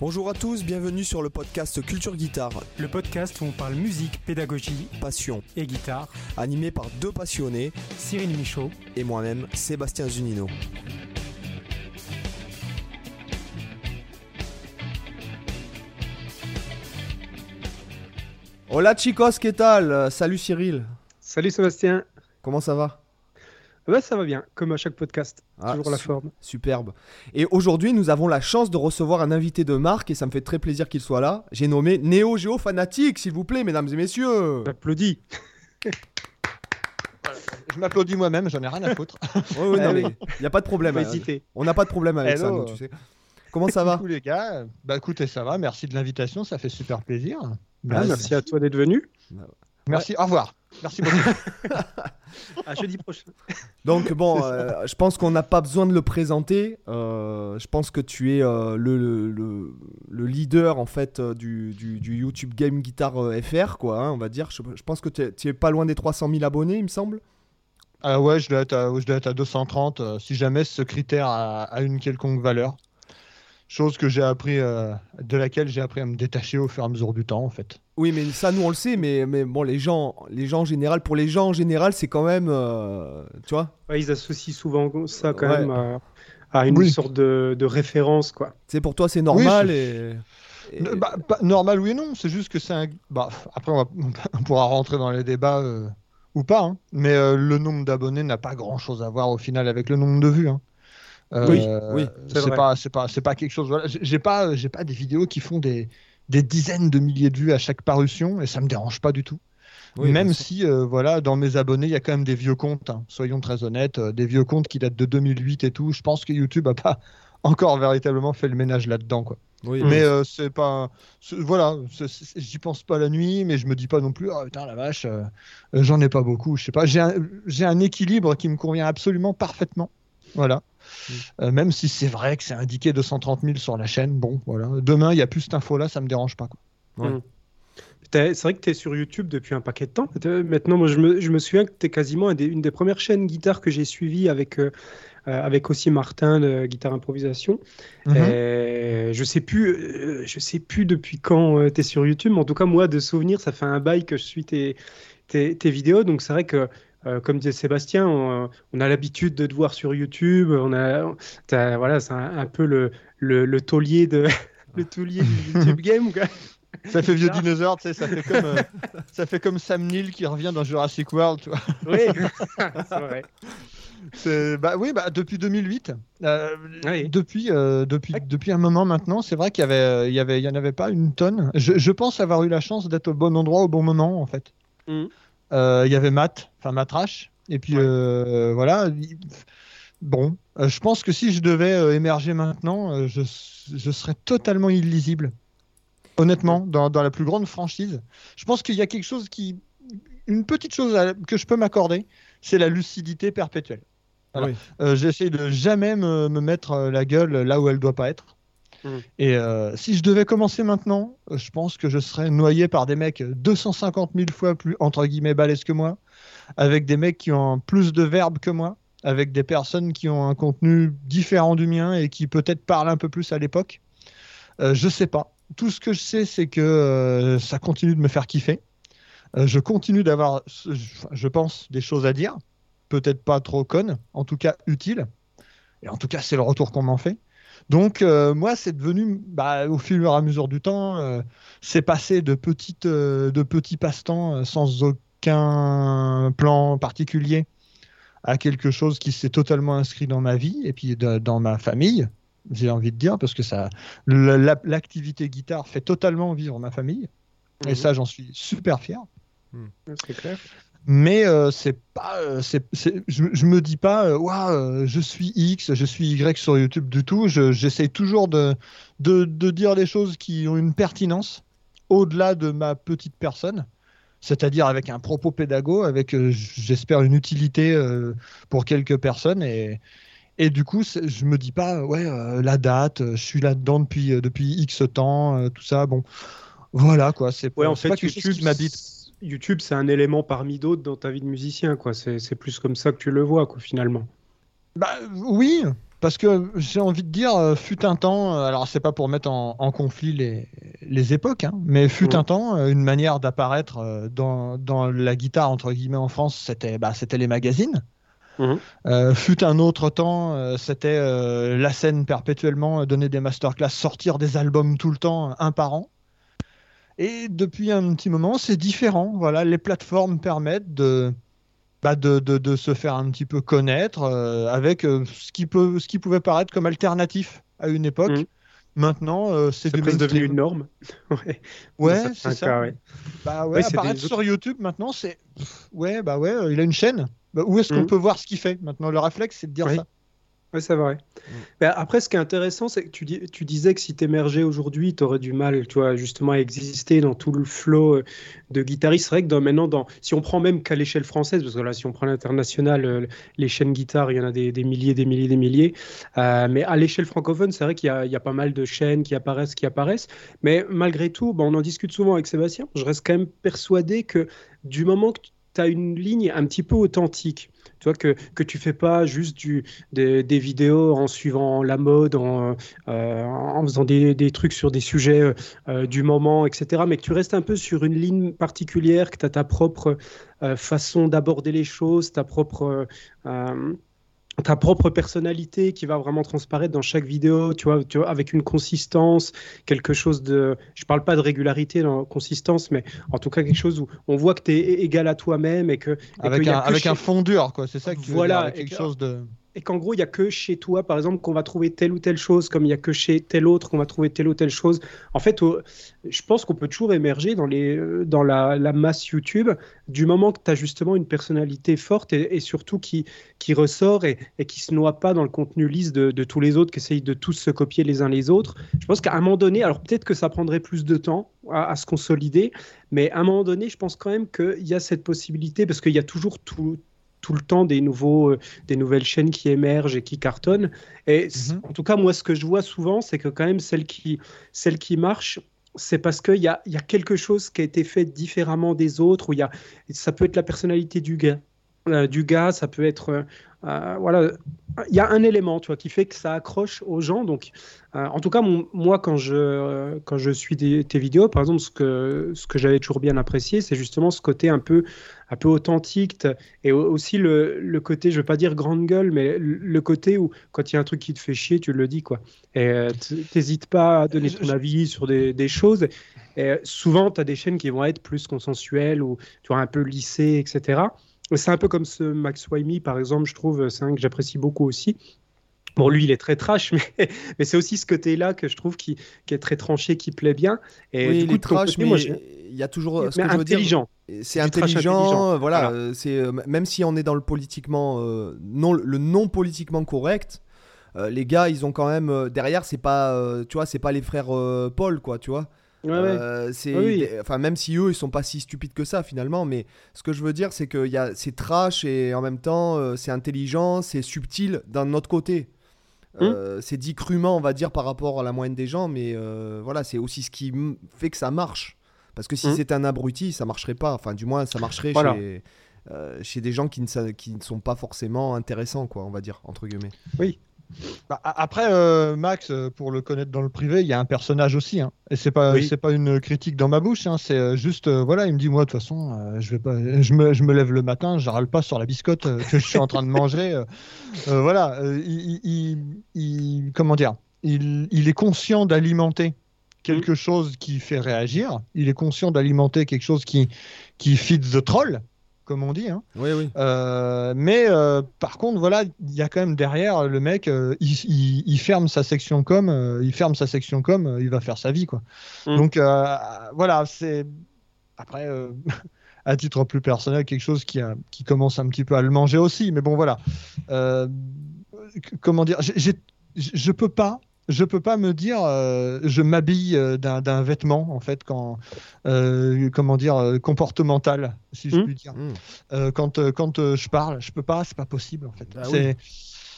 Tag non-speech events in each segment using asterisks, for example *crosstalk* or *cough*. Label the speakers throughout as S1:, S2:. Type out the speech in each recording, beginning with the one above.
S1: Bonjour à tous, bienvenue sur le podcast Culture Guitare,
S2: Le podcast où on parle musique, pédagogie
S1: passion,
S2: et guitare.
S1: animé par deux passionnés
S2: Cyril Michaud.
S1: et moi-même, Sébastien Zunino. Hola chicos, ¿qué tal? Salut Cyril,
S3: Salut Sébastien.
S1: comment ça va?
S3: Ouais, ça va bien, comme à chaque podcast.
S1: Ah,
S3: Toujours la
S1: su-
S3: forme.
S1: Superbe. Et aujourd'hui, nous avons la chance de recevoir un invité de marque et ça me fait très plaisir qu'il soit là. J'ai nommé Néo Géo Fanatique, s'il vous plaît, mesdames et messieurs.
S3: J'applaudis.
S4: Je m'applaudis moi-même, j'en ai rien à foutre. *laughs*
S1: Ouais, ouais, non, mais il n'y a pas de problème. Hein. On n'a pas de problème avec ça, nous, tu sais. Comment ça va *laughs*
S4: Coucou les gars, bah écoutez, ça va, merci de l'invitation, ça fait super plaisir.
S3: Ah,
S1: Merci.
S3: merci à toi d'être venu.
S4: Merci, au revoir. Merci beaucoup. *laughs*
S3: À jeudi prochain.
S1: Donc bon, *laughs* euh, je pense qu'on n'a pas besoin de le présenter. Euh, je pense que tu es euh, le, le, le- le leader en fait du, du- du YouTube Game Guitar FR, quoi, hein, on va dire. Je, je pense que tu es pas loin des 300 000 abonnés, il me semble.
S4: Ah ouais, je dois être à, je dois être à 230 euh, si jamais ce critère a, a une quelconque valeur. Chose que j'ai appris, euh, de laquelle j'ai appris à me détacher au fur et à mesure du temps en fait.
S1: Oui, mais ça, nous on le sait, mais, mais bon, les gens, les gens en général, pour les gens en général, c'est quand même, euh, tu vois,
S3: Ouais, ils associent souvent ça quand
S1: Ouais.
S3: même à, à une
S4: Oui.
S3: sorte de, de référence, quoi.
S1: c'est pour toi c'est normal
S4: Oui,
S1: et, et-
S4: Ne- bah, pas- normal oui et non, c'est juste que c'est un... Bah, après on, va- *laughs* on pourra rentrer dans les débats euh, ou pas, hein. mais euh, le nombre d'abonnés n'a pas grand-chose à voir au final avec le nombre de vues. hein. Euh,
S1: Oui, oui,
S3: c'est
S4: pas, c'est pas, c'est pas quelque chose. Voilà. J'ai j'ai pas, j'ai pas des vidéos qui font des, des dizaines de milliers de vues à chaque parution et ça me dérange pas du tout.
S1: Oui,
S4: même si, euh, voilà, dans mes abonnés, il y a quand même des vieux comptes. hein. soyons très honnêtes, euh, des vieux comptes qui datent de 2008 et tout. Je pense que YouTube a pas *laughs* encore véritablement fait le ménage là-dedans, quoi.
S1: Oui,
S4: Mais euh, c'est pas. Voilà, j'y pense pas la nuit, mais je me dis pas non plus, oh putain, la vache, j'en ai pas beaucoup. Je sais pas, j'ai un, j'ai un équilibre qui me convient absolument parfaitement. Voilà.
S1: Mm.
S4: Euh, même si c'est vrai que c'est indiqué 230 000 sur la chaîne, bon, voilà. Demain, il y a plus cette info-là, ça me dérange pas. Quoi.
S1: Ouais.
S3: Mm. C'est vrai que tu es sur YouTube depuis un paquet de temps. Maintenant, moi, je me, je me souviens que tu es quasiment des- une des premières chaînes guitare que j'ai suivies avec, euh, euh, avec aussi Martin de Guitare Improvisation.
S4: Mhm.
S3: Euh, je sais plus, euh, je sais plus depuis quand tu es sur YouTube, mais en tout cas, moi, de souvenir, ça fait un bail que je suis tes, tes, tes vidéos. Donc, c'est vrai que, euh, comme disait Sébastien, on, on a l'habitude de te voir sur YouTube. On a, voilà, c'est un, un peu le, le, le taulier de. *laughs* Le taulier du YouTube Game, quoi.
S4: Ça fait vieux dinosaure, tu sais, ça fait comme, euh, ça fait comme Sam Neill qui revient dans Jurassic World, tu vois.
S3: Oui, *laughs* c'est vrai.
S4: Bah oui, bah, depuis 2008. euh,
S3: Oui.
S4: Depuis, euh, depuis, depuis un moment maintenant, c'est vrai qu'il y avait, il y avait, il y en avait pas une tonne. Je, je pense avoir eu la chance d'être au bon endroit au bon moment, en fait.
S3: Mhm.
S4: Euh, Il y avait Matt, enfin Matt Rash, et puis
S3: Ouais.
S4: euh, voilà. il- Bon, euh, je pense que si je devais émerger maintenant, je, je serais totalement illisible. Honnêtement, dans, dans la plus grande franchise, je pense qu'il y a quelque chose qui, une petite chose à- que je peux m'accorder, c'est la lucidité perpétuelle. Voilà.
S1: Oui.
S4: Euh, J'essaie de jamais me, me mettre la gueule là où elle doit pas être.
S3: Mm.
S4: Et euh, si je devais commencer maintenant, euh, je pense que je serais noyé par des mecs 250 000 fois plus entre guillemets balèzes que moi, avec des mecs qui ont plus de verbes que moi, avec des personnes qui ont un contenu différent du mien et qui peut-être parlent un peu plus à l'époque. Euh, je sais pas. Tout ce que je sais, c'est que euh, ça continue de me faire kiffer. Je continue d'avoir, je pense, des choses à dire. Peut-être pas trop connes, en tout cas utiles. Et en tout cas, c'est le retour qu'on m'en fait. Donc, euh, moi, c'est devenu, bah, au fur et à mesure du temps, euh, c'est passé de, petites, euh, de petits passe-temps euh, sans aucun plan particulier à quelque chose qui s'est totalement inscrit dans ma vie et puis de- dans ma famille, j'ai envie de dire, parce que ça, la- la- l'activité guitare fait totalement vivre ma famille. Et
S3: Mhm.
S4: ça, j'en suis super fier.
S3: C'est clair.
S4: Mais euh, c'est pas, euh, je, je me dis pas, Ouah, euh, je suis X, je suis Y sur YouTube du tout. Je- j'essaie toujours de, de, de dire des choses qui ont une pertinence au-delà de ma petite personne, c'est-à-dire avec un propos pédago, avec, euh, j'espère, une utilité pour quelques personnes. Et, et du coup, je me dis pas, ouais, la date, je suis là-dedans depuis, depuis X temps, tout ça. Bon, voilà quoi. C'est
S3: Ouais, en fait,
S4: pas quelque chose
S3: YouTube,
S4: qui m'habite.
S3: YouTube, c'est un élément parmi d'autres dans ta vie de musicien, quoi. C'est plus comme ça que tu le vois, quoi, finalement.
S4: Bah oui, parce que j'ai envie de dire, euh, fut un temps, euh, alors c'est pas pour mettre en, en conflit les, les époques, hein, mais fut un temps, euh, une manière d'apparaître dans, dans la guitare, entre guillemets, en France, c'était bah, c'était les magazines.
S3: Mhm.
S4: Euh, fut un autre temps, euh, c'était euh, la scène perpétuellement, donner des masterclass, sortir des albums tout le temps, un par an. Et depuis un petit moment, c'est différent. Voilà, les plateformes permettent de, bah, de, de, de se faire un petit peu connaître euh, avec euh, ce, qui peut, ce qui pouvait paraître comme alternatif à une époque.
S3: Mhm.
S4: Maintenant, euh, c'est
S3: devenu une norme. *laughs* ouais,
S4: Ouais, c'est ça.
S3: cas, ouais.
S4: Bah ouais, apparaître
S3: des
S4: sur YouTube maintenant, c'est ouais, bah ouais, euh, il a une chaîne. Bah, où est-ce qu'on
S3: Mhm.
S4: peut voir ce qu'il fait? Maintenant, le réflexe, c'est de dire
S3: Oui.
S4: ça.
S3: Ouais, c'est vrai. Ben, après, ce qui est intéressant, c'est que tu, dis- tu disais que si tu émergeais aujourd'hui, tu aurais du mal, tu vois, justement, à exister dans tout le flot euh, de guitaristes. C'est vrai que dans, maintenant, dans, si on prend même qu'à l'échelle française, parce que là, si on prend l'international, euh, les chaînes guitare, il y en a des, des milliers, des milliers, des milliers. Euh, mais à l'échelle francophone, c'est vrai qu'il y a, il y a pas mal de chaînes qui apparaissent, qui apparaissent. Mais malgré tout, ben, on en discute souvent avec Sébastien. Je reste quand même persuadé que du moment que tu as une ligne un petit peu authentique, tu vois, que, que tu fais pas juste du, des, vidéos en suivant la mode, en, euh, en faisant des, des trucs sur des sujets euh, euh, du moment, etc. Mais que tu restes un peu sur une ligne particulière, que tu as ta propre façon d'aborder les choses, ta propre, ta propre personnalité qui va vraiment transparaître dans chaque vidéo, tu vois, tu vois avec une consistance, quelque chose de... Je parle pas de régularité dans consistance, mais en tout cas quelque chose où on voit que tu es égal à toi-même et que... et
S4: Avec, un, avec un fond dur, quoi. C'est ça que tu veux
S3: Voilà,
S4: dire, avec
S3: et
S4: quelque
S3: que-
S4: chose de.
S3: Et qu'en gros, il n'y a que chez toi, par exemple, qu'on va trouver telle ou telle chose, comme il n'y a que chez tel autre qu'on va trouver telle ou telle chose. En fait, je pense qu'on peut toujours émerger dans, euh, la, masse YouTube du moment que tu as justement une personnalité forte et, surtout qui, ressort et, et qui se noie pas dans le contenu lisse de, tous les autres, qui essayent de tous se copier les uns les autres. Je pense qu'à un moment donné, alors peut-être que ça prendrait plus de temps à se consolider, mais à un moment donné, je pense quand même qu'il y a cette possibilité, parce qu'il y a toujours tout, tout le temps des, nouveaux, euh, des nouvelles chaînes qui émergent et qui cartonnent. Et
S4: Mhm.
S3: en tout cas, moi, ce que je vois souvent, c'est que quand même, celle qui, celle qui marche, c'est parce qu'il y a, il y a quelque chose qui a été fait différemment des autres, où il y a, ça peut être la personnalité du gars. euh, du gars, ça peut être euh, voilà, il y a un élément, tu vois, qui fait que ça accroche aux gens. Donc, euh, en tout cas, mon- moi, quand je euh, quand je suis des- tes vidéos, par exemple, ce que ce que j'avais toujours bien apprécié, c'est justement ce côté un peu un peu authentique et au- aussi le, le côté, je veux pas dire grande gueule, mais le- côté où quand il y a un truc qui te fait chier, tu le dis quoi. Et euh, t'hésites pas à donner ton avis sur des, des choses. Et souvent, tu as des chaînes qui vont être plus consensuelles ou tu vois un peu lissées, etc. C'est un peu comme ce Max Waimi, par exemple, je trouve, c'est un que j'apprécie beaucoup aussi. Bon, lui, il est très trash, *laughs* mais, mais c'est aussi ce côté-là que je trouve qui, qui est très tranché, qui plaît bien. Et
S1: oui,
S3: du
S1: il est trash,
S3: côté,
S1: mais il y a toujours. Ce
S3: mais
S1: que
S3: intelligent.
S1: c'est intelligent,
S3: intelligent.
S1: euh, voilà.
S3: Voilà.
S1: euh, C'est euh, même si on est dans le politiquement euh, non le non politiquement correct, euh, les gars, ils ont quand même euh, derrière, c'est pas, tu vois, c'est pas les frères Paul, quoi, tu vois.
S3: Ouais.
S1: Euh, c'est,
S3: Oui, oui.
S1: des- enfin même si eux, ils sont pas si stupides que ça finalement, mais ce que je veux dire, c'est que y a, c'est trash et en même temps, euh, c'est intelligent, c'est subtil d'un autre côté.
S3: Hmm.
S1: Euh, c'est dit crûment, on va dire, par rapport à la moyenne des gens, mais voilà, c'est aussi ce qui m- fait que ça marche. Parce que si
S3: Hmm.
S1: c'était un abruti, ça marcherait pas. Enfin, du moins, ça marcherait
S3: Voilà.
S1: chez, chez des gens qui ne, qui ne sont pas forcément intéressants, quoi, on va dire, entre guillemets.
S4: Bah, après, euh, Max, euh, pour le connaître dans le privé, il y a un personnage aussi. hein. Et c'est pas,
S3: Oui.
S4: c'est pas une critique dans ma bouche. hein. C'est euh, juste, euh, voilà, il me dit, moi, de toute façon, euh, je vais pas, je me, je me lève le matin, je râle pas sur la biscotte que je suis en train de manger. voilà, il, il- il- comment dire, il, il est conscient d'alimenter quelque chose qui fait réagir. Il est conscient d'alimenter quelque chose qui, qui the troll, comme on dit. hein.
S1: Oui, oui.
S4: Euh, mais euh, par contre, voilà, il y a quand même derrière le mec, euh, il, il- il ferme sa section com, euh, il ferme sa section com, euh, il va faire sa vie, quoi.
S3: Mm.
S4: Donc euh, voilà, c'est après. euh, *laughs* À titre plus personnel, quelque chose qui, a, qui commence un petit peu à le manger aussi. Mais bon, voilà. Euh, comment dire j'ai- j'ai- Je peux pas je peux pas me dire euh, je m'habille euh, d'un vêtement en fait quand euh, comment dire comportemental si je
S3: Mm.
S4: puis dire
S1: Hmm.
S4: euh, quand, euh, quand euh, je parle. Je peux pas, c'est pas possible en fait.
S1: Bah
S4: c'est,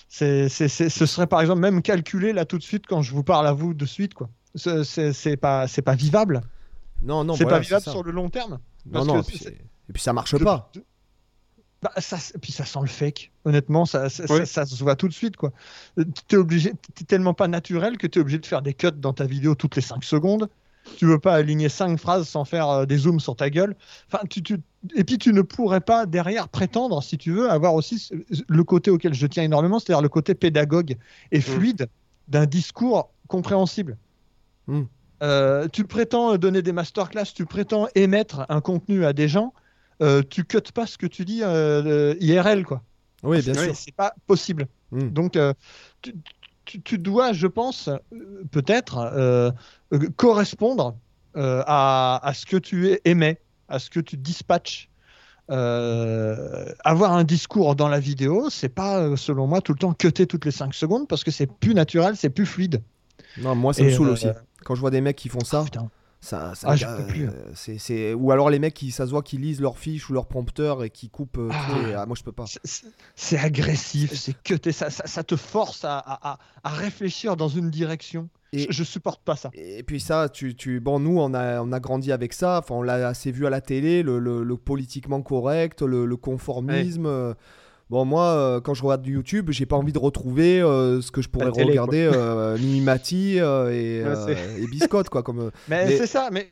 S4: c'est, c'est, c'est- ce serait par exemple même calculé là tout de suite quand je vous parle à vous de suite quoi. C'est, pas, c'est pas vivable.
S1: Non, non,
S4: c'est
S1: voilà,
S4: pas vivable sur le long terme.
S1: Non,
S4: parce
S1: non,
S4: que
S1: et puis, et ça marche
S4: Je-
S1: pas.
S4: Bah, ça, puis ça sent le fake. Honnêtement, ça, ça, ça- ça se voit tout de suite. quoi. Euh, T'es obligé, t'es tellement pas naturel que tu es obligé de faire des cuts dans ta vidéo toutes les 5 secondes. Tu veux pas aligner 5 phrases sans faire euh, des zooms sur ta gueule. Enfin, tu, tu- Et puis tu ne pourrais pas derrière prétendre, si tu veux, avoir aussi le côté auquel je tiens énormément, c'est-à-dire le côté pédagogue et fluide d'un discours compréhensible.
S1: Mm.
S4: Euh, tu prétends donner des masterclass, tu prétends émettre un contenu à des gens, euh, tu cutes pas ce que tu dis euh, IRL quoi.
S1: Oui, bien sûr.
S4: C'est pas possible.
S1: Mm.
S4: Donc euh, tu, tu- tu dois, je pense, peut-être correspondre à, à ce que tu émets, à ce que tu dispatches. Euh, avoir un discours dans la vidéo, c'est pas, selon moi, tout le temps cutter toutes les 5 secondes parce que c'est plus naturel, c'est plus fluide.
S1: Non, moi, ça
S4: Et,
S1: me saoule
S4: euh,
S1: aussi. Quand je vois des mecs qui font ça,
S4: Putain.
S1: Ça, ça
S4: Ah,
S1: euh, c'est, Ou alors les mecs qui, ça se voit, qui lisent leur fiche ou leur prompteur et qui coupent. euh,
S4: Ah.
S1: ah, moi, je peux pas.
S4: C'est- agressif, c'est cuté, ça, ça, ça te force à, à- à- réfléchir dans une direction.
S1: Et-
S4: Je, je supporte pas ça.
S1: Et puis ça, tu, tu... bon, nous, on a, on a grandi avec ça. Enfin, on l'a assez vu à la télé, le, le- le politiquement correct, le, le conformisme. euh. Bon, moi, euh, quand je regarde du YouTube, j'ai pas envie de retrouver euh, ce que je pourrais
S3: télé,
S1: regarder euh, Mimimati euh, et,
S3: Ouais,
S1: euh, et Biscotte, quoi. Comme, *laughs*
S4: Mais,
S1: Mais-
S4: c'est ça, mais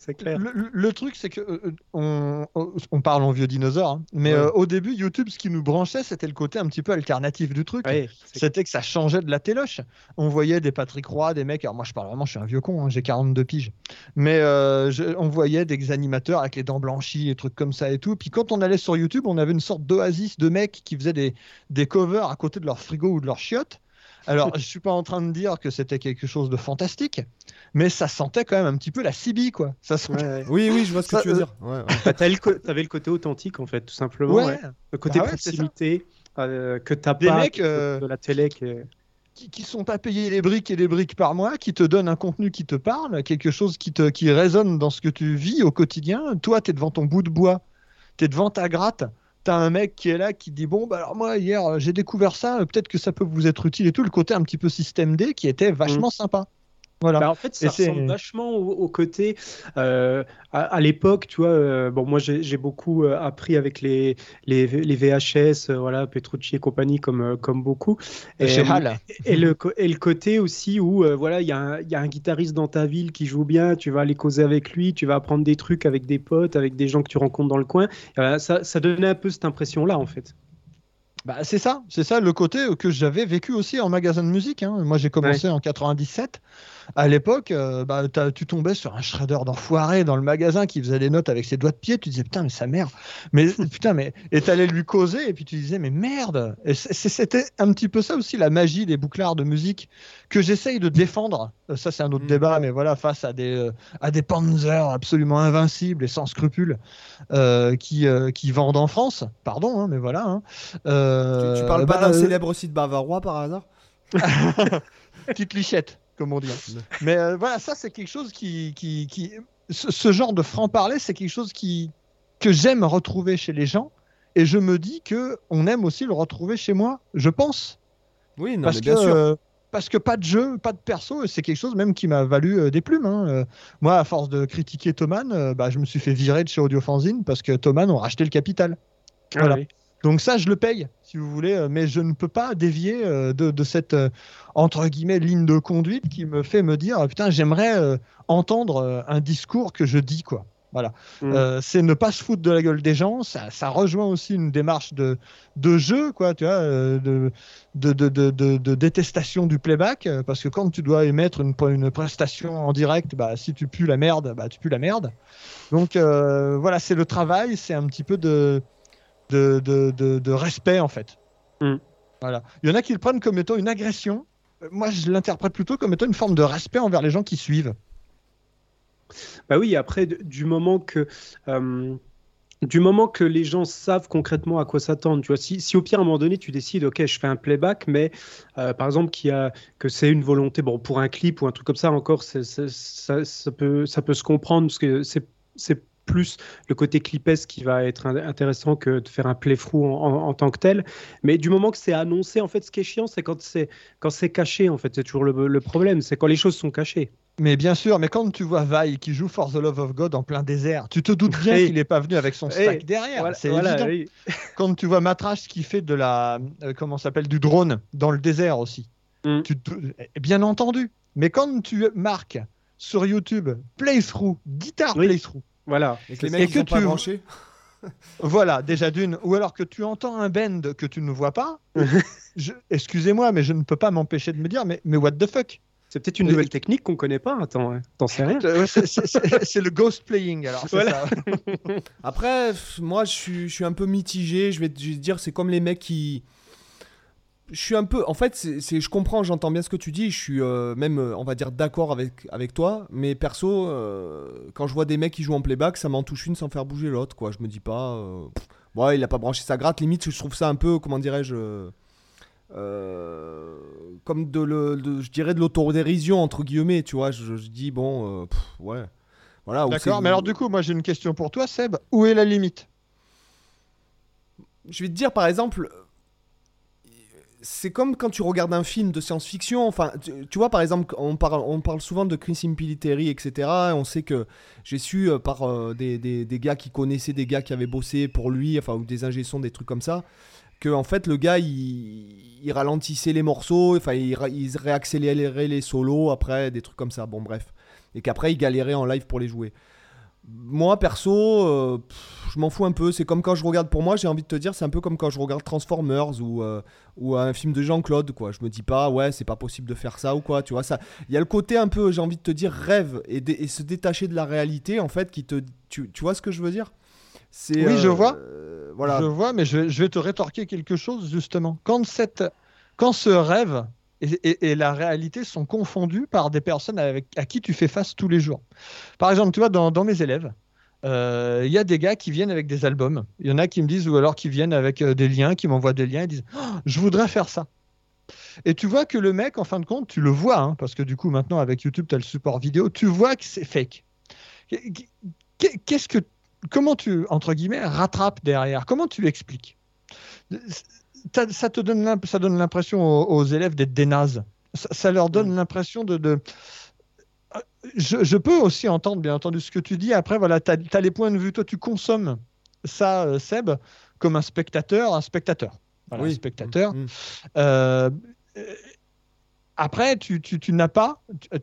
S3: C'est clair.
S4: le, truc, c'est que euh, on, on parle en vieux dinosaure, hein, mais
S1: Ouais.
S4: euh, au début, YouTube, ce qui nous branchait, c'était le côté un petit peu alternatif du truc.
S3: Ouais,
S4: C'était que ça changeait de la téloche. On voyait des Patrick Roy, des mecs. Alors moi, je parle vraiment, je suis un vieux con, hein, j'ai 42 piges. Mais euh, je- on voyait des animateurs avec les dents blanchies, des trucs comme ça et tout. Puis quand on allait sur YouTube, on avait une sorte d'oasis de mecs qui faisaient des, des covers à côté de leur frigo ou de leur chiotte. Alors, *laughs* je suis pas en train de dire que c'était quelque chose de fantastique, mais ça sentait quand même un petit peu la CB, quoi. Ça sentait...
S3: Ouais, ouais.
S1: Oui, oui, je vois ce que
S4: Ça,
S1: tu veux
S4: euh,
S1: dire. Ouais,
S3: t'avais le, t'avais le côté authentique en fait, tout simplement.
S4: Ouais.
S3: ouais. Le côté
S4: Ah
S3: proximité euh, que t'as
S4: Des
S3: pas
S4: mecs, euh,
S3: de la télé. Qui,
S4: qui sont pas payés les briques et les briques par mois, qui te donnent un contenu qui te parle, quelque chose qui, te, qui résonne dans ce que tu vis au quotidien. Toi, tu es devant ton bout de bois, tu es devant ta gratte. Tu as un mec qui est là qui dit Bon, bah alors moi, hier, euh, j'ai découvert ça, euh, peut-être que ça peut vous être utile et tout. Le côté un petit peu système D qui était vachement sympa. Voilà.
S3: Bah, en fait, ça ressemble vachement au, au côté. euh, à à l'époque, tu vois, euh, bon, moi j'ai beaucoup euh, appris avec les, les, les VHS, voilà, Petrucci et compagnie, comme, comme beaucoup. Et, le, et le côté aussi où voilà il y, a un- y a un guitariste dans ta ville qui joue bien, tu vas aller causer avec lui, tu vas apprendre des trucs avec des potes, avec des gens que tu rencontres dans le coin. Ça, ça donnait un peu cette impression-là en fait.
S4: Bah, c'est ça, c'est ça le côté que j'avais vécu aussi en magasin de musique. hein. Moi, j'ai commencé en 97. À l'époque, euh, bah, tu tombais sur un shredder d'enfoiré dans le magasin qui faisait des notes avec ses doigts de pied. Tu disais putain, mais sa mère. Mais *laughs* putain, mais et t'allais lui causer et puis tu disais mais merde. Et c'était un petit peu ça aussi la magie des bouclards de musique que j'essaye de défendre. Euh, Ça, c'est un autre
S1: Mm.
S4: débat, mais voilà, face à des euh, à des Panzers absolument invincibles et sans scrupules euh, qui euh, qui vendent en France. Pardon, hein, mais voilà. hein.
S1: Tu, tu parles pas
S4: bah,
S1: d'un
S4: euh,
S1: célèbre site bavarois par hasard? *laughs*
S4: Petite lichette, comme on dit. hein. Mais euh, voilà, ça c'est quelque chose qui, qui, qui... Ce, ce genre de franc-parler, c'est quelque chose qui, que j'aime retrouver chez les gens. Et je me dis que on aime aussi le retrouver chez moi, je pense.
S1: Oui, non,
S4: parce,
S1: mais
S4: que,
S1: bien sûr.
S4: euh, parce que pas de jeu, pas de perso, et c'est quelque chose même qui m'a valu euh, des plumes. hein. Euh, moi, à force de critiquer Thoman, euh, bah, je me suis fait virer de chez Audiofanzine parce que Thoman ont racheté le capital. Voilà.
S3: Ah oui.
S4: Donc ça, je le paye, si vous voulez, euh, mais je ne peux pas dévier euh, de, de cette, euh, entre guillemets, ligne de conduite qui me fait me dire, putain, j'aimerais entendre un discours que je dis, quoi. Voilà.
S3: Mm.
S4: Euh, c'est ne pas se foutre de la gueule des gens. Ça, ça rejoint aussi une démarche de, de jeu, quoi, tu vois, de, de, de, détestation du playback. Parce que quand tu dois émettre une, une prestation en direct, bah, si tu pues la merde, bah, tu pues la merde. Donc euh, voilà, c'est le travail, c'est un petit peu de, de, de, de, de respect, en fait.
S3: Mm.
S4: Voilà. Il y en a qui le prennent comme étant une agression. Euh, Moi, je l'interprète plutôt comme étant une forme de respect envers les gens qui suivent.
S3: Bah oui, après, du moment que. euh, du moment que les gens savent concrètement à quoi s'attendre, tu vois, si, si au pire à un moment donné tu décides, ok, je fais un playback, mais euh, par exemple y a, que c'est une volonté, bon, pour un clip ou un truc comme ça encore, ça, ça peut, ça peut se comprendre parce que c'est, c'est plus le côté clipesque qui va être in- intéressant que de faire un playthrough en, en, en tant que tel. Mais du moment que c'est annoncé, en fait, ce qui est chiant, c'est quand c'est quand c'est caché, en fait, c'est toujours le, le problème, c'est quand les choses sont cachées.
S4: Mais bien sûr, mais quand tu vois Vi qui joue For the Love of God en plein désert, tu te doutes bien qu'il n'est pas venu avec son stack derrière.
S3: Voilà,
S4: c'est
S3: voilà,
S4: évident. *laughs* Quand tu vois Matras qui fait de la, euh, comment s'appelle, du drone dans le désert aussi.
S3: Mm.
S4: Tu te- eh, bien entendu. Mais quand tu marques sur YouTube playthrough, guitare
S3: Oui.
S4: playthrough,
S1: Et
S3: Voilà.
S1: que les mecs
S4: Et
S1: ils
S4: que
S1: sont pas
S4: tu-
S1: branchés. *laughs*
S4: Voilà, déjà d'une. Ou alors que tu entends un bend que tu ne vois pas. *laughs* je- Excusez-moi, mais je ne peux pas m'empêcher de me dire, mais, mais what the fuck?
S3: C'est peut-être une nouvelle technique qu'on connaît pas. Attends, hein. t'en sais rien. *laughs*
S4: C'est- le ghost playing, alors. c'est
S3: Voilà.
S4: ça.
S1: Après, moi, je suis, je suis un peu mitigé. Je vais te je vais te dire, c'est comme les mecs qui. Je suis un peu. En fait, c'est, je comprends, j'entends bien ce que tu dis. Je suis euh, même, euh, on va dire, d'accord avec, avec toi. Mais perso, euh, quand je vois des mecs qui jouent en playback, ça m'en touche une sans faire bouger l'autre, quoi. Je me dis pas. euh, pff, ouais, il a pas branché sa gratte. Limite, je trouve ça un peu, comment dirais-je. comme de, le, de- je dirais de l'autodérision entre guillemets tu vois je, je dis bon pff, ouais voilà
S4: D'accord, mais alors du coup, moi j'ai une question pour toi, Seb. Où est la limite?
S1: Je vais te dire par exemple c'est comme quand tu regardes un film de science-fiction enfin tu, vois par exemple on parle, on parle souvent de Chris Impiliteri etc on sait que j'ai su euh, par euh, des, des- gars qui connaissaient des gars qui avaient bossé pour lui enfin ou des ingé sons, des trucs comme ça que en fait le gars il, ralentissait les morceaux enfin il, il réaccélérait les solos après des trucs comme ça bon bref. Et qu'après il galérait en live pour les jouer moi perso euh, pff, je m'en fous un peu c'est comme quand je regarde pour moi j'ai envie de te dire c'est un peu comme quand je regarde Transformers ou euh, ou un film de Jean-Claude quoi je me dis pas ouais c'est pas possible de faire ça ou quoi tu vois ça il y a le côté un peu j'ai envie de te dire rêve et, dé- et se détacher de la réalité en fait qui te tu, tu vois ce que je veux dire?
S4: Oui, je vois.
S1: euh, voilà
S4: Je vois, mais je, je vais te rétorquer quelque chose justement. Quand, cette, quand ce rêve et, la réalité sont confondus par des personnes avec, à qui tu fais face tous les jours. Par exemple, tu vois, dans, mes élèves, euh, il y a des gars qui viennent avec des albums. Il y en a qui me disent, ou alors qui viennent avec euh, des liens, qui m'envoient des liens et disent Oh, Je voudrais faire ça. Et tu vois que le mec, en fin de compte, tu le vois, hein, parce que du coup, maintenant, avec YouTube, tu as le support vidéo, tu vois que c'est fake. Qu'est-ce que comment tu, entre guillemets, rattrapes derrière? Comment tu expliques? Ça te donne ça donne l'impression aux, aux élèves d'être des nazes. Ça, ça leur donne l'impression de. de- Euh, Je, je peux aussi entendre, bien entendu, ce que tu dis. Après, voilà, tu as, les points de vue. Toi, tu consommes ça, euh, Seb, comme un spectateur, un spectateur. Voilà,
S1: Oui.
S4: un spectateur.
S1: Mm.
S4: Euh, euh, après, tu, tu- tu n'as pas,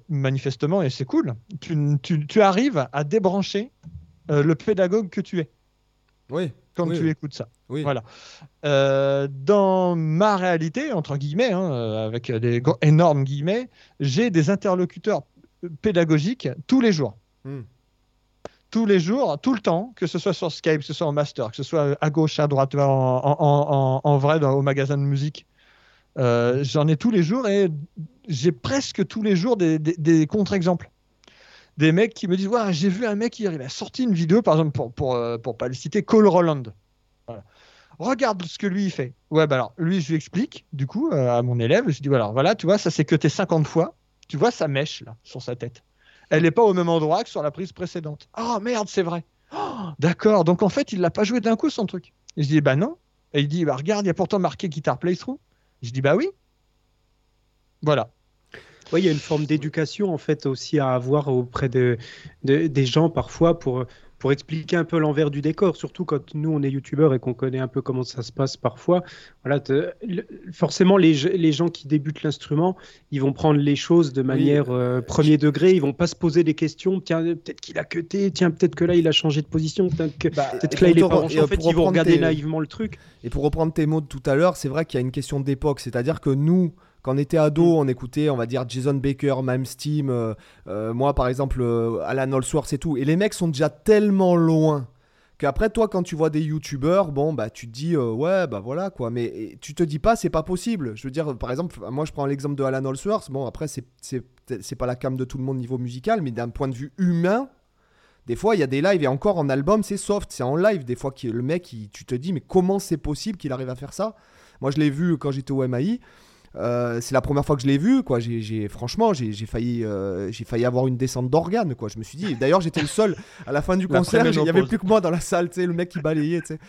S4: manifestement, et c'est cool, tu, tu- tu arrives à débrancher euh, le pédagogue que tu es
S1: oui
S4: quand
S1: Oui,
S4: tu
S1: oui.
S4: écoutes ça.
S1: oui
S4: Voilà. Euh, dans ma réalité, entre guillemets, hein, euh, avec des énormes guillemets, j'ai des interlocuteurs pédagogiques tous les jours.
S1: Hmm.
S4: Tous les jours, tout le temps, que ce soit sur Skype, que ce soit en master, que ce soit à gauche, à droite, en, en- en- en vrai, dans- au magasin de musique. Euh, J'en ai tous les jours et j'ai presque tous les jours des, des- des contre-exemples. Des mecs qui me disent J'ai vu un mec hier, il a sorti une vidéo, par exemple, pour, pour, euh, pas le citer, Cole Roland. Regarde ce que lui il fait. Ouais, bah alors, lui, je lui explique, du coup, euh, à mon élève, je dis voilà, tu vois, ça c'est que t'es 50 fois. Tu vois sa mèche, là, sur sa tête. Elle n'est pas au même endroit que sur la prise précédente. Oh merde, c'est vrai. Oh, D'accord, donc en fait, il l'a pas joué d'un coup, son truc. Et je dis bah non. Et il dit bah regarde, il y a pourtant marqué guitar playthrough. Je dis bah oui. Voilà.
S3: Oui, il y a une forme d'éducation en fait aussi à avoir auprès de, de- des gens parfois pour, pour expliquer un peu l'envers du décor, surtout quand nous on est youtubeurs et qu'on connaît un peu comment ça se passe parfois. Voilà, te- le- forcément les, les gens qui débutent l'instrument, ils vont prendre les choses de manière euh, premier degré, ils vont pas se poser des questions. Tiens, peut-être qu'il a cuté, tiens, peut-être que là il a changé de position, peut-être que,
S1: Bah, et
S3: que là il est pas En fait, ils vont regarder
S1: tes-
S3: naïvement le truc.
S1: Et pour reprendre tes mots de tout à l'heure, c'est vrai qu'il y a une question d'époque. C'est-à-dire que nous, quand on était ado,
S3: Mm.
S1: on écoutait, on va dire, Jason Baker, Mime Steam, euh, euh, moi par exemple, euh, Alan Allsworth et tout. Et les mecs sont déjà tellement loin qu'après, toi, quand tu vois des youtubeurs, bon, bah tu te dis, euh, ouais, bah voilà quoi. Mais et tu te dis pas, c'est pas possible. Je veux dire, par exemple, moi je prends l'exemple de Alan Allsworth. Bon, après, c'est- pas la cam de tout le monde niveau musical, mais d'un point de vue humain. Des fois, il y a des lives et encore en album, c'est soft, c'est en live. Des fois, le mec, il- tu te dis, mais comment c'est possible qu'il arrive à faire ça? Moi, je l'ai vu quand j'étais au MAI. Euh, c'est la première fois que je l'ai vu, quoi. J'ai, j'ai- franchement, j'ai, j'ai failli, euh, j'ai failli avoir une descente d'organes, quoi. Je me suis dit. D'ailleurs, j'étais le seul à la fin du
S4: La
S1: concert. Il y avait plus que moi dans la salle, tu sais, le mec qui balayait, tu sais.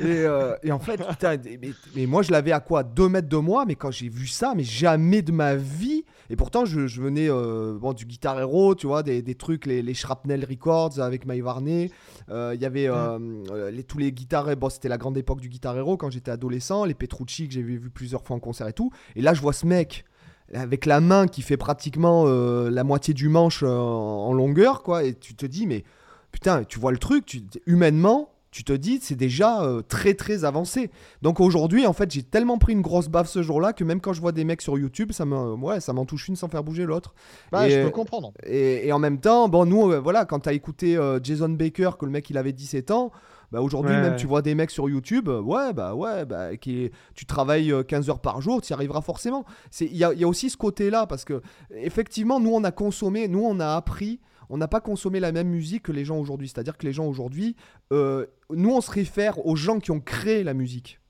S1: Et, euh, et en fait, putain, mais, mais moi, je l'avais à quoi? 2 mètres de moi, mais quand j'ai vu ça, mais jamais de ma vie. Et pourtant, je, je venais bon, du Guitar Hero, tu vois, des, des trucs, les, les Shrapnel Records avec Maï Varney. Euh, Il y avait euh, euh, les, tous les guitares. Bon, c'était la grande époque du Guitar Hero quand j'étais adolescent. Les Petrucci que j'ai vu plusieurs fois en concert et tout. Et là, je vois ce mec avec la main qui fait pratiquement euh, la moitié du manche euh, en en longueur, quoi. Et tu te dis, mais putain, tu vois le truc, tu, humainement, tu te dis, c'est déjà euh, très très avancé. Donc aujourd'hui, en fait, j'ai tellement pris une grosse baffe ce jour-là que même quand je vois des mecs sur YouTube, ça me, ouais, ça m'en touche une sans faire bouger l'autre.
S4: Bah,
S1: Et,
S4: je peux comprendre.
S1: Et, et en même temps, bon, nous, euh, voilà, quand t'as écouté euh, Jason Baker, que le mec il avait 17 ans, bah aujourd'hui,
S3: Ouais,
S1: même
S3: ouais.
S1: tu vois des mecs sur YouTube, ouais, bah ouais, bah, qui, tu travailles euh, 15 heures par jour, tu y arriveras forcément. C'est- Il y y a aussi ce côté-là, parce que effectivement, nous, on a consommé, nous, on a appris. On n'a pas consommé la même musique que les gens aujourd'hui. C'est-à-dire que les gens aujourd'hui, euh, nous, on se réfère aux gens qui ont créé la musique.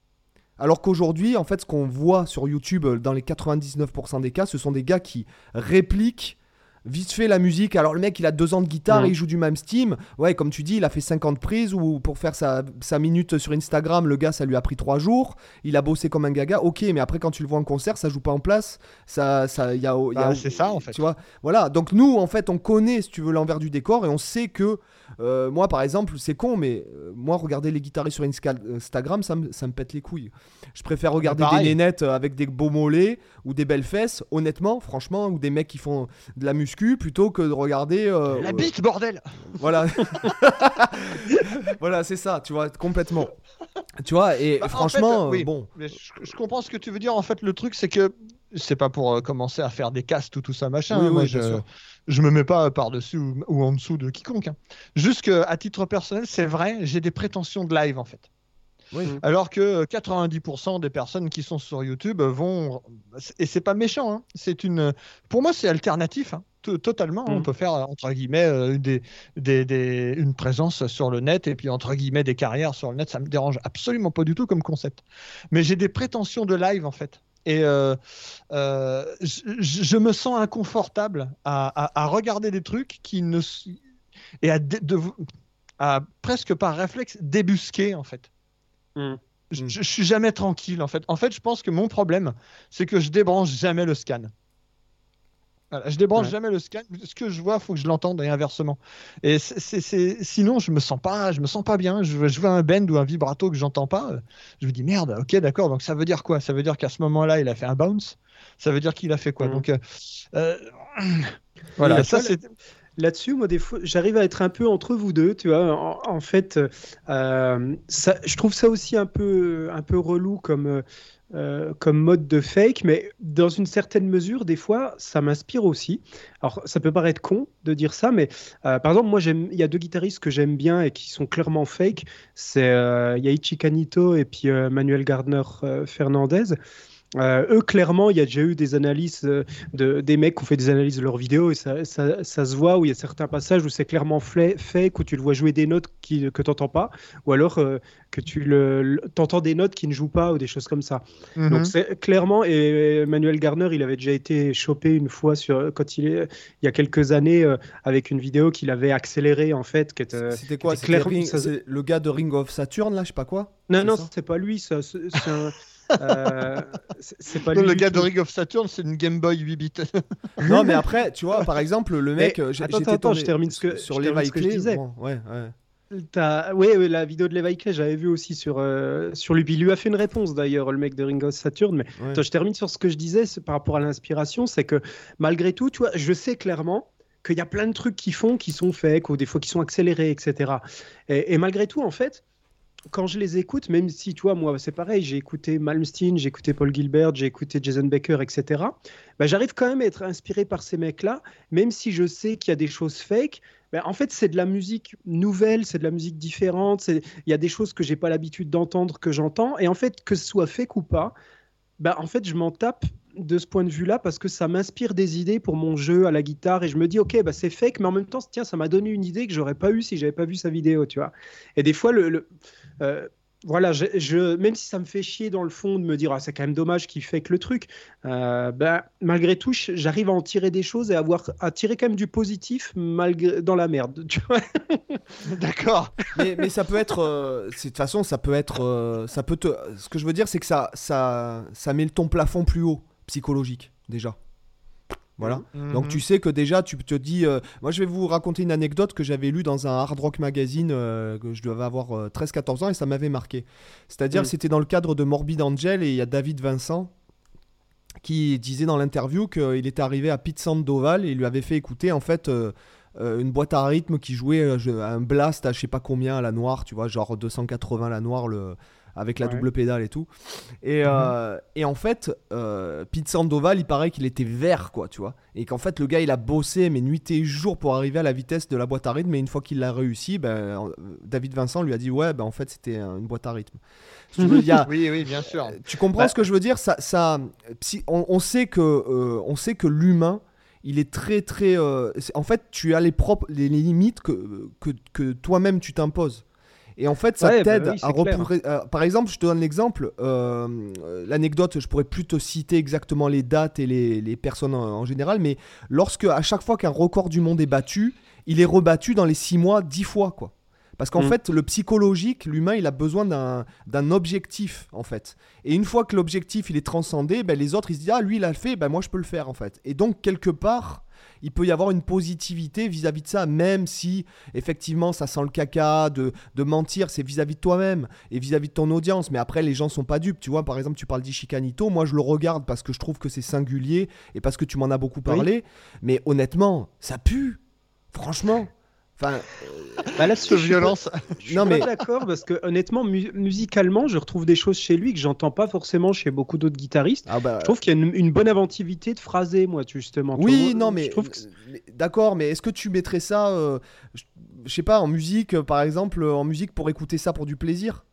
S1: Alors qu'aujourd'hui, en fait, ce qu'on voit sur YouTube, euh, dans les 99% des cas, ce sont des gars qui répliquent vite fait la musique. Alors le mec, il a deux ans de guitare,
S3: Mhm.
S1: il joue du même Steam. Ouais, comme tu dis, il a fait 50 prises ou pour faire sa, sa minute sur Instagram, le gars, ça lui a pris trois jours. Il a bossé comme un gaga. Ok, mais après, quand tu le vois en concert, ça joue pas en place. Ça, ça, y a, y a-
S4: Bah, c'est ça, en fait.
S1: Tu vois, voilà. Donc nous, en fait, on connaît, si tu veux, l'envers du décor et on sait que euh, moi, par exemple, c'est con, mais euh, moi, regarder les guitaristes sur Insta- Instagram, ça me, ça me pète les couilles. Je préfère regarder des nénettes euh, avec des beaux mollets ou des belles fesses, honnêtement, franchement, ou des mecs qui font de la muscu plutôt que de regarder. euh,
S4: La
S1: euh,
S4: bite, bordel
S1: Voilà. *laughs* voilà, c'est ça, tu vois, complètement. Tu vois, et
S4: Bah, en
S1: franchement,
S4: fait, oui.
S1: bon.
S4: Mais je, je comprends ce que tu veux dire. En fait, le truc, c'est que c'est pas pour euh, commencer à faire des castes ou tout ça, machin.
S1: Oui,
S4: hein. Moi,
S1: oui,
S4: je,
S1: bien sûr.
S4: Je me mets pas par-dessus ou, ou en dessous de quiconque. hein. Juste que, à titre personnel, c'est vrai, j'ai des prétentions de live, en fait.
S1: Oui.
S4: Alors que euh, 90% des personnes qui sont sur YouTube vont. Et c'est pas méchant, hein. c'est une. Pour moi, c'est alternatif. hein. Totalement, on
S3: Mm.
S4: peut faire entre guillemets euh, des, des, des- une présence sur le net et puis entre guillemets des carrières sur le net, ça me dérange absolument pas du tout comme concept. Mais j'ai des prétentions de live en fait. Et euh, euh, je, me sens inconfortable à, à- à regarder des trucs qui ne et à, dé- de- à presque par réflexe débusquer en fait.
S3: Mm.
S4: Je,
S1: Mm.
S4: je suis jamais tranquille en fait. En fait, je pense que mon problème, c'est que je débranche jamais le scan. Voilà, je débranche
S3: Ouais.
S4: jamais le scan. Ce que je vois, faut que je l'entende et inversement. Et c'est- sinon, je me sens pas, je me sens pas bien. Je, je vois un bend ou un vibrato que j'entends pas. Je me dis merde. Ok, d'accord. Donc ça veut dire quoi? Ça veut dire qu'à ce moment-là, il a fait un bounce? Ça veut dire qu'il a fait quoi?
S3: Mhm.
S4: Donc euh, euh, *clears throat* voilà. Ça c'est.
S3: Là-dessus, moi, des fois, j'arrive à être un peu entre vous deux, tu vois. En, en fait, euh, ça, je trouve ça aussi un peu, un peu relou comme, euh, euh, comme mode de fake, mais dans une certaine mesure, des fois, ça m'inspire aussi. Alors, ça peut paraître con de dire ça, mais euh, par exemple, moi, il y a deux guitaristes que j'aime bien et qui sont clairement fake. C'est euh, Yaichi Kanito et puis euh, Manuel Gardner euh, Fernandez. Euh, eux, clairement, il y a déjà eu des analyses euh, de, des mecs qui ont fait des analyses de leurs vidéos et ça, ça, ça se voit où il y a certains passages où c'est clairement fake, où tu le vois jouer des notes qui, que tu n'entends pas, ou alors euh, que tu le, t'entends des notes qui ne jouent pas ou des choses comme ça.
S4: Mhm.
S3: Donc c'est clairement, et Manuel Garner, il avait déjà été chopé une fois sur, quand il, est, il y a quelques années euh, avec une vidéo qu'il avait accélérée en fait.
S1: C'était quoi?
S3: c'était ça-
S1: le gars de Ring of Saturn, là, je sais pas quoi?
S3: Non, non, c'est pas lui, c'est un. *laughs* euh, c'est- c'est pas
S4: Non,
S3: lui.
S4: le gars de. Ring of Saturn, c'est une Game Boy 8 bits. *laughs*
S1: Non, mais après, tu vois, par exemple, le mec, j'ai-
S3: attends, attends, je termine ce que-
S1: sur
S3: je
S1: les
S3: ce que je
S1: Clé,
S3: disais.
S1: bon, ouais, ouais.
S3: T'as- Oui, oui, la vidéo de Levi Clay, j'avais vu aussi sur, euh, sur lui. Il lui a fait une réponse d'ailleurs, le mec de Ring of Saturn. Mais
S1: Ouais.
S3: Attends, je termine sur ce que je disais par rapport à l'inspiration. C'est que malgré tout, tu vois, je sais clairement qu'il y a plein de trucs qui font qui sont fake ou des fois qui sont accélérés, etc. Et, et malgré tout, en fait, quand je les écoute, même si, tu vois, moi, c'est pareil, j'ai écouté Malmsteen, j'ai écouté Paul Gilbert, j'ai écouté Jason Baker, etc. Bah, J'arrive quand même à être inspiré par ces mecs-là, même si je sais qu'il y a des choses fake. bah, en fait, c'est de la musique nouvelle, c'est de la musique différente. Il y a des choses que j'ai pas l'habitude d'entendre, que j'entends. Et en fait, que ce soit fake ou pas, bah, en fait, je m'en tape de ce point de vue-là parce que ça m'inspire des idées pour mon jeu à la guitare et je me dis ok bah c'est fake mais en même temps tiens ça m'a donné une idée que j'aurais pas eu si j'avais pas vu sa vidéo tu vois et des fois le, le- euh, voilà, je, même si ça me fait chier dans le fond de me dire ah, c'est quand même dommage qu'il que le truc, euh, ben, malgré tout, j'arrive à en tirer des choses et à, avoir, à tirer quand même du positif malgré, dans la merde. Tu vois *laughs*
S4: D'accord.
S1: mais, ça peut être. euh, de toute façon, ça peut être. ça peut te. Ce que je veux dire, c'est que ça, ça, ça met ton plafond plus haut, psychologique, déjà. Voilà. Donc
S4: Mhm.
S1: tu sais que déjà tu te dis, euh, moi je vais vous raconter une anecdote que j'avais lue dans un hard rock magazine euh, que je devais avoir euh, 13-14 ans et ça m'avait marqué. C'est-à-dire
S3: Mm.
S1: c'était dans le cadre de Morbid Angel et il y a David Vincent qui disait dans l'interview qu'il était arrivé à Pete Sandoval et il lui avait fait écouter en fait euh, une boîte à rythme qui jouait un blast à je sais pas combien à la noire, tu vois, genre 280 à la noire le avec la
S3: Ouais.
S1: double pédale et tout. Et, euh, et en fait, euh, Pete Sandoval, il paraît qu'il était vert, quoi, tu vois. Et qu'en fait, le gars, il a bossé, mais nuit et jour pour arriver à la vitesse de la boîte à rythme. Mais une fois qu'il l'a réussi, ben, euh, David Vincent lui a dit, ouais, ben, en fait, c'était euh, une boîte à rythme. Tu veux, il y a-
S4: Oui, oui, bien sûr.
S1: tu comprends
S4: Bah-
S1: ce que je veux dire? Ça, ça, on, on sait que, euh, on sait que l'humain, il est très très. euh, en fait, tu as les propres, les limites que, que, que toi-même tu t'imposes. Et en fait, ça
S3: Ouais, bah
S1: t'aide
S3: oui,
S1: à
S3: clair.
S1: repourrer- euh, par exemple, je te donne l'exemple. euh, euh, L'anecdote, je pourrais plus te citer exactement les dates et les, les personnes en, en général, mais lorsque à chaque fois qu'un record du monde est battu, il est rebattu dans les six mois dix fois, quoi. Parce qu'en
S3: Mm.
S1: fait, le psychologique, l'humain, il a besoin d'un d'un objectif, en fait. Et une fois que l'objectif, il est transcendé, ben, les autres, ils se disent, ah, lui, il a le fait, ben, moi, je peux le faire, en fait. Et donc, quelque part, il peut y avoir une positivité vis-à-vis de ça, même si, effectivement, ça sent le caca, de, de mentir, c'est vis-à-vis de toi-même et vis-à-vis de ton audience. Mais après, les gens sont pas dupes. Tu vois, par exemple, tu parles d'Ishikanito, moi, je le regarde parce que je trouve que c'est singulier et parce que tu m'en as beaucoup parlé. Mais honnêtement, ça pue. Franchement. Enfin,
S3: Bah, là,
S4: Ce violence.
S3: Je suis
S1: Non,
S3: pas
S1: mais-
S3: d'accord parce que honnêtement, mu- musicalement, je retrouve des choses chez lui que j'entends pas forcément chez beaucoup d'autres guitaristes.
S1: ah bah,
S3: Je trouve qu'il y a une, une bonne inventivité de phrasé, moi, justement.
S1: Oui,
S3: vois,
S1: non, mais, d'accord, mais est-ce que tu mettrais ça, euh, je, je sais pas, en musique, euh, par exemple, euh, en musique pour écouter ça pour du plaisir?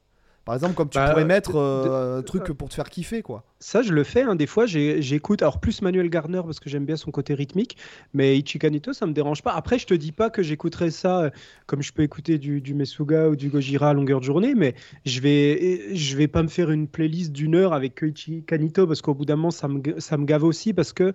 S1: Par exemple, comme tu
S3: Bah,
S1: pourrais
S3: euh,
S1: mettre
S3: de-
S1: euh, un truc pour te faire kiffer, quoi.
S3: ça, je le fais. hein, des fois, j'écoute. Alors plus Manuel Garner parce que j'aime bien son côté rythmique, mais Ichikanito, ça me dérange pas. Après, je te dis pas que j'écouterais ça euh, comme je peux écouter du, du Mesuga ou du Gojira à longueur de journée, mais je vais, je vais pas me faire une playlist d'une heure avec Ichikanito parce qu'au bout d'un moment, ça me, ça me gave aussi parce que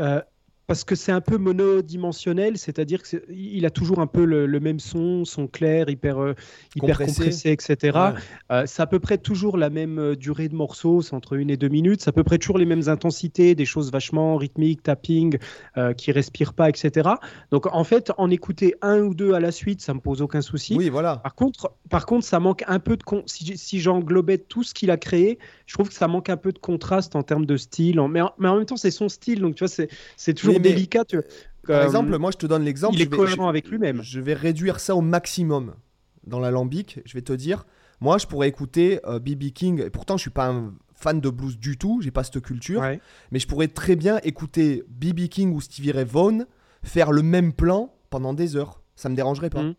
S3: euh, parce que c'est un peu monodimensionnel, c'est-à-dire qu'il a toujours un peu le, le même son, son clair, hyper, euh, hyper
S1: Compressé.
S3: compressé, etc.
S1: Ouais.
S3: Euh, c'est à peu près toujours la même euh, durée de morceau, c'est entre une et deux minutes. C'est à peu près toujours les mêmes intensités, des choses vachement rythmiques, tapping, euh, qui respirent pas, etc. Donc en fait, en écouter un ou deux à la suite, ça me pose aucun souci.
S1: Oui, voilà.
S3: Par contre, par contre, ça manque un peu de con... si, si j'englobais tout ce qu'il a créé, je trouve que ça manque un peu de contraste en termes de style. En- Mais, en... mais en même temps, c'est son style, donc tu vois, c'est c'est toujours
S1: Oui, mais-
S3: délicat. Tu.
S1: Par
S3: Euh,
S1: exemple, moi, je te donne l'exemple.
S3: il est
S1: vais-
S3: cohérent
S1: je-
S3: avec lui-même.
S1: Je vais réduire ça au maximum dans l'alambic. Je vais te dire, moi, je pourrais écouter BB King. Et pourtant, je suis pas un fan de blues du tout. J'ai pas cette culture.
S3: Ouais.
S1: Mais je pourrais très bien écouter BB King ou Stevie Ray Vaughan faire le même plan pendant des heures. Ça me dérangerait pas.
S3: Mhm.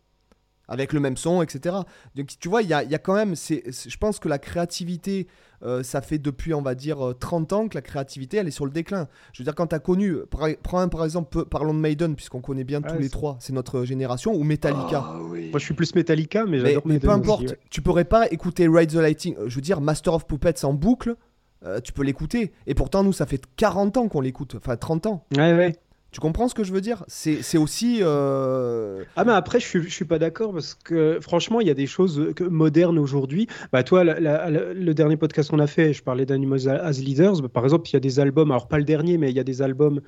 S1: Avec le même son, etc. Donc tu vois, il y a, il y a quand même. c'est je pense que la créativité, euh, ça fait depuis, on va dire, euh, 30 ans que la créativité, elle est sur le déclin. Je veux dire, quand tu as connu. par- Prends un, par exemple, parlons de Maiden, puisqu'on connaît bien tous les trois. C'est notre génération. Ou Metallica.
S3: Moi, je suis plus Metallica, mais j'adore
S1: mais peu
S3: Maiden aussi,
S1: importe,
S3: ouais.
S1: tu pourrais pas écouter Ride the Lighting, euh, je veux dire Master of Puppets en boucle, euh, tu peux l'écouter. Et pourtant, nous, ça fait 40 ans qu'on l'écoute, enfin 30 ans.
S3: Ouais, ouais.
S1: Tu comprends ce que je veux dire? C'est aussi. euh,
S3: Ah mais après je suis, suis pas d'accord parce que franchement il y a des choses que- modernes aujourd'hui. Bah toi le dernier podcast qu'on a fait, je parlais d'Animals as Leaders. Bah, par exemple il y a des albums, alors pas le dernier mais il y a des albums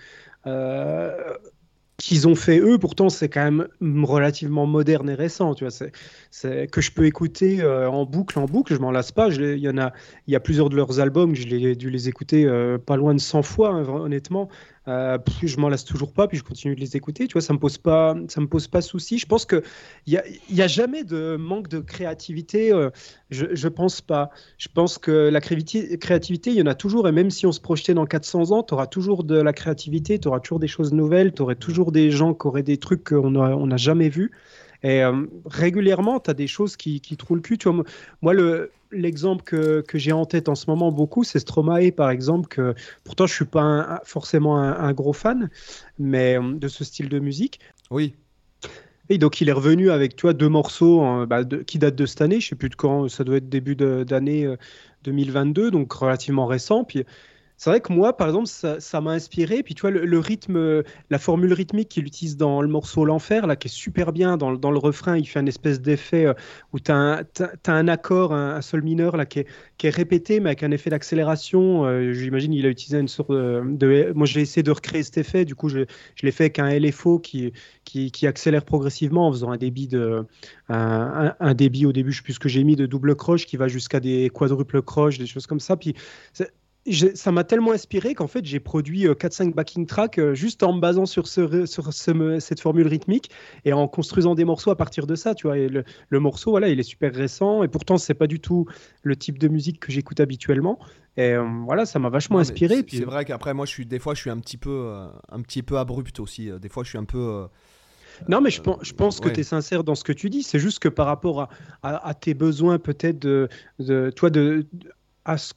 S3: euh, qu'ils ont fait eux. Pourtant c'est quand même relativement moderne et récent. Tu vois c'est que je peux écouter euh, en boucle en boucle. Je m'en lasse pas. Il y en a il y a plusieurs de leurs albums. Je l'ai dû les écouter pas loin de 100 fois hein, honnêtement. Euh, je m'en lasse toujours pas, puis je continue de les écouter. Tu vois, ça me pose pas, ça me pose pas souci. Je pense que il y a, a jamais de manque de créativité. euh, je, je pense pas. Je pense que la créativité, il y en a toujours. Et même si on se projetait dans 400 ans, tu auras toujours de la créativité, tu auras toujours des choses nouvelles, tu aurais toujours des gens qui auraient des trucs qu'on n'a on n'a jamais vus. Et euh, régulièrement, tu as des choses qui, qui te le cul. Tu vois, moi, le, l'exemple que, que j'ai en tête en ce moment beaucoup, c'est Stromae, par exemple, que pourtant je suis pas un- forcément un, un gros fan mais, euh, de ce style de musique.
S1: Oui.
S3: Et donc il est revenu avec tu vois, deux morceaux hein, bah, de- qui datent de cette année, je sais plus de quand, ça doit être début d'année euh, 2022, donc relativement récent. Puis c'est vrai que moi, par exemple, ça m'a inspiré. Puis tu vois, le, rythme, la formule rythmique qu'il utilise dans le morceau L'Enfer, là, qui est super bien, dans, le- refrain, il fait un espèce d'effet euh, où tu as, un accord, un, sol mineur, là, qui est, répété, mais avec un effet d'accélération. Euh, J'imagine il a utilisé une sorte de. moi, j'ai essayé de recréer cet effet, du coup, je, l'ai fait avec un LFO qui, accélère progressivement en faisant un débit, de, un débit au début, je sais plus ce que j'ai mis, de double croche qui va jusqu'à des quadruples croches, des choses comme ça. Puis ça m'a tellement inspiré qu'en fait j'ai produit euh, 4-5 backing tracks euh, juste en me basant sur, ce, ré- sur ce- cette formule rythmique et en construisant des morceaux à partir de ça. Tu vois, et le, le morceau, voilà, il est super récent et pourtant c'est pas du tout le type de musique que j'écoute habituellement. Et euh, voilà, ça m'a vachement
S1: Non,
S3: inspiré.
S1: c'est-
S3: Puis,
S1: C'est vrai qu'après, moi, je suis, des fois, je suis un petit peu, euh, un petit peu abrupt aussi. Euh, Des fois, je suis un peu. euh,
S3: Non, mais je pense, je pense que
S1: ouais.
S3: tu es sincère dans ce que tu dis. C'est juste que par rapport à, à- à tes besoins, peut-être, de, de, toi, de, de- à ce-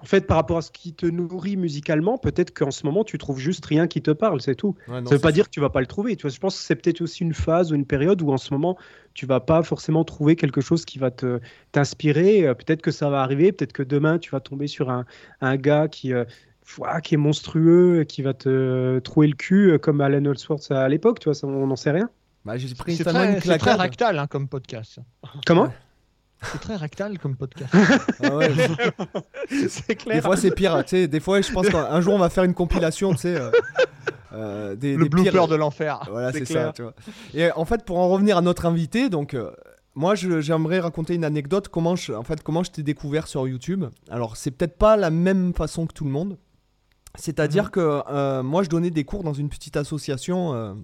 S3: en fait, par rapport à ce qui te nourrit musicalement, peut-être qu'en ce moment, tu trouves juste rien qui te parle, c'est tout.
S1: ouais, non,
S3: ça veut pas
S1: sûr.
S3: dire que tu vas pas le trouver. Tu vois, je pense que c'est peut-être aussi une phase ou une période où en ce moment, tu vas pas forcément trouver quelque chose qui va te t'inspirer. Euh, Peut-être que ça va arriver. Peut-être que demain, tu vas tomber sur un, un gars qui, euh, ouah, qui est monstrueux, qui va te trouer le cul, euh, comme Alan Allsworth à l'époque. Tu vois, ça, on n'en sait rien.
S1: Bah, j'ai pris
S4: C'est très,
S1: une
S4: c'est très
S1: claquade.
S4: rectal hein, comme podcast.
S3: Comment?
S1: Ouais.
S4: C'est très rectal comme podcast. *laughs*
S1: Ah ouais, *laughs*
S3: C'est
S1: des fois, c'est pire. Tu sais, des fois, je pense qu'un jour, on va faire une compilation, tu sais. euh, euh, des,
S4: Le
S1: des
S4: blooper
S1: pires-
S4: de l'enfer.
S1: Voilà,
S3: C'est
S1: ça.
S3: clair.
S1: Tu vois. Et en fait, pour en revenir à notre invité, donc euh, moi, j'aimerais raconter une anecdote. Comment je, en fait, comment je t'ai découvert sur YouTube. Alors, c'est peut-être pas la même façon que tout le monde. C'est-à-dire
S4: Mhm.
S1: que euh, moi, je donnais des cours dans une petite association.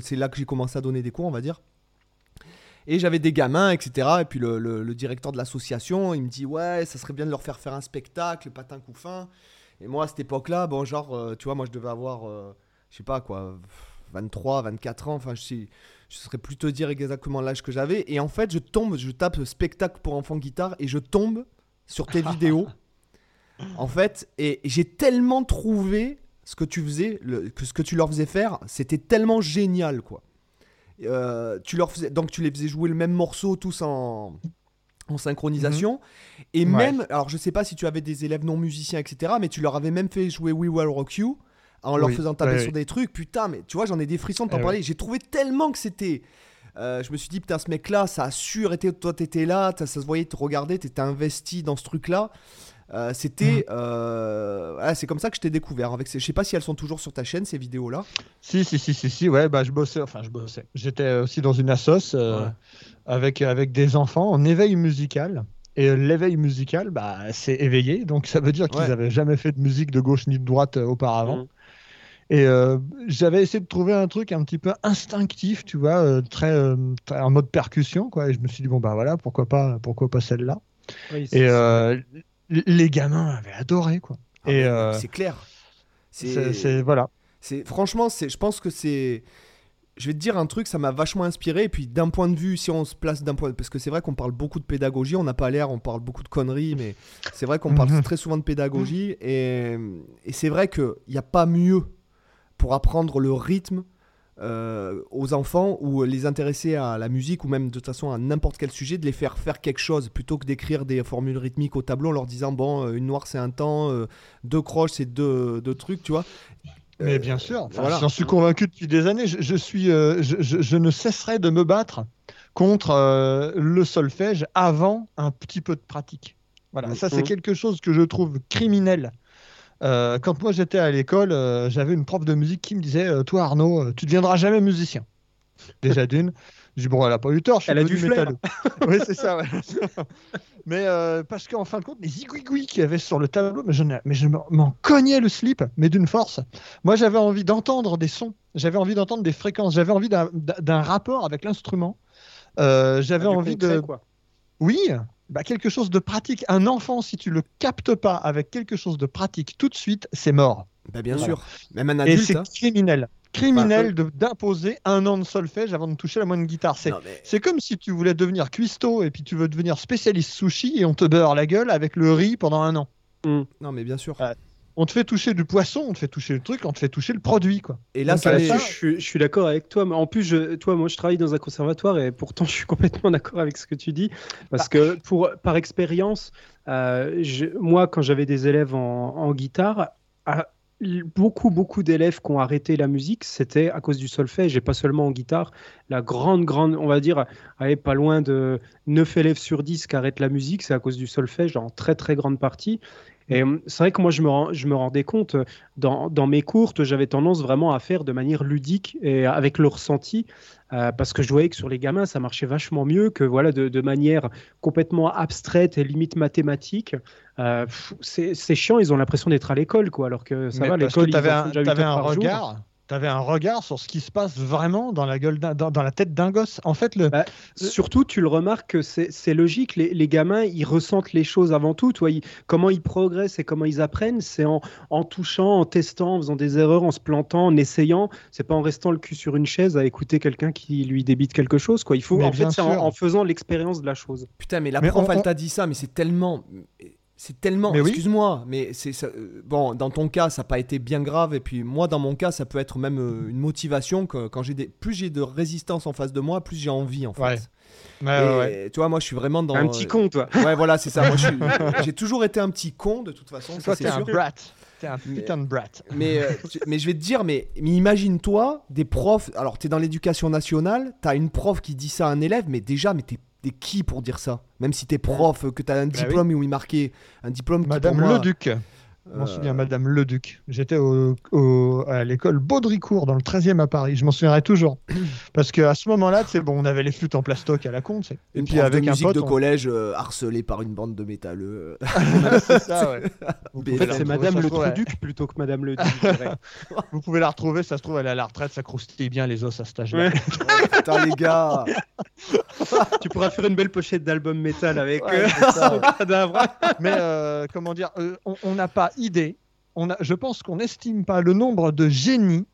S1: c'est là que j'ai commencé à donner des cours, on va dire. Et j'avais des gamins, etc. Et puis le, le- le directeur de l'association, il me dit Ouais, ça serait bien de leur faire faire un spectacle, patin couffin. Et moi, à cette époque-là, bon, genre, euh, tu vois, moi, je devais avoir, euh, je sais pas quoi, 23, 24 ans. Enfin, je sais, je saurais plus te dire exactement l'âge que j'avais. Et en fait, je tombe, je tape spectacle pour enfants guitare et je tombe sur tes *laughs* vidéos. En fait, et j'ai tellement trouvé ce que tu faisais, le- que ce que tu leur faisais faire, c'était tellement génial, quoi. Euh, tu leur faisais, donc tu les faisais jouer le même morceau tous en, en synchronisation. Et
S4: Ouais.
S1: même, alors je sais pas si tu avais des élèves non musiciens, etc., mais tu leur avais même fait jouer We Will Rock You en leur faisant taper
S4: ouais,
S1: sur des trucs. Putain, mais tu vois, j'en ai des frissons de t'en
S4: Eh
S1: parler. J'ai trouvé tellement que c'était. euh, je me suis dit, putain, ce mec-là, ça a sûr été. Toi, t'étais là, t'as- ça se voyait, te regarder, t'étais investi dans ce truc-là. Euh, c'était.
S4: Mhm.
S1: euh, voilà, c'est comme ça que je t'ai découvert. Avec ces... Je sais pas si elles sont toujours sur ta chaîne, ces vidéos-là.
S4: Si, si, si, si, si, ouais, bah, je bossais, enfin, je bossais. J'étais aussi dans une assoce euh,
S1: Ouais.
S4: avec, avec des enfants en éveil musical. Et l'éveil musical, bah, c'est éveillé, donc ça veut dire qu'ils
S1: Ouais.
S4: n'avaient jamais fait de musique de gauche ni de droite euh, auparavant.
S3: Mhm.
S4: Et euh, j'avais essayé de trouver un truc un petit peu instinctif, tu vois, euh, très, euh, très en mode percussion, quoi. Et je me suis dit, bon, bah voilà, pourquoi pas, pourquoi pas celle-là.
S3: Oui,
S4: Et euh, les gamins avaient adoré, quoi.
S1: Ah,
S4: Et euh,
S1: C'est clair.
S4: c'est, voilà.
S1: C'est franchement, c'est, je pense que c'est. Je vais te dire un truc, ça m'a vachement inspiré. Et puis d'un point de vue, si on se place d'un point, parce que c'est vrai qu'on parle beaucoup de pédagogie, on n'a pas l'air, on parle beaucoup de conneries, mais c'est vrai qu'on parle *laughs* très souvent de pédagogie. Et, et c'est vrai qu'il n'y a pas mieux pour apprendre le rythme euh, aux enfants ou les intéresser à la musique ou même de toute façon à n'importe quel sujet, de les faire faire quelque chose plutôt que d'écrire des formules rythmiques au tableau en leur disant bon, euh, une noire c'est un temps, euh, deux croches c'est deux, deux trucs, tu vois.
S4: Mais
S1: Euh,
S4: bien sûr, Enfin,
S1: voilà.
S4: j'en suis convaincu depuis des années. Je, je suis, euh, je, je- je ne cesserai de me battre contre euh, le solfège avant un petit peu de pratique. Voilà, ça c'est
S3: Mhm.
S4: quelque chose que je trouve criminel. Euh, quand moi j'étais à l'école, euh, j'avais une prof de musique qui me disait euh, Toi Arnaud, tu ne deviendras jamais musicien. Déjà *laughs* d'une. Je dis Bon, elle a pas eu tort, je suis
S3: Elle a du
S4: métalleux. oui, c'est ça, ouais. *laughs* Mais euh, parce qu'en fin de compte, les zigouigouis qu'il y avait sur le tableau, mais je, n'ai- mais je m'en- cognais le slip, mais d'une force. Moi, j'avais envie d'entendre des sons, j'avais envie d'entendre des fréquences, j'avais envie d'un- rapport avec l'instrument. J'avais
S3: Du
S4: envie
S3: concret,
S4: de.
S3: quoi.
S4: Oui, bah, quelque chose de pratique. Un enfant, si tu le captes pas avec quelque chose de pratique tout de suite, c'est mort.
S1: Bah, bien
S4: Voilà.
S1: sûr. Même un
S4: Et
S1: adulte.
S4: c'est
S1: hein.
S4: criminel. Criminel de- d'imposer un an de solfège avant de toucher la moindre guitare. C'est
S1: mais-
S4: c'est comme si tu voulais devenir cuistot et puis tu veux devenir spécialiste sushi et on te beurre la gueule avec le riz pendant un an.
S1: Non, mais bien sûr.
S4: On te fait toucher du poisson, on te fait toucher le truc, on te fait toucher le produit, quoi.
S1: Et là,
S4: Donc,
S1: ça met-
S3: je, suis- je suis d'accord avec toi, mais en plus, je, toi, moi, je travaille dans un conservatoire et pourtant, je suis complètement d'accord avec ce que tu dis, parce que pour, par expérience, euh, moi, quand j'avais des élèves en, en guitare, à- beaucoup, beaucoup d'élèves qui ont arrêté la musique, c'était à cause du solfège et pas seulement en guitare. La grande, grande, on va dire, allez, pas loin de 9 élèves sur 10 qui arrêtent la musique, c'est à cause du solfège en très, très grande partie. Et hum, c'est vrai que moi, je me, rends- je me rendais compte, euh, dans, dans mes cours, j'avais tendance vraiment à faire de manière ludique et avec le ressenti, euh, parce que je voyais que sur les gamins, ça marchait vachement mieux que voilà, de, de manière complètement abstraite et limite mathématique. Euh, c'est chiant, ils ont l'impression d'être à l'école, quoi, alors que ça
S4: Mais
S3: va, l'école,
S4: t'avais
S3: en
S4: un,
S3: heures
S4: un
S3: jour.
S4: Regard. T'avais un regard sur ce qui se passe vraiment dans la gueule, dans, dans la tête d'un gosse. En fait, le,
S3: Bah, Surtout, tu le remarques que c'est logique. Les, les gamins, ils ressentent les choses avant tout. Toi, ils- comment ils progressent et comment ils apprennent, c'est en, en touchant, en testant, en faisant des erreurs, en se plantant, en essayant. C'est pas en restant le cul sur une chaise à écouter quelqu'un qui lui débite quelque chose. Quoi. Il faut,
S4: Mais
S3: en fait, c'est en, faisant l'expérience de la chose.
S1: Putain, mais la
S4: Mais
S1: prof,
S4: on-
S1: elle
S4: on-
S1: t'a dit ça, mais c'est tellement. C'est tellement.
S4: Mais oui.
S1: Excuse-moi, mais c'est ça- euh, bon. Dans ton cas, ça n'a pas été bien grave, et puis moi, dans mon cas, ça peut être même euh, une motivation que quand j'ai des, plus j'ai de résistance en face de moi, plus j'ai envie en fait.
S4: Ouais. Ouais,
S1: Et,
S4: ouais, ouais.
S1: Tu vois, moi, je suis vraiment dans.
S3: Un petit con, toi.
S1: Ouais, voilà, c'est ça. Moi, *laughs* j'ai toujours été un petit con de toute façon,
S4: Toi,
S1: c'est
S4: t'es un brat. T'es un
S1: Mais-
S4: putain de brat.
S1: Mais, euh, tu- mais je vais te dire, mais, mais imagine-toi des profs. Alors, t'es dans l'éducation nationale, t'as une prof qui dit ça à un élève, mais déjà, mais t'es t'es qui pour dire ça Même si t'es prof, euh, que t'as un
S4: Bah
S1: diplôme où il marquait un diplôme qui,
S4: Madame
S1: pour moi,
S4: Leduc. Je m'en
S1: euh,
S4: souviens, Madame Leduc. J'étais au, au- à l'école Baudricourt, dans le 13e à Paris. Je m'en souviendrai toujours. *coughs* Parce qu'à ce moment-là, c'est bon, on avait les flûtes en plastoc à la con. Et
S1: Une
S4: puis avec
S1: de
S4: un pote,
S1: de
S4: on-
S1: collège euh, harcelée par une bande de métalleux. *laughs*
S4: c'est ça, ouais.
S1: En fait,
S3: C'est Madame le Truduc plutôt que Madame le Duc. je dirais. *laughs*
S4: Vous pouvez la retrouver, ça se trouve, elle est à la retraite, ça croustille bien les os à cet âge-là.
S3: Ouais. *laughs*
S1: Putain, les gars
S3: tu pourras faire une belle pochette d'album métal avec
S4: Ouais,
S3: euh,
S4: c'est ça.
S3: son cadavre.
S4: Mais euh, comment dire, euh, on- on n'a pas idée. On a, je pense qu'on n'estime pas le nombre de génies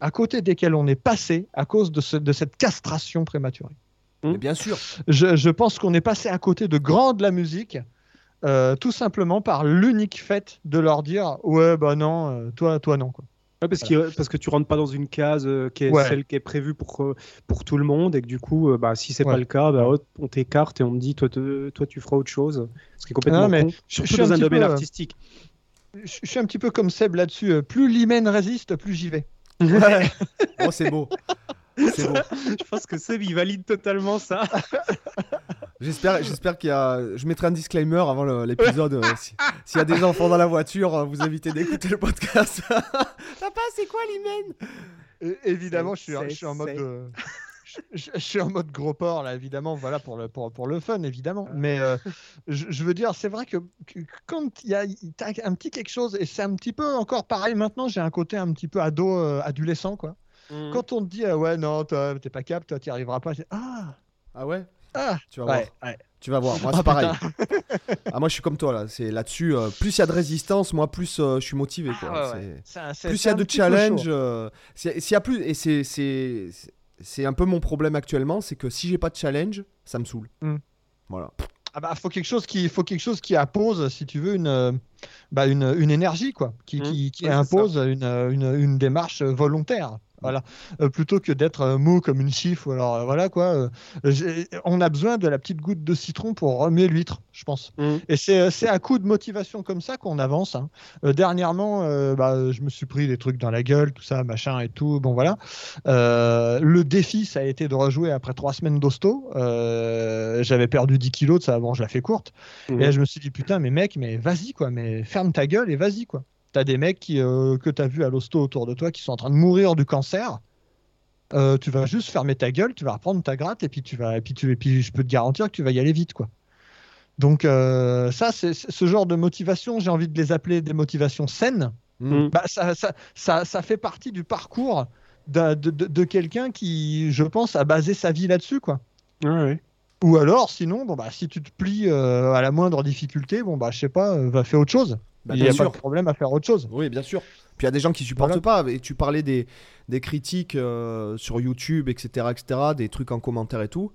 S4: à côté desquels on est passé à cause de, ce- de cette castration prématurée.
S1: Mais Bien sûr.
S4: Je, je pense qu'on est passé à côté de grands de la musique, euh, tout simplement par l'unique fait de leur dire ouais bah non, euh, toi toi non quoi.
S3: Ouais, parce, qu'il- parce que tu rentres pas dans une case euh, qui est
S4: Ouais.
S3: celle qui est prévue pour, euh, pour tout le monde et que du coup, euh, bah, si c'est
S4: Ouais.
S3: pas le cas, bah, on t'écarte et on te dit toi, te- toi tu feras autre chose. Ce qui est complètement
S4: Non, mais
S3: con,
S4: je-
S3: surtout
S4: je suis
S3: dans
S4: un
S3: domaine
S4: peu, euh,
S3: artistique.
S4: Je, suis un petit peu comme Seb là-dessus. euh, Plus l'hymen résiste, plus j'y vais.
S1: Ouais. *laughs* Oh, c'est beau. C'est beau.
S3: Je pense que Seb il valide totalement ça. *laughs*
S1: J'espère, j'espère qu'il y a. Je mettrai un disclaimer avant le- l'épisode. euh, si- S'il y a des enfants dans la voiture, euh, vous évitez d'écouter le podcast. *laughs* Papa, c'est quoi l'hymen?
S4: Euh, évidemment, je
S3: C'est-
S4: suis, je suis en mode. euh, je, suis en mode gros porc là, évidemment, voilà pour le pour, pour le fun, évidemment. Mais euh, je, je veux dire, c'est vrai que, que quand il y a un petit quelque chose et c'est un petit peu encore pareil maintenant, j'ai un côté un petit peu ado, euh, adolescent quoi.
S3: Mm.
S4: Quand on te dit ah ouais non, t'es pas capable, toi t'y arriveras pas, ah
S1: Ah ouais?
S4: Ah
S1: Tu vas voir.
S4: ouais, ouais.
S1: Tu vas voir. Moi,
S4: Ah, *laughs*
S1: c'est pareil. ah, moi, je suis comme toi là. C'est là-dessus. euh, plus il y a de résistance, moi, plus euh, je suis motivé. Quoi.
S4: Ah, ouais, un-
S1: plus il y a de challenge, euh, s'il y a plus et c'est c'est un peu mon problème actuellement, c'est que si j'ai pas de challenge, ça me saoule.
S4: Hmm.
S1: Voilà.
S4: Ah bah, faut quelque chose qui faut quelque chose qui appose, si tu veux, une, euh, bah, une, une énergie quoi, qui, qui, qui
S3: Ouais, c'est
S4: impose une, une, une démarche volontaire. Voilà, Euh, plutôt que d'être euh, mou comme une chiffre. ou Alors euh, voilà quoi. euh, on a besoin de la petite goutte de citron pour remuer l'huître, je pense.
S3: Mm.
S4: Et c'est à coup de motivation comme ça qu'on avance. hein. Dernièrement, bah, je me suis pris des trucs dans la gueule, tout ça, machin et tout. Bon voilà. Le défi, ça a été de rejouer après trois semaines d'hosto. J'avais perdu 10 kilos de ça. Bon, je la fais courte.
S3: Mhm.
S4: Et là, je me suis dit, putain, mais mec, mais vas-y, quoi, mais ferme ta gueule et vas-y, quoi. T'as des mecs qui, euh, que t'as vu à l'hosto autour de toi qui sont en train de mourir du cancer. Euh, tu vas juste fermer ta gueule, tu vas reprendre ta gratte et puis tu vas, et puis tu, et puis je peux te garantir que tu vas y aller vite, quoi. Donc euh, ça, c'est ce genre de motivation, j'ai envie de les appeler des motivations saines.
S1: Hmm.
S3: Mm.
S4: Bah, ça, ça, ça, ça fait partie du parcours de, de, de quelqu'un qui, je pense, a basé sa vie là-dessus, quoi.
S3: Ouais, ouais.
S4: Ou alors, sinon, bon, bah, si tu te plies euh, à la moindre difficulté, bon, bah, je sais pas, euh, va faire autre chose.
S1: Bah,
S4: Il n'y a pas
S1: sûr.
S4: de problème à faire autre chose.
S1: Oui, bien sûr. Puis il y a des gens qui supportent
S4: Voilà.
S1: pas. Et tu parlais des, des critiques euh, sur YouTube, etc., etc., des trucs en commentaire et tout.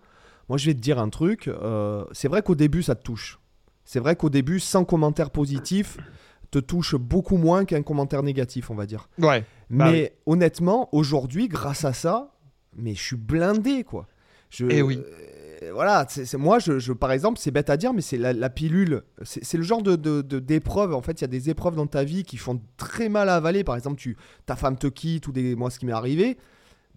S1: Moi, je vais te dire un truc. euh, c'est vrai qu'au début, ça te touche. C'est vrai qu'au début, sans commentaire positif, te touche beaucoup moins qu'un commentaire négatif, on va dire.
S4: Ouais. Bah
S1: Mais honnêtement, aujourd'hui, grâce à ça, mais je suis blindé, quoi. Je,
S4: Eh oui.
S1: Euh, voilà, c'est moi, je, je- par exemple, c'est bête à dire, mais c'est la, la pilule. C'est le genre de d'épreuve. en fait, il y a des épreuves dans ta vie qui font très mal à avaler. Par exemple, tu, ta femme te quitte ou des, moi, ce qui m'est arrivé.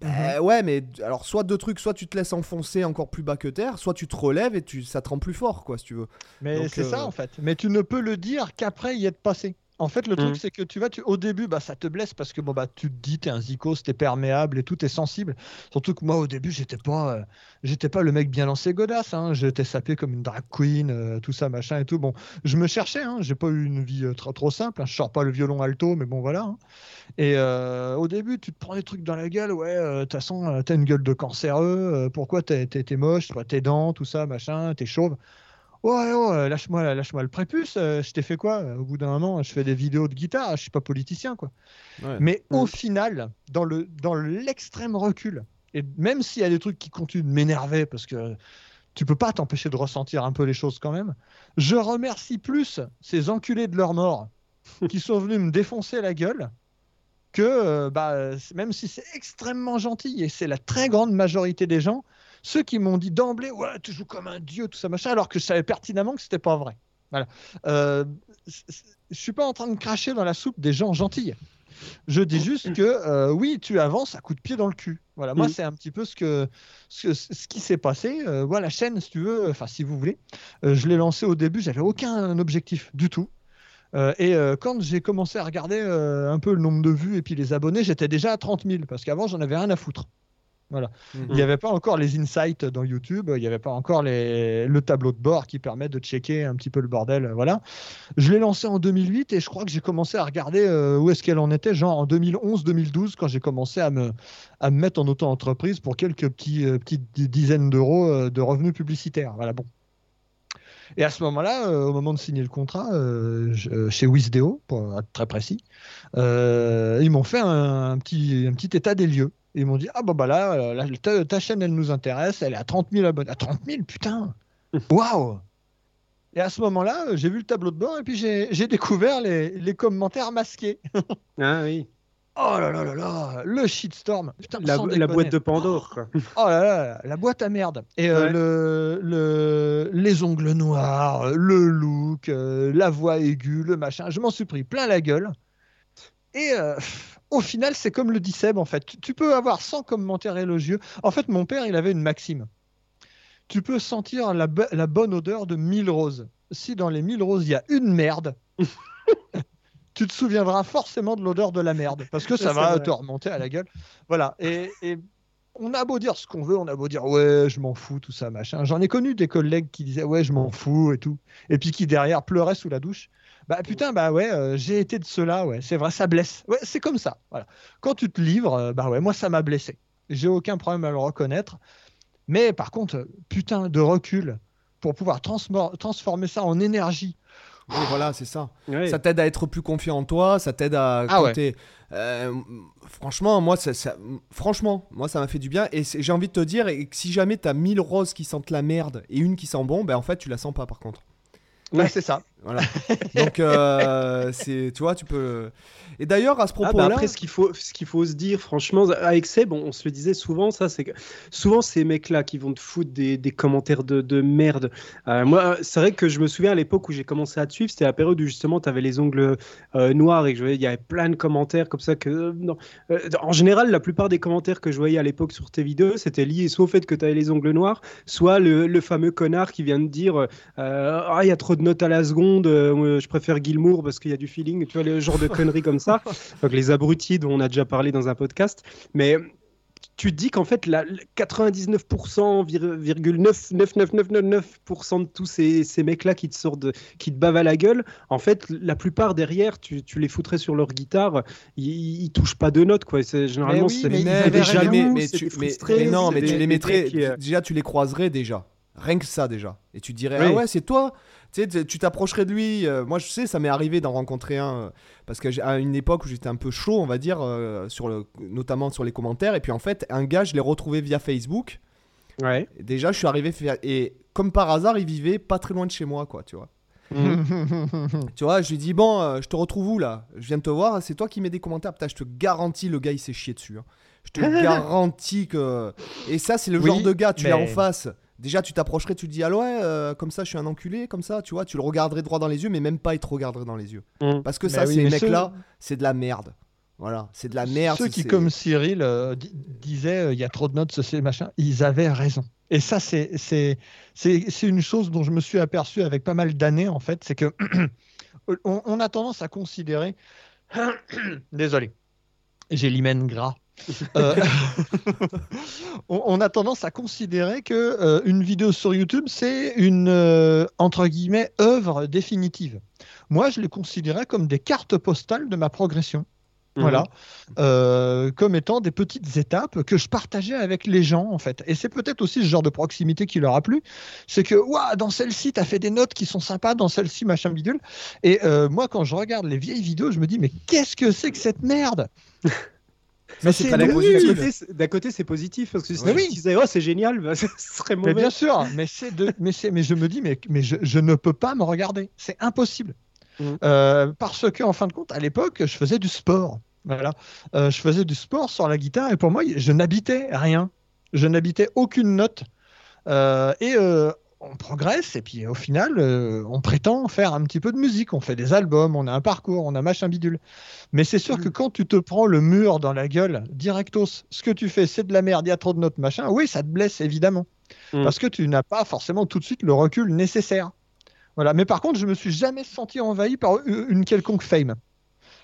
S1: Ben ouais, mais alors soit deux trucs, soit tu te laisses enfoncer encore plus bas que terre, soit tu te relèves et tu, ça te rend plus fort, quoi, si tu veux.
S4: Mais c'est
S1: euh,
S4: ça en fait. Mais tu ne peux le dire qu'après y être passé. En fait, le truc,
S3: Mm.
S4: c'est que tu vas, tu, au début, bah, ça te blesse parce que bon, bah, tu te dis, t'es un zikos, t'es perméable et tout, t'es sensible. Surtout que moi, au début, j'étais pas, euh, j'étais pas le mec bien lancé godasse. Hein. J'étais sapé comme une drag queen, euh, tout ça, machin et tout. Bon, je me cherchais. Hein. J'ai pas eu une vie euh, trop, trop simple. Hein. Je sors pas le violon alto, mais bon, voilà. hein. Et au début, tu te prends des trucs dans la gueule. Ouais, de toute façon, t'as une gueule de cancéreux. pourquoi t'es moche, toi, tes dents, tout ça, machin, t'es chauve. Ouais, ouais, lâche-moi, lâche-moi le prépuce. euh, je t'ai fait quoi? Au bout d'un moment, je fais des vidéos de guitare. Je suis pas politicien, quoi. Mais au final, dans le dans l'extrême recul, et même s'il y a des trucs qui continuent de m'énerver parce que tu peux pas t'empêcher de ressentir un peu les choses quand même, je remercie plus ces enculés de leur mort *laughs* qui sont venus me défoncer la gueule que euh, bah, même si c'est extrêmement gentil et c'est la très grande majorité des gens, ceux qui m'ont dit d'emblée ouais tu joues comme un dieu tout ça machin alors que je savais pertinemment que c'était pas vrai. Voilà. Euh, je suis pas en train de cracher dans la soupe des gens gentils. Je dis juste que euh, oui, tu avances à coup de pied dans le cul. Voilà, moi
S3: Mm.
S4: c'est un petit peu ce que ce, ce qui s'est passé. Euh, voilà, la chaîne, si tu veux, enfin si vous voulez, euh, je l'ai lancée au début, j'avais aucun objectif du tout. Euh, et euh, quand j'ai commencé à regarder euh, un peu le nombre de vues et puis les abonnés, j'étais déjà à 30 000 parce qu'avant j'en avais rien à foutre. Voilà.
S1: Mhm.
S4: Il n'y avait pas encore les insights dans YouTube, il n'y avait pas encore les... le tableau de bord qui permet de checker un petit peu le bordel. Voilà. Je l'ai lancé en 2008 et je crois que j'ai commencé à regarder euh, où est-ce qu'elle en était, genre en 2011-2012, quand j'ai commencé à me, à me mettre en auto-entreprise pour quelques petits, euh, petites di- dizaines d'euros euh, de revenus publicitaires. Voilà, bon. Et à ce moment-là, euh, au moment de signer le contrat, euh, je- chez Wisdeo, pour être très précis, euh, ils m'ont fait un, un petit, un petit état des lieux. Ils m'ont dit Ah, bah, bah là, euh, là, ta, ta chaîne, elle nous intéresse, elle est à 30 000 abonnés. À 30 000, putain *laughs* Waouh Et à ce moment-là, euh, j'ai vu le tableau de bord et puis j'ai découvert les, les commentaires masqués. *laughs*
S3: Ah oui.
S4: Oh là là là là, le shitstorm. Putain,
S3: La, la boîte de Pandore, quoi.
S4: Oh là là, la boîte à merde. Et euh,
S3: Ouais.
S4: le, le, les ongles noirs, le look, euh, la voix aiguë, le machin, je m'en suis pris plein la gueule. Et euh, au final, c'est comme le dit Seb, en fait. Tu, peux avoir 100 commentaires élogieux. En fait, mon père, il avait une maxime. Tu peux sentir la, bo- la bonne odeur de 1000 roses. Si dans les 1000 roses, il y a une merde, *laughs* tu te souviendras forcément de l'odeur de la merde. Parce que ça va
S3: vrai.
S4: te remonter à la gueule. Voilà. Et, et on a beau dire ce qu'on veut, on a beau dire ouais, je m'en fous, tout ça, machin. J'en ai connu des collègues qui disaient ouais, je m'en fous et tout. Et puis qui derrière pleuraient sous la douche. Bah putain, bah ouais, euh, j'ai été de cela, ouais, c'est vrai, ça blesse. Ouais, c'est comme ça. Voilà. Quand tu te livres, euh, bah ouais, moi ça m'a blessé. J'ai aucun problème à le reconnaître. Mais par contre, putain de recul pour pouvoir transformer ça en énergie.
S1: Oui, voilà, c'est ça. Ça t'aide à être plus confiant en toi, ça t'aide à.
S4: Ah ouais.
S1: euh, franchement, moi, ça, ça- franchement, moi, ça m'a fait du bien. Et j'ai envie de te dire, et que si jamais t'as 1000 roses qui sentent la merde et une qui sent bon, ben en fait, tu la sens pas par contre.
S4: Ouais, c'est ça.
S1: Voilà. Donc, euh, c'est, tu vois, tu peux. Et d'ailleurs, à ce
S3: Ah, bah,
S1: propos-là.
S3: après, ce qu'il faut, ce qu'il faut se dire, franchement, avec Seb, on, on se le disait souvent, ça, c'est que souvent ces mecs-là qui vont te foutre des, des commentaires de, de merde. Euh, moi, c'est vrai que je me souviens à l'époque où j'ai commencé à te suivre, c'était la période où justement tu avais les ongles euh, noirs et que je voyais, il y avait plein de commentaires comme ça. Que, euh, non. Euh, en général, la plupart des commentaires que je voyais à l'époque sur tes vidéos, c'était lié soit au fait que tu avais les ongles noirs, soit le, le fameux connard qui vient de dire euh, Ah, il y a trop de notes à la seconde, euh, je préfère Gilmour parce qu'il y a du feeling, tu vois, le genre de conneries comme ça. Donc les abrutis dont on a déjà parlé dans un podcast. Mais tu te dis qu'en fait, la, la 99%, vir- virgule 9, 9, 9, 9, 9, 9% de tous ces, ces mecs-là qui te sortent, de- qui te bavent à la gueule, en fait, la plupart derrière, tu, tu les foutrais sur leur guitare, ils, ils touchent pas de notes, quoi. C'est- Généralement,
S4: oui,
S3: c'est
S4: mais
S1: mais, mais tu, mais-
S3: frustrés,
S1: mais non, mais tu les mettrais.
S3: qui, euh,
S1: Déjà, tu les croiserais déjà. Rien que ça, déjà. Et tu dirais,
S3: Oui.
S1: ah ouais, c'est toi. Tu sais, tu- t'approcherais de lui. euh, moi, je sais, ça m'est arrivé d'en rencontrer un. euh, parce qu'à une époque où j'étais un peu chaud, on va dire, euh, sur le, notamment sur les commentaires. Et puis, en fait, un gars, je l'ai retrouvé via Facebook.
S3: Ouais.
S1: Et déjà, je suis arrivé. Et comme par hasard, il vivait pas très loin de chez moi, quoi, tu vois. *laughs* *laughs* Tu vois, je lui dis bon, euh, je te retrouve où là? Je viens de te voir, c'est toi qui mets des commentaires. Putain, je te garantis, le gars il s'est chié dessus. hein. Je te *laughs* garantis que. Et ça, c'est le
S4: Oui,
S1: genre de gars, tu l'as en
S4: mais-
S1: face. Déjà, tu t'approcherais, tu te dis, ah ouais, euh, comme ça, je suis un enculé, comme ça, tu vois, tu le regarderais droit dans les yeux, mais même pas, il te regarderait dans les yeux.
S3: Mm.
S1: Parce que
S4: Mais
S1: ça,
S4: oui,
S1: ces mecs-là, c'est de la merde. Voilà, c'est de la merde.
S4: Ceux qui, comme Cyril, euh, di- disaient euh, il y a trop de notes, ceci, machin, ils avaient raison. Et ça, c'est c'est- c'est c'est une chose dont je me suis aperçu avec pas mal d'années, en fait, c'est que *clears throat* on, on a tendance à considérer. *clears throat* Désolé, j'ai l'hymen gras. Euh, *laughs* on, on a tendance à considérer que euh, une vidéo sur YouTube, c'est une euh, entre guillemets œuvre définitive. Moi, je les considérais comme des cartes postales de ma progression.
S3: Mhm.
S4: Voilà, comme étant des petites étapes que je partageais avec les gens en fait. Et c'est peut-être aussi ce genre de proximité qui leur a plu. C'est que, ouah, dans celle-ci, tu as fait des notes qui sont sympas, dans celle-ci, machin bidule. Et moi, quand je regarde les vieilles vidéos, je me dis, mais qu'est-ce que c'est que cette merde? Mais
S1: c'est
S4: c'est
S1: pas
S3: D'un
S1: la
S3: côté,
S1: positive.
S3: d'un côté, c'est- positif parce que si
S4: oui.
S3: disais oh c'est génial, *laughs* bah, ce serait
S4: Mais
S3: mauvais.
S4: bien sûr, mais c'est de, mais c'est, mais je me dis, mais, mais je, je ne peux pas me regarder, c'est impossible.
S3: Mhm.
S4: Euh, parce que en fin de compte, à l'époque, je faisais du sport. Voilà, Euh, je faisais du sport sur la guitare et pour moi, je n'habitais rien. Je n'habitais aucune note. Euh, et euh, on progresse et puis au final, euh, on prétend faire un petit peu de musique. On fait des albums, on a un parcours, on a machin bidule. Mais c'est sûr que quand tu te prends le mur dans la gueule, directos, ce que tu fais, c'est de la merde, il y a trop de notes, machin. Oui, ça te blesse évidemment
S3: Mm.
S4: parce que tu n'as pas forcément tout de suite le recul nécessaire. Voilà. Mais par contre, je me suis jamais senti envahi par une quelconque fame.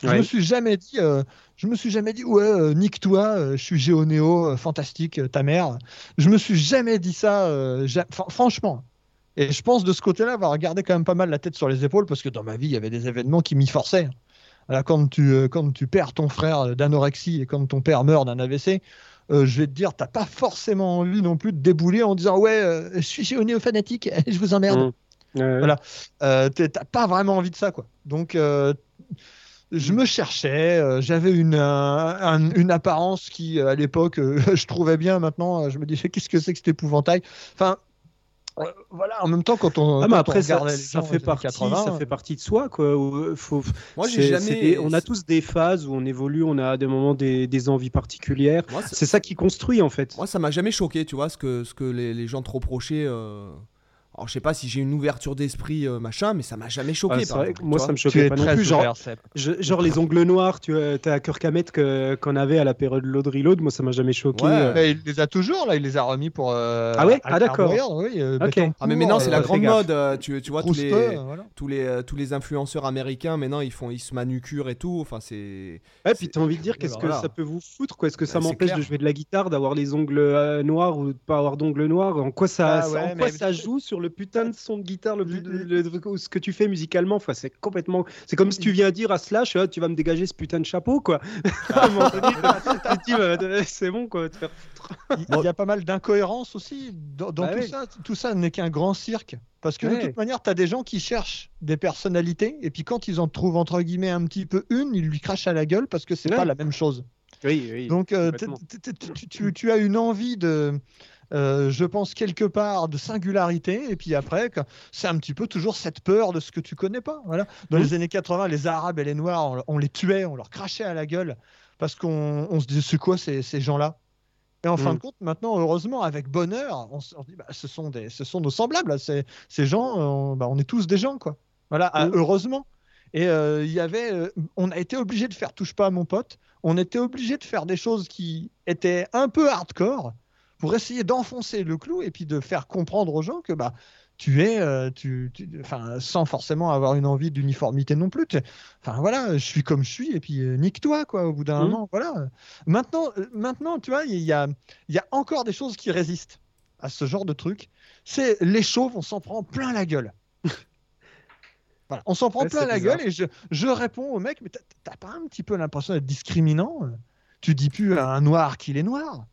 S4: Je
S3: Ouais.
S4: me suis jamais dit, euh, je me suis jamais dit, ouais, euh, nique-toi, euh, je suis géonéo, euh, fantastique, ta mère. Je me suis jamais dit ça, ja- franchement. Et je pense de ce côté-là avoir gardé quand même pas mal la tête sur les épaules parce que dans ma vie, il y avait des événements qui m'y forçaient. Voilà, quand tu, quand tu perds ton frère d'anorexie et quand ton père meurt d'un AVC, euh, je vais te dire, t'as pas forcément envie non plus de débouler en disant ouais, euh, je suis géonéo fanatique, *laughs* je vous emmerde.
S3: Mm. Ouais.
S4: Voilà. Euh, T'as pas vraiment envie de ça, quoi. Donc, je me cherchais. euh, J'avais une, un- un- une apparence qui, euh, à l'époque, euh, *laughs* je trouvais bien. Maintenant, euh, je me disais, qu'est-ce que c'est que cet épouvantail? Enfin, euh, voilà. En même temps, quand on,
S3: Ah,
S4: quand
S3: mais
S4: on
S3: après, ça, fait partie,
S4: 80,
S3: ça fait partie de soi, quoi. euh, faut-
S1: Moi, j'ai jamais.
S3: des- on a tous des phases où on évolue, on a des moments des, des envies particulières. C'est ça qui construit, en fait.
S1: Moi, ça m'a jamais choqué, tu vois, ce que, ce que les, les gens te reprochaient. euh, Alors, je sais pas si j'ai une ouverture d'esprit, euh, machin, mais ça m'a jamais choqué.
S3: Ah, c'est
S1: par
S3: vrai
S1: exemple,
S3: que moi, ça me choquait pas non
S4: très
S3: plus. Genre, genre les ongles noirs, tu as Hammett que- qu'on avait à la période Load Reload, moi, ça m'a jamais choqué.
S1: Ouais.
S3: euh.
S4: Mais il les a toujours, là. Il les a remis pour. euh,
S3: Ah ouais? Ah, d'accord.
S4: Oui, euh,
S1: Ah, mais maintenant, c'est
S4: euh,
S1: la grande mode. tu, tu vois, tous les,
S4: voilà.
S1: tous, les, tous les influenceurs américains, maintenant, ils, font, ils se manucurent et tout. Enfin, c'est.
S3: Ouais, puis t'as envie de dire qu'est-ce que
S1: Voilà.
S3: ça peut vous foutre quoi? Est-ce que ça
S1: Bah,
S3: m'empêche de jouer de la guitare, d'avoir les ongles noirs ou de pas avoir d'ongles noirs? En quoi ça,
S4: Ah
S3: ça joue sur le putain de son de guitare, le,
S4: Le-
S3: le- le- ce que tu fais musicalement Enfin, c'est complètement. C'est comme si tu viens dire à Slash, Ah, tu vas me dégager ce putain de chapeau quoi. *laughs* Dis, bah, c'est bon quoi, te faire foutre.
S4: Il il y a pas mal d'incohérences aussi dans, dans
S3: Bah
S4: tout
S3: ouais.
S4: ça. Tout ça n'est qu'un grand cirque. Parce que de toute manière, tu as des gens qui cherchent des personnalités et puis quand ils en trouvent entre guillemets un petit peu une, ils lui crachent à la gueule parce que c'est
S3: Ouais.
S4: pas la même chose.
S3: Oui, oui.
S4: Donc euh, tu as une envie de, euh, je pense quelque part de singularité et puis après c'est un petit peu toujours cette peur de ce que tu connais pas. Voilà. Dans les années 80, les Arabes et les Noirs, on, on les tuait, on leur crachait à la gueule parce qu'on on se disait c'est quoi ces, ces gens-là? Et en fin
S3: Mhm.
S4: de compte, maintenant, heureusement, avec bonheur, on se dit, bah, ce, sont des, ce sont nos semblables. Ces, ces gens, on, bah, on est tous des gens, quoi. Voilà, ah,
S3: Mhm.
S4: heureusement. Et euh, y avait, euh, on a été obligé de faire touche pas à mon pote. On était obligé de faire des choses qui étaient un peu hardcore pour essayer d'enfoncer le clou et puis de faire comprendre aux gens que bah tu es, euh, tu, tu- enfin, sans forcément avoir une envie d'uniformité non plus. Enfin voilà, je suis comme je suis et puis euh, nique-toi quoi. Au bout d'un
S3: Mhm.
S4: moment, voilà. Maintenant, euh, maintenant, tu vois, il y a, il y a encore des choses qui résistent à ce genre de truc. C'est les chauves, on s'en prend plein la gueule. *laughs* Voilà, on s'en prend
S3: Ouais,
S4: plein la
S3: bizarre.
S4: gueule et je, je réponds au mec, mais t'as- pas un petit peu l'impression d'être discriminant? Tu dis plus à un noir qu'il est noir.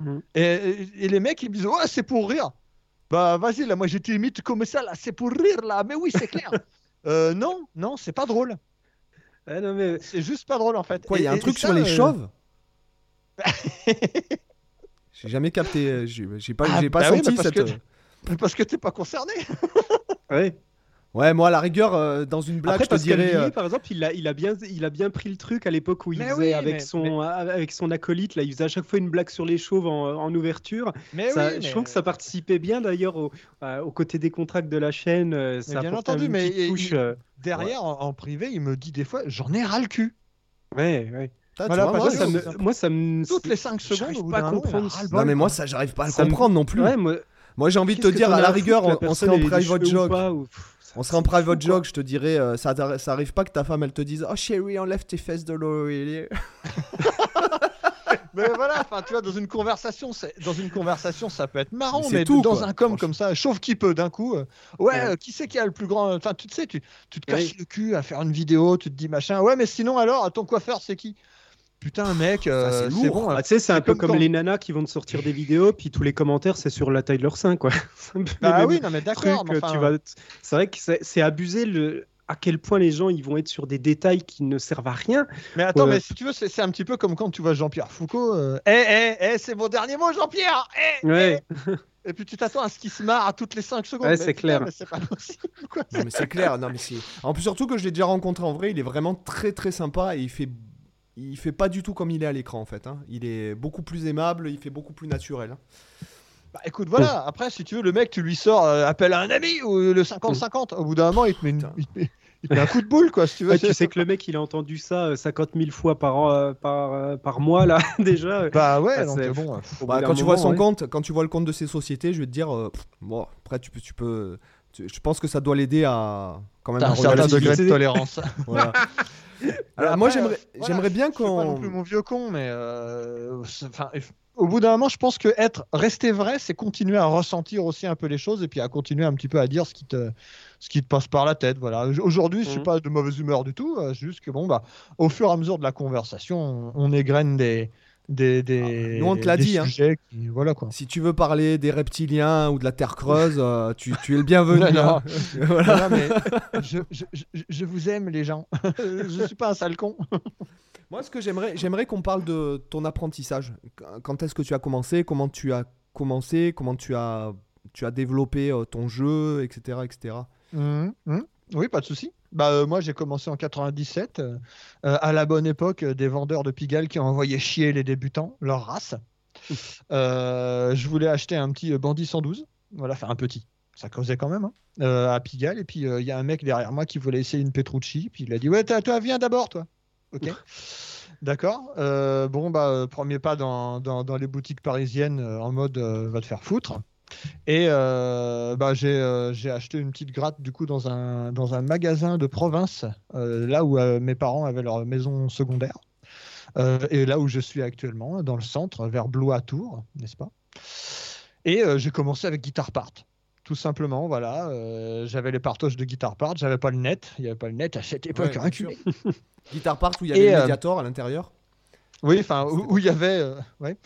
S3: Mhm.
S4: et, les mecs, ils me disent, ouais, c'est pour rire. Bah vas-y, là, moi je t'imite comme ça, là, c'est pour rire, là. Mais oui, c'est clair. *laughs* Euh, non, non, c'est pas drôle.
S3: Ah, non, mais...
S4: C'est juste pas drôle en fait.
S1: Quoi, il y a un
S4: et
S1: truc
S4: ça,
S1: sur les
S4: euh,
S1: chauves *laughs* J'ai jamais capté. euh, J'ai pas,
S4: Ah,
S1: j'ai pas
S4: bah oui,
S1: senti
S4: bah parce
S1: cette.
S4: que- Parce que t'es pas concerné.
S3: Ouais. *laughs*
S1: Ouais, moi, à la rigueur, euh, dans une blague,
S3: Après,
S1: je te dirais. Euh,
S3: par exemple, il a, il, a bien, il a bien pris le truc à l'époque où il
S4: Mais
S3: faisait
S4: oui,
S3: avec,
S4: mais-
S3: son, avec son acolyte. Là, il faisait à chaque fois une blague sur les chauves en, en ouverture.
S4: Mais
S3: Ça-
S4: oui,
S3: Je trouve que ça participait bien d'ailleurs au, euh, au côté des contracts de la chaîne. euh, ça
S4: bien entendu,
S3: une
S4: mais
S3: touche,
S4: il-
S3: euh,
S4: Derrière, en, en privé, il me dit des fois, j'en ai ras le cul.
S3: Ouais, ouais.
S4: Voilà,
S1: vois, moi,
S3: ça
S1: je-
S3: me, moi, ça me.
S4: Toutes les 5 secondes, bout
S3: pas à comprendre.
S1: Non, mais moi, ça, j'arrive pas à le comprendre non plus.
S3: Moi,
S1: j'ai envie de te dire, à la rigueur, on, serait en private joke. On serait en private joke, je te dirais, euh, ça, ça arrive pas que ta femme elle te dise Oh chérie, enlève tes fesses de l'oreiller. *laughs*
S4: Mais voilà, enfin, tu vois, dans une conversation, dans une conversation, ça peut être marrant,
S1: Mais c'est
S4: mais,
S1: tout,
S4: dans
S1: quoi,
S4: un com comme ça, chauffe qui peut d'un coup. euh, ouais,
S3: Ouais.
S4: euh, qui c'est qui a le plus grand Enfin, tu sais, tu, tu te casses
S3: Oui.
S4: le cul à faire une vidéo, tu te dis machin. Ouais, mais sinon alors, ton coiffeur, c'est qui? Putain, mec, euh,
S1: c'est lourd.
S4: bon.
S3: Ah, tu sais, c'est un peu
S4: comme
S3: comme,
S4: quand-
S3: les nanas qui vont te sortir des vidéos, puis tous les commentaires, c'est sur la taille de leur sein, quoi. *laughs*
S4: Bah
S3: les
S4: oui, non, mais d'accord.
S3: euh,
S4: enfin,
S3: tu vas- C'est vrai que c'est abusé le à quel point les gens ils vont être sur des détails qui ne servent à rien.
S4: Mais attends,
S3: Ouais.
S4: mais si tu veux, c'est un petit peu comme quand tu vois Jean-Pierre Foucault. euh, Eh, eh, eh, c'est mon dernier mot, Jean-Pierre Eh,
S3: Ouais.
S4: Et puis tu t'attends à ce qu'il se marre à toutes les 5 secondes.
S3: Ouais, c'est clair.
S4: C'est pas possible, quoi.
S1: Non, mais c'est clair. Non, mais c'est. En plus, surtout que je l'ai déjà rencontré en vrai, il est vraiment très très sympa et il fait. Il fait pas du tout comme il est à l'écran en fait. hein. Il est beaucoup plus aimable, il fait beaucoup plus naturel. hein.
S4: Bah écoute, voilà. Après, si tu veux, le mec, tu lui sors euh, appelle à un ami ou euh, le 50-50. Au bout d'un moment, il te met, une- il te met- un coup de boule, quoi, si tu veux.
S3: Ouais, tu sais que le mec il a entendu ça euh, 50 000 fois par, an, euh, par, euh, par mois là *laughs* déjà. euh,
S4: Bah ouais,
S3: Ah,
S4: donc
S3: c'est-
S4: euh, bon. euh,
S1: Bah, quand tu vois son
S3: ouais.
S1: compte, quand tu vois le compte de ses sociétés, je vais te dire. euh, pff, bon, après, tu peux, tu peux. tu- je pense que ça doit l'aider à quand même à
S4: un certain degré de tolérance. *laughs*
S1: Voilà. Alors,
S4: Après,
S1: moi,
S4: euh,
S1: j'aimerais,
S4: voilà,
S1: j'aimerais bien
S4: suis pas non
S1: qu'on.
S4: plus mon vieux con, mais euh, enfin, au bout d'un moment, je pense que être rester vrai, c'est continuer à ressentir aussi un peu les choses et puis à continuer un petit peu à dire ce qui te ce qui te passe par la tête. Voilà. Aujourd'hui, je suis
S3: Mhm.
S4: pas de mauvaise humeur du tout. euh, juste que bon bah, au fur et à mesure de la conversation, on, on égrène des des des,
S1: Ah, nous, on te l'a dit, hein.
S4: sujets qui- voilà quoi.
S1: Si tu veux parler des reptiliens ou de la Terre creuse, euh, tu, tu es le bienvenu.
S4: Non, non.
S1: hein. *laughs* voilà.
S4: Voilà, mais je, je, je, je vous aime les gens. *laughs* je suis pas un sale con. *laughs*
S1: Moi, ce que j'aimerais, j'aimerais qu'on parle de ton apprentissage. Quand est-ce que tu as commencé? Comment tu as commencé? Comment tu as, tu as développé euh, ton jeu, etc., etc.
S4: Mhm, mhm. Oui, pas de souci. Bah, euh, moi, j'ai commencé en 97, euh, euh, à la bonne époque des vendeurs de Pigalle qui ont envoyé chier les débutants, leur race. *laughs* Euh, je voulais acheter un petit Bandit 112, voilà, enfin un petit, ça causait quand même, hein, à Pigalle. Et puis, il y a un mec derrière moi qui voulait essayer une Petrucci, puis il a dit Ouais, toi, viens d'abord, toi. Ok. D'accord. Bon, bah, premier pas dans, dans, dans les boutiques parisiennes en mode va te faire foutre. Et euh, bah, j'ai euh, acheté une petite gratte du coup dans un, dans un magasin de province, euh, là où euh, mes parents avaient leur maison secondaire. Et là où je suis actuellement, dans le centre, vers Blois Tours, n'est-ce pas? Et j'ai commencé avec Guitar Part. Tout simplement, voilà. j'avais les partoches de Guitar Part, j'avais pas le net. Il n'y avait pas le net à cette époque.
S1: Ouais. Guitar Part où il y avait
S4: Et,
S1: le Mediator à l'intérieur?
S4: Oui, enfin, où où il y avait. euh, ouais.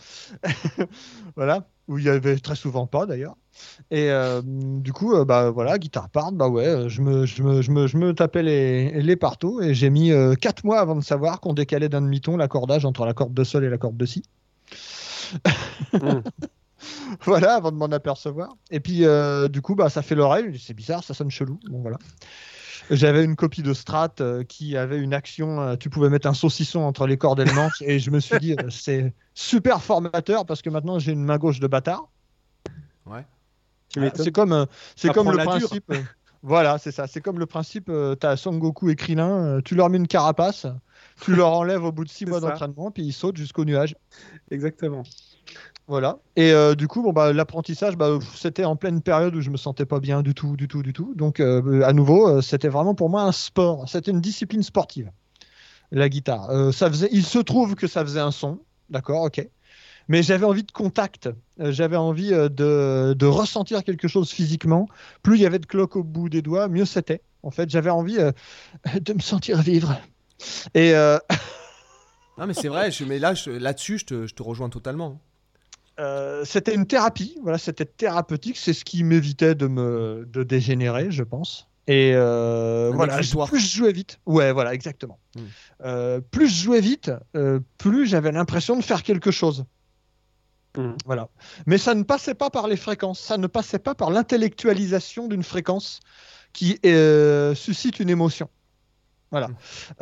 S4: *laughs* voilà. Où il y avait très souvent pas d'ailleurs. Et euh, du coup, euh, bah voilà, guitare part, bah ouais, euh, je me, je me, je me, je me tapais les, les partos et j'ai mis 4 mois avant de savoir qu'on décalait d'un demi-ton l'accordage entre la corde de sol et la corde de si.
S3: Mm. *laughs*
S4: voilà, avant de m'en apercevoir. Et puis, du coup, bah, ça fait l'oreille. C'est bizarre, ça sonne chelou. Bon, voilà. J'avais une copie de Strat euh, qui avait une action. euh, tu pouvais mettre un saucisson entre les cordes et le manche. et je me suis dit, euh, *laughs* c'est super formateur parce que maintenant j'ai une main gauche de bâtard.
S3: Tu m'étonnes.
S4: C'est comme, euh, c'est comme le principe. euh, voilà, c'est ça. C'est comme le principe. Euh, T'as Son Goku et Krillin. euh, tu leur mets une carapace. Tu leur enlèves au bout de 6
S3: C'est
S4: mois d'entraînement, puis ils sautent jusqu'au nuage.
S3: Exactement.
S4: Voilà. Et euh, du coup, bon, bah, l'apprentissage, bah, c'était en pleine période où je me sentais pas bien du tout, du tout, du tout. Donc, euh, à nouveau, euh, c'était vraiment pour moi un sport. C'était une discipline sportive, la guitare. Euh, ça faisait, il se trouve que ça faisait un son, d'accord, ok. Mais j'avais envie de contact. Euh, j'avais envie euh, de, ressentir quelque chose physiquement. Plus il y avait de cloques au bout des doigts, mieux c'était. En fait, j'avais envie euh, de me sentir vivre. Et euh, *laughs*
S1: Non, mais c'est vrai, mais là, là-dessus, je te rejoins totalement.
S4: Euh, c'était une thérapie, voilà, c'était thérapeutique, c'est ce qui m'évitait de me de dégénérer, je pense. Et euh, voilà, plus je jouais vite, ouais, voilà, exactement.
S1: Hmm.
S4: Euh, plus je jouais vite, plus j'avais l'impression de faire quelque chose.
S3: Hmm.
S4: Voilà. Mais ça ne passait pas par les fréquences, ça ne passait pas par l'intellectualisation d'une fréquence. qui suscite une émotion. Voilà.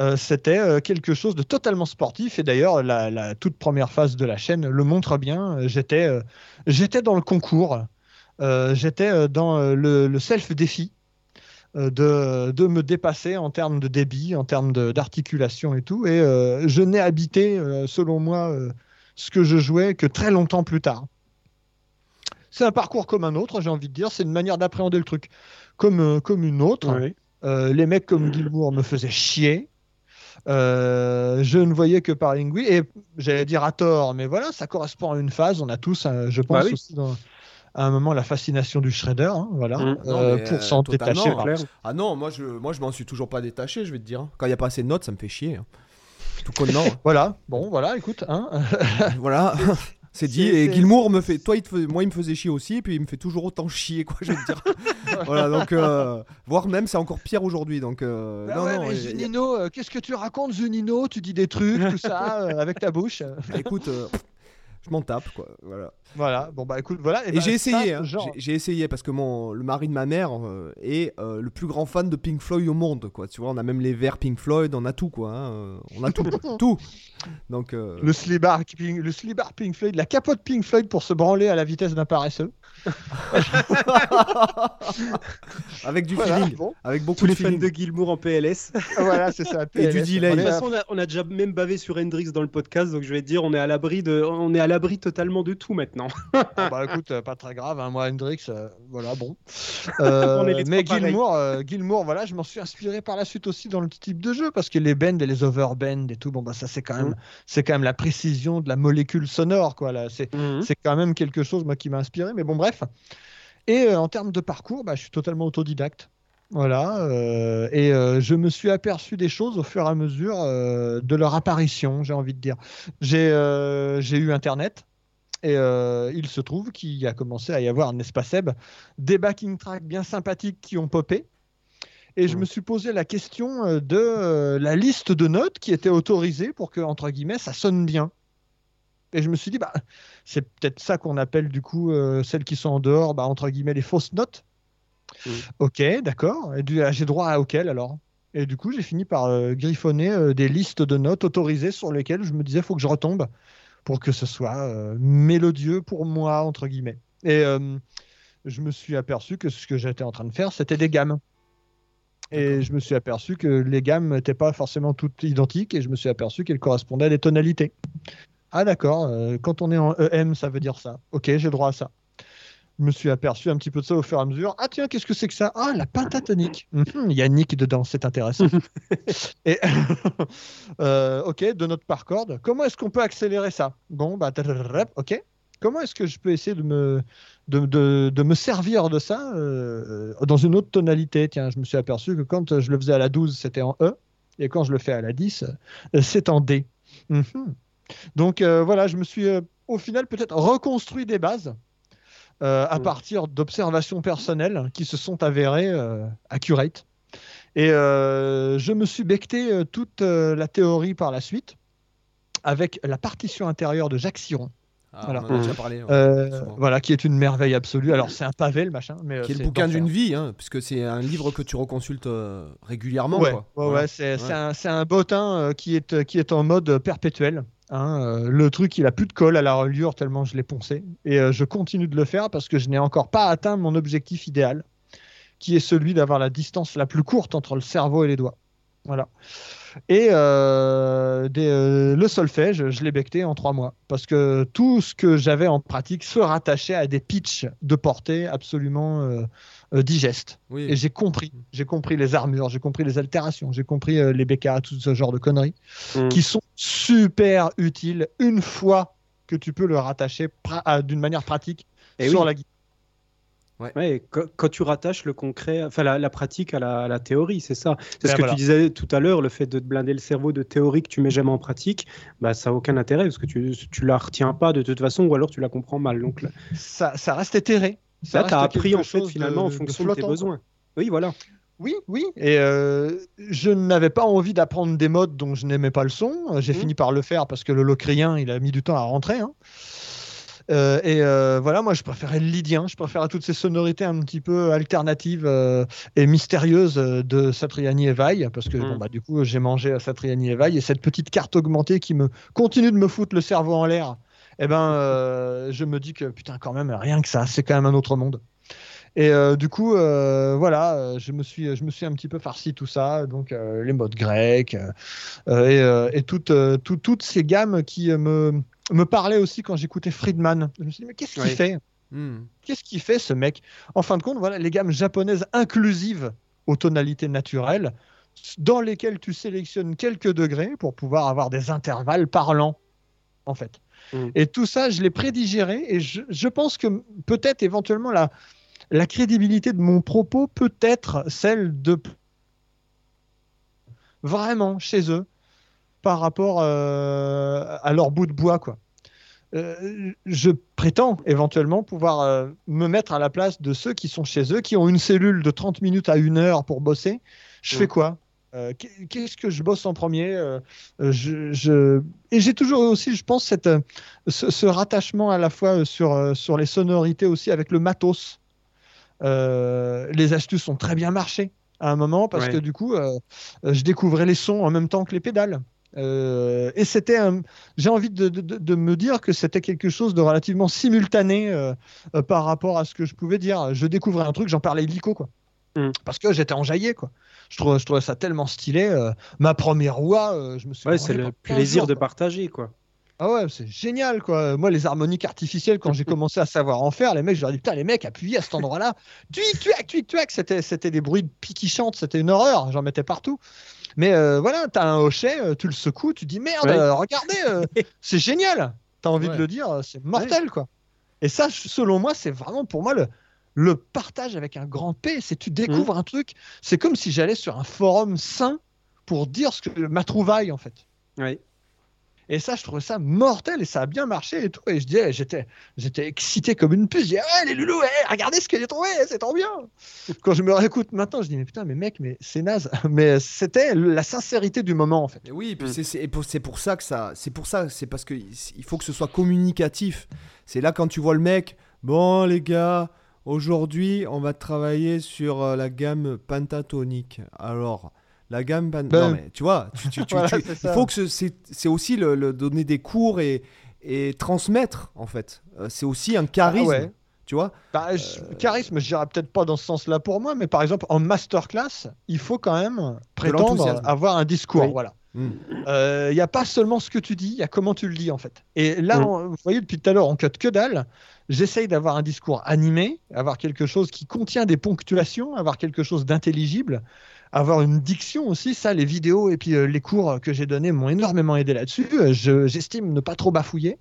S4: Euh, C'était euh, quelque chose de totalement sportif. Et d'ailleurs, la, toute première phase de la chaîne le montre bien. Euh, J'étais dans le concours. J'étais dans le, self-défi de, de me dépasser en termes de débit, en termes d'articulation et tout. Et je n'ai habité, selon moi, ce que je jouais que très longtemps plus tard. C'est un parcours comme un autre, j'ai envie de dire. C'est une manière d'appréhender le truc comme, comme une autre.
S3: Ouais.
S4: Euh, les mecs comme Gilmour me faisaient chier. Euh, je ne voyais que par Ingui. Et j'allais dire à tort, mais voilà, ça correspond à une phase. On a tous, euh, je pense,
S3: Bah oui.
S4: aussi dans- à un moment la fascination du shredder. hein, voilà,
S3: Mm.
S1: Non,
S4: euh, pour
S1: euh,
S4: s'en détacher.
S1: hein.
S3: Clair.
S1: Ah non, moi je, moi je m'en suis toujours pas détaché, je vais te dire. Quand il n'y a pas assez de notes, ça me fait chier. hein. Tout connement. *laughs*
S4: Voilà, bon, voilà, écoute. Hein,
S1: voilà. *laughs* C'est dit. Et Gilmour me fait. Toi, il te fais- moi, il me faisait chier aussi. Et puis, il me fait toujours autant chier, quoi, je te dire. *laughs* voilà, donc. euh, voire même, c'est encore pire aujourd'hui. Donc. euh,
S4: Bah
S1: non,
S4: ouais,
S1: non.
S4: mais
S1: a-
S4: Zunino, euh, qu'est-ce que tu racontes, Zunino? Tu dis des trucs, tout ça, *laughs* euh, avec ta bouche.
S1: Écoute, euh, je m'en tape, quoi. Voilà.
S4: Voilà, bon, bah écoute, voilà.
S1: Et
S4: bah,
S1: j'ai essayé, hein,
S4: genre-
S1: j'ai essayé parce que mon, le mari de ma mère euh, est euh, le plus grand fan de Pink Floyd au monde, quoi. Tu vois, on a même les verres Pink Floyd, on a tout, quoi. hein, On a tout, *laughs* tout. Donc, euh,
S4: Le slibard, Pink- le slibard Pink Floyd, la capote Pink Floyd pour se branler à la vitesse d'un paresseux. *laughs*
S1: avec du
S4: Voilà,
S1: feeling,
S4: bon.
S1: avec beaucoup
S3: Tous les
S1: de
S3: fans de Gilmour en PLS. *laughs*
S4: voilà, c'est ça.
S1: Et du delay.
S4: On
S3: De toute façon, on a, on a déjà même bavé sur Hendrix dans le podcast, donc je vais te dire, on est à l'abri de, on est à l'abri totalement de tout maintenant. *laughs*
S4: Ah bah écoute, euh, pas très grave, hein, moi Hendrix, euh, voilà, bon. Euh, mais. Gilmour, euh, Gilmour, voilà, je m'en suis inspiré par la suite aussi dans le type de jeu, parce que les bends et les overbends et tout, bon bah ça c'est quand même, c'est quand même la précision de la molécule sonore, quoi. Là, c'est,
S3: Mhm.
S4: c'est quand même quelque chose moi qui m'a inspiré, mais bon bref. Et euh, en termes de parcours, bah, je suis totalement autodidacte. Voilà, euh, et euh, je me suis aperçu des choses au fur et à mesure de leur apparition, j'ai envie de dire. J'ai eu Internet, et il se trouve qu'il a commencé à y avoir, n'est-ce pas Seb, des backing tracks bien sympathiques qui ont popé. Et je
S3: Mhm.
S4: me suis posé la question de la liste de notes qui était autorisée pour que, entre guillemets, ça sonne bien. Et je me suis dit, bah, c'est peut-être ça qu'on appelle du coup euh, celles qui sont en dehors, bah, entre guillemets, les fausses notes.
S3: Mhm.
S4: Ok, d'accord. Et du- ah, j'ai droit à auquel alors? Et du coup, j'ai fini par euh, griffonner euh, des listes de notes autorisées sur lesquelles je me disais, faut que je retombe pour que ce soit mélodieux pour moi, entre guillemets. Et je me suis aperçu que ce que j'étais en train de faire, c'était des gammes. Et je me suis aperçu que les gammes n'étaient pas forcément toutes identiques et je me suis aperçu qu'elles correspondaient à des tonalités. Ah d'accord, euh, quand on est en EM, ça veut dire ça. Ok, j'ai droit à ça. Je me suis aperçu un petit peu de ça au fur et à mesure. Ah tiens, qu'est-ce que c'est que ça? Ah, la pentatonique. Mhm, Il y a Nick dedans, c'est intéressant. *laughs* et *laughs* euh, ok, de notes par corde. Comment est-ce qu'on peut accélérer ça? Bon, bah, ok. Comment est-ce que je peux essayer de me, de, de- de me servir de ça euh, dans une autre tonalité? Tiens, je me suis aperçu que quand je le faisais à la 12, c'était en E, et quand je le fais à la 10, euh, c'est en D. Mhm. Donc euh, voilà, je me suis euh, au final peut-être reconstruit des bases euh, à
S3: Mm.
S4: partir d'observations personnelles qui se sont avérées euh, accurate. Et euh, je me suis becté toute la théorie par la suite avec la partition intérieure de Jacques Siron,
S1: Ah,
S4: Voilà.
S1: On en a déjà parlé. ouais,
S4: voilà, qui est une merveille absolue. Alors c'est un pavé le machin, mais
S1: Qui est le bouquin d'une vie, hein, puisque c'est un livre que tu reconsultes régulièrement.
S4: Ouais, c'est un, un bottin qui, est, qui est en mode perpétuel. Hein, euh, le truc, il a plus de colle à la reliure tellement je l'ai poncé. Et euh, je continue de le faire parce que je n'ai encore pas atteint mon objectif idéal, qui est celui d'avoir la distance la plus courte entre le cerveau et les doigts. Voilà. Et euh, des, euh, le solfège, je l'ai becté en trois mois. Parce que tout ce que j'avais en pratique se rattachait à des pitchs de portée absolument euh, euh, digestes.
S1: Oui.
S4: Et j'ai compris, j'ai compris les armures, j'ai compris les altérations, j'ai compris les BK, tout ce genre de conneries,
S3: Mm.
S4: qui sont super utiles une fois que tu peux le rattacher d'une manière pratique sur
S3: oui.
S4: la guitare.
S3: Ouais, et quand, tu rattaches le concret, enfin la, la pratique à la, à la théorie, c'est ça. C'est ce
S4: Ben
S3: que
S4: voilà.
S3: tu disais tout à l'heure, le fait de te blinder le cerveau de théorie que tu mets jamais en pratique, bah ça a aucun intérêt parce que tu tu la retiens pas de toute façon ou alors tu la comprends mal. Donc là,
S4: Ça, ça reste éthéré. Ça
S3: là tu as appris en fait
S4: chose de-
S3: finalement en fonction de, tes besoins. Oui, voilà.
S4: Oui, oui. Et euh, je n'avais pas envie d'apprendre des modes dont je n'aimais pas le son. J'ai
S3: Mhm.
S4: fini par le faire parce que le locrien, il a mis du temps à rentrer. hein. Euh, et euh, voilà, moi je préférais le lydien, je préférais toutes ces sonorités un petit peu alternatives euh, et mystérieuses de Satriani et Vaille, parce que
S3: Mm.
S4: bon, bah, du coup j'ai mangé à Satriani et Vaille, et cette petite carte augmentée qui me continue de me foutre le cerveau en l'air, eh ben je me dis que putain quand même, rien que ça, c'est quand même un autre monde. Et euh, du coup, euh, voilà, je me suis, je me suis un petit peu farci tout ça, donc euh, les modes grecs et, et toutes, tout- toutes ces gammes qui me, me parlaient aussi quand j'écoutais Friedman. Je me suis dit mais qu'est-ce qu'il
S3: Oui.
S4: fait?
S1: Hmm.
S4: Qu'est-ce qu'il fait ce mec? En fin de compte, voilà, les gammes japonaises inclusives aux tonalités naturelles, dans lesquelles tu sélectionnes quelques degrés pour pouvoir avoir des intervalles parlants, en fait.
S3: Mm.
S4: Et tout ça, je l'ai prédigéré et je, je pense que peut-être éventuellement la, la crédibilité de mon propos peut être celle de vraiment chez eux par rapport euh, à leur bout de bois, quoi. Euh, je prétends éventuellement pouvoir euh, me mettre à la place de ceux qui sont chez eux, qui ont une cellule de 30 minutes à une heure pour bosser. Je
S3: Mm.
S4: fais quoi? Euh, qu'est- Qu'est-ce que je bosse en premier? Je, je- Et j'ai toujours eu aussi, je pense, cette, ce, ce rattachement à la fois sur, sur les sonorités aussi avec le matos. Les astuces ont très bien marché à un moment parce
S3: Ouais.
S4: que du coup, je découvrais les sons en même temps que les pédales. Euh, et c'était un, j'ai envie de, de- de- de me dire que c'était quelque chose de relativement simultané euh, euh, par rapport à ce que je pouvais dire. Je découvrais un truc, j'en parlais illico, quoi.
S3: Mm.
S4: Parce que j'étais enjaillé, quoi. Je trouvais, je trouvais ça tellement stylé. euh, ma première euh, je me suis
S3: Ouais, c'est le
S4: pendant 15
S3: plaisir
S4: jours,
S3: de
S4: quoi.
S3: partager, quoi.
S4: Ah ouais, c'est génial, quoi. Moi, les harmoniques artificielles, quand j'ai commencé à savoir en faire, les mecs, je leur ai dit, putain, les mecs, appuyez à cet endroit-là. Tuic, tuac, tuic, tuac. C'était, c'était des bruits de c'était une horreur. J'en mettais partout. Mais euh, voilà, t'as un hochet, euh, tu le secoues, tu dis, merde,
S3: Ouais.
S4: euh, regardez, *laughs* c'est génial. T'as envie
S1: Ouais.
S4: de le dire, c'est mortel, quoi. Et ça, selon moi, c'est vraiment pour moi le, le partage avec un grand P. C'est tu découvres un truc, c'est comme si j'allais sur un forum sain pour dire ce que ma trouvaille, en fait. Et ça, je trouvais ça mortel et ça a bien marché et tout. Et je disais, j'étais, j'étais excité comme une puce. Je disais, ouais, les loulous, ouais, regardez ce que j'ai trouvé, c'est trop bien. Quand je me réécoute maintenant, je dis, mais putain, mais mec, mais c'est naze. *laughs* Mais c'était la sincérité du moment, en fait.
S1: Et oui, et puis
S3: Mm.
S1: c'est- c'est et pour, c'est pour ça que ça. C'est pour ça, c'est parce que il faut que ce soit communicatif. C'est là quand tu vois le mec, bon les gars, aujourd'hui on va travailler sur euh, la gamme pentatonique. Alors, la gamme
S4: Ben-
S1: Non mais tu vois, tu- tu- *laughs* tu-
S4: Voilà,
S1: il faut que ce- c'est c'est aussi le, le donner des cours et, et transmettre en fait. Euh, c'est aussi un charisme,
S4: Ah ouais.
S1: tu vois.
S4: Bah, je- Charisme, je dirais peut-être pas dans ce sens-là pour moi, mais par exemple, en masterclass, il faut quand même prétendre avoir un discours.
S3: Oui.
S4: Voilà.
S1: Mm.
S4: Euh, Il n'y a pas seulement ce que tu dis, il y a comment tu le dis en fait. Et là,
S3: Mm.
S4: on- vous voyez, depuis tout à l'heure, on cut que dalle. J'essaye d'avoir un discours animé, avoir quelque chose qui contient des ponctuations, avoir quelque chose d'intelligible, avoir une diction aussi. Ça, les vidéos et puis euh, les cours que j'ai donnés m'ont énormément aidé là-dessus. Euh, je- J'estime ne pas trop bafouiller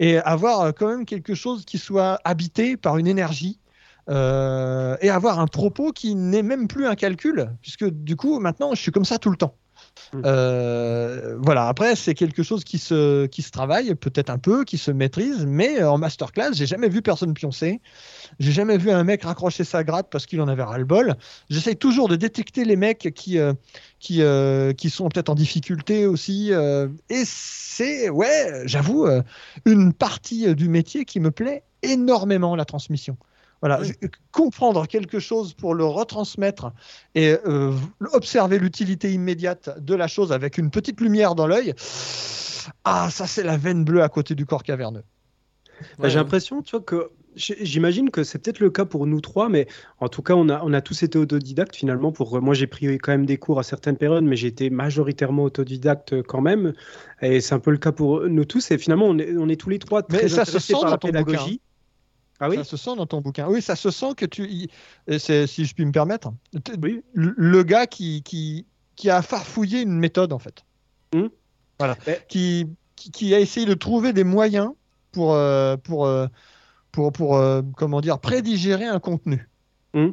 S4: et avoir euh, quand même quelque chose qui soit habité par une énergie. et avoir un propos qui n'est même plus un calcul, puisque du coup, maintenant, je suis comme ça tout le temps.
S3: Mm.
S4: Euh, voilà, après, c'est quelque chose qui se, qui se travaille, peut-être un peu, qui se maîtrise, mais euh, en masterclass, j'ai jamais vu personne pioncer. J'ai jamais vu un mec raccrocher sa gratte parce qu'il en avait ras-le-bol. J'essaye toujours de détecter les mecs qui, euh, qui, qui sont peut-être en difficulté aussi. et c'est, ouais, j'avoue, une partie du métier qui me plaît énormément, la transmission. Voilà,
S1: Oui.
S4: je- comprendre quelque chose pour le retransmettre et euh, observer l'utilité immédiate de la chose avec une petite lumière dans l'œil. Ah, ça c'est la veine bleue à côté du corps caverneux.
S3: Bah, J'ai l'impression, tu vois, que j'imagine que c'est peut-être le cas pour nous trois, mais en tout cas, on a, on a tous été autodidactes finalement. Pour moi, j'ai pris quand même des cours à certaines périodes, mais j'ai été majoritairement autodidacte euh, quand même. Et c'est un peu le cas pour nous tous. Et finalement, on est, on est tous les trois
S4: Mais
S3: très
S4: ça se
S3: intéressés
S4: sent
S3: par la pédagogie. Ah oui.
S4: Ça se sent dans ton bouquin. Oui, ça se sent que tu. c'est- Si je puis me permettre,
S3: Oui.
S4: le gars qui, qui, qui a farfouillé une méthode en fait.
S3: Hmm.
S4: Voilà.
S3: Mais-
S4: Qui, a essayé de trouver des moyens pour, euh, pour, euh, pour, pour euh, comment dire, prédigérer un contenu.
S3: Hmm.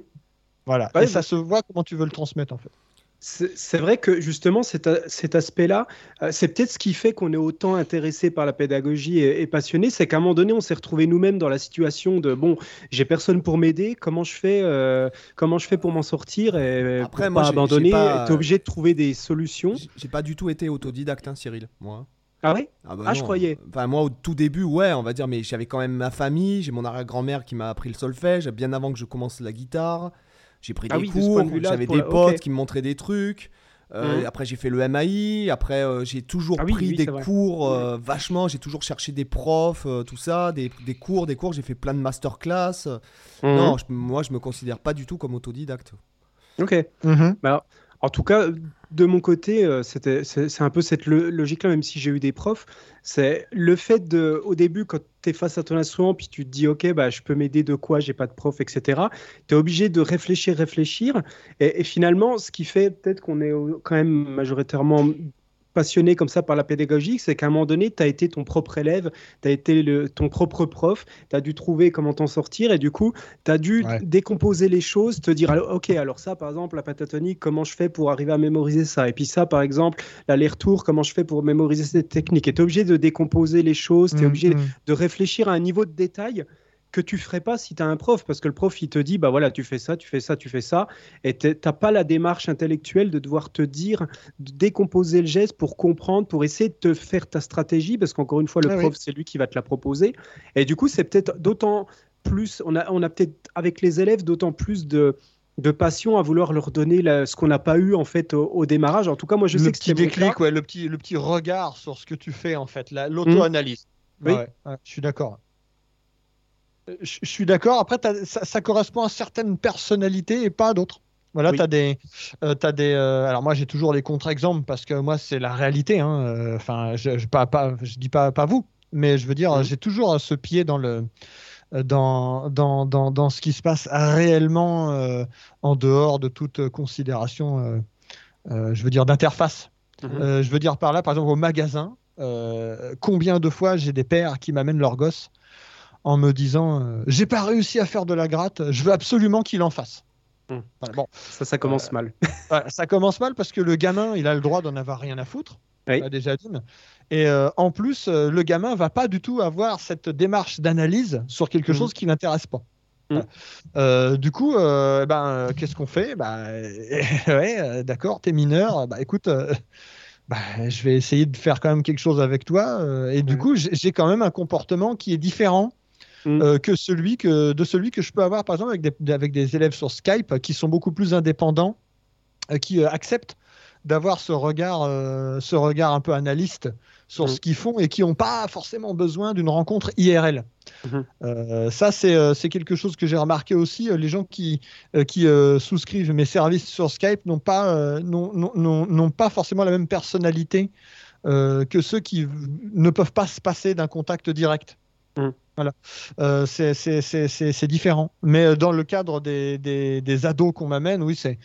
S4: Voilà.
S3: Ouais,
S4: et ça se voit comment tu veux le transmettre en fait.
S3: C'est vrai que justement cet, aspect-là, euh, c'est peut-être ce qui fait qu'on est autant intéressé par la pédagogie et, et passionné, c'est qu'à un moment donné, on s'est retrouvé nous-mêmes dans la situation de bon, j'ai personne pour m'aider, comment je fais, euh, comment je fais pour m'en sortir et
S1: Après,
S3: pour
S1: moi,
S3: pas abandonner. T'es obligé de trouver des solutions?
S1: J'ai- pas du tout été autodidacte, hein, Cyril. Moi.
S3: Ah ouais?
S1: Ah, bah
S3: Ah, je croyais.
S1: Enfin, moi, au tout début, ouais, on va dire, mais j'avais quand même ma famille, j'ai mon arrière-grand-mère qui m'a appris le solfège, bien avant que je commence la guitare. J'ai pris
S3: Ah
S1: des
S3: oui,
S1: cours,
S3: de
S1: j'avais des
S3: la-
S1: potes qui me montraient des trucs. Euh,
S3: Mhm.
S1: Après, j'ai fait le MAI. Après, euh, j'ai toujours
S3: Ah oui,
S1: pris
S3: oui,
S1: des cours euh, vachement. J'ai toujours cherché des profs, euh, tout ça, des, des cours, des cours. J'ai fait plein de masterclass.
S3: Mhm.
S1: Non, je- moi, je me considère pas du tout comme autodidacte.
S3: Ok.
S4: Mhm.
S3: En tout cas, de mon côté, euh, c'est, un peu cette lo- logique-là, même si j'ai eu des profs. C'est le fait de, au début, quand tu es face à ton instrument, puis tu te dis, OK, bah, je peux m'aider de quoi, j'ai pas de prof, etc. Tu es obligé de réfléchir, réfléchir. Et, et finalement, ce qui fait peut-être qu'on est quand même majoritairement passionné comme ça par la pédagogie, c'est qu'à un moment donné, tu as été ton propre élève, tu as été le, ton propre prof, tu as dû trouver comment t'en sortir, et du coup, tu as dû
S4: Ouais.
S3: décomposer les choses, te dire, alors, ok, alors ça, par exemple, la pentatonique, comment je fais pour arriver à mémoriser ça? Et puis ça, par exemple, l'aller-retour, comment je fais pour mémoriser cette technique? Et tu es obligé de décomposer les choses, tu es obligé
S4: Mhm.
S3: de réfléchir à un niveau de détail que tu ferais pas si tu as un prof, parce que le prof, il te dit, bah voilà, tu fais ça, tu fais ça, tu fais ça, et tu n'as pas la démarche intellectuelle de devoir te dire, de décomposer le geste pour comprendre, pour essayer de te faire ta stratégie, parce qu'encore une fois, le
S4: Ah oui.
S3: prof, c'est lui qui va te la proposer. Et du coup, c'est peut-être d'autant plus, on a, on a peut-être, avec les élèves, d'autant plus de de passion à vouloir leur donner la- ce qu'on n'a pas eu en fait au, au démarrage. En tout cas, moi je
S4: le
S3: sais que mon
S4: déclic, ouais, le petit, le petit regard sur ce que tu fais en fait, la- l'auto-analyse.
S3: Oui.
S4: Ouais, ouais, je suis d'accord. Je suis d'accord. Après, ça, ça correspond à certaines personnalités et pas à d'autres. Voilà,
S3: Oui.
S4: tu as des. euh, des euh, alors, moi, j'ai toujours les contre-exemples parce que moi, c'est la réalité. hein, euh, Enfin, je, je, pas, pas, je dis pas, pas vous, mais je veux dire, j'ai toujours euh, ce pied dans le. Dans, dans, dans, dans ce qui se passe réellement euh, en dehors de toute considération, euh, je veux dire, d'interface.
S3: Mhm.
S4: Je veux dire par là, par exemple, au magasin, combien de fois j'ai des pères qui m'amènent leur gosse en me disant euh, J'ai pas réussi à faire de la gratte, je veux absolument qu'il en fasse. Voilà, bon,
S3: Ça, ça commence mal. *laughs*
S4: voilà, ça commence mal parce que le gamin, il a le droit d'en avoir rien à foutre.
S3: Oui.
S4: euh, déjà d'une. Et euh, en plus, euh, le gamin va pas du tout avoir cette démarche d'analyse sur quelque
S3: Mhm.
S4: chose qui l'intéresse pas. Euh, du coup, euh, ben, euh, qu'est-ce qu'on fait? Euh, *laughs* Ouais, euh, d'accord, t'es mineur. Bah, écoute, euh, *laughs* bah, je vais essayer de faire quand même quelque chose avec toi. euh, et du coup, j'ai quand même un comportement qui est différent
S3: Mhm.
S4: euh, que celui que, de celui que je peux avoir, par exemple, avec des, avec des élèves sur Skype qui sont beaucoup plus indépendants, euh, qui euh, acceptent d'avoir ce regard, ce regard un peu analyste sur
S3: Mhm.
S4: ce qu'ils font et qui n'ont pas forcément besoin d'une rencontre IRL.
S3: Mhm.
S4: Euh, ça, c'est euh, quelque chose que j'ai remarqué aussi. euh, les gens qui, qui souscrivent mes services sur Skype n'ont pas, n'ont- pas forcément la même personnalité que ceux qui ne peuvent pas se passer d'un contact direct.
S3: Mhm.
S4: Voilà. Euh, c'est- différent. Mais euh, dans le cadre des, ados qu'on m'amène, oui, c'est.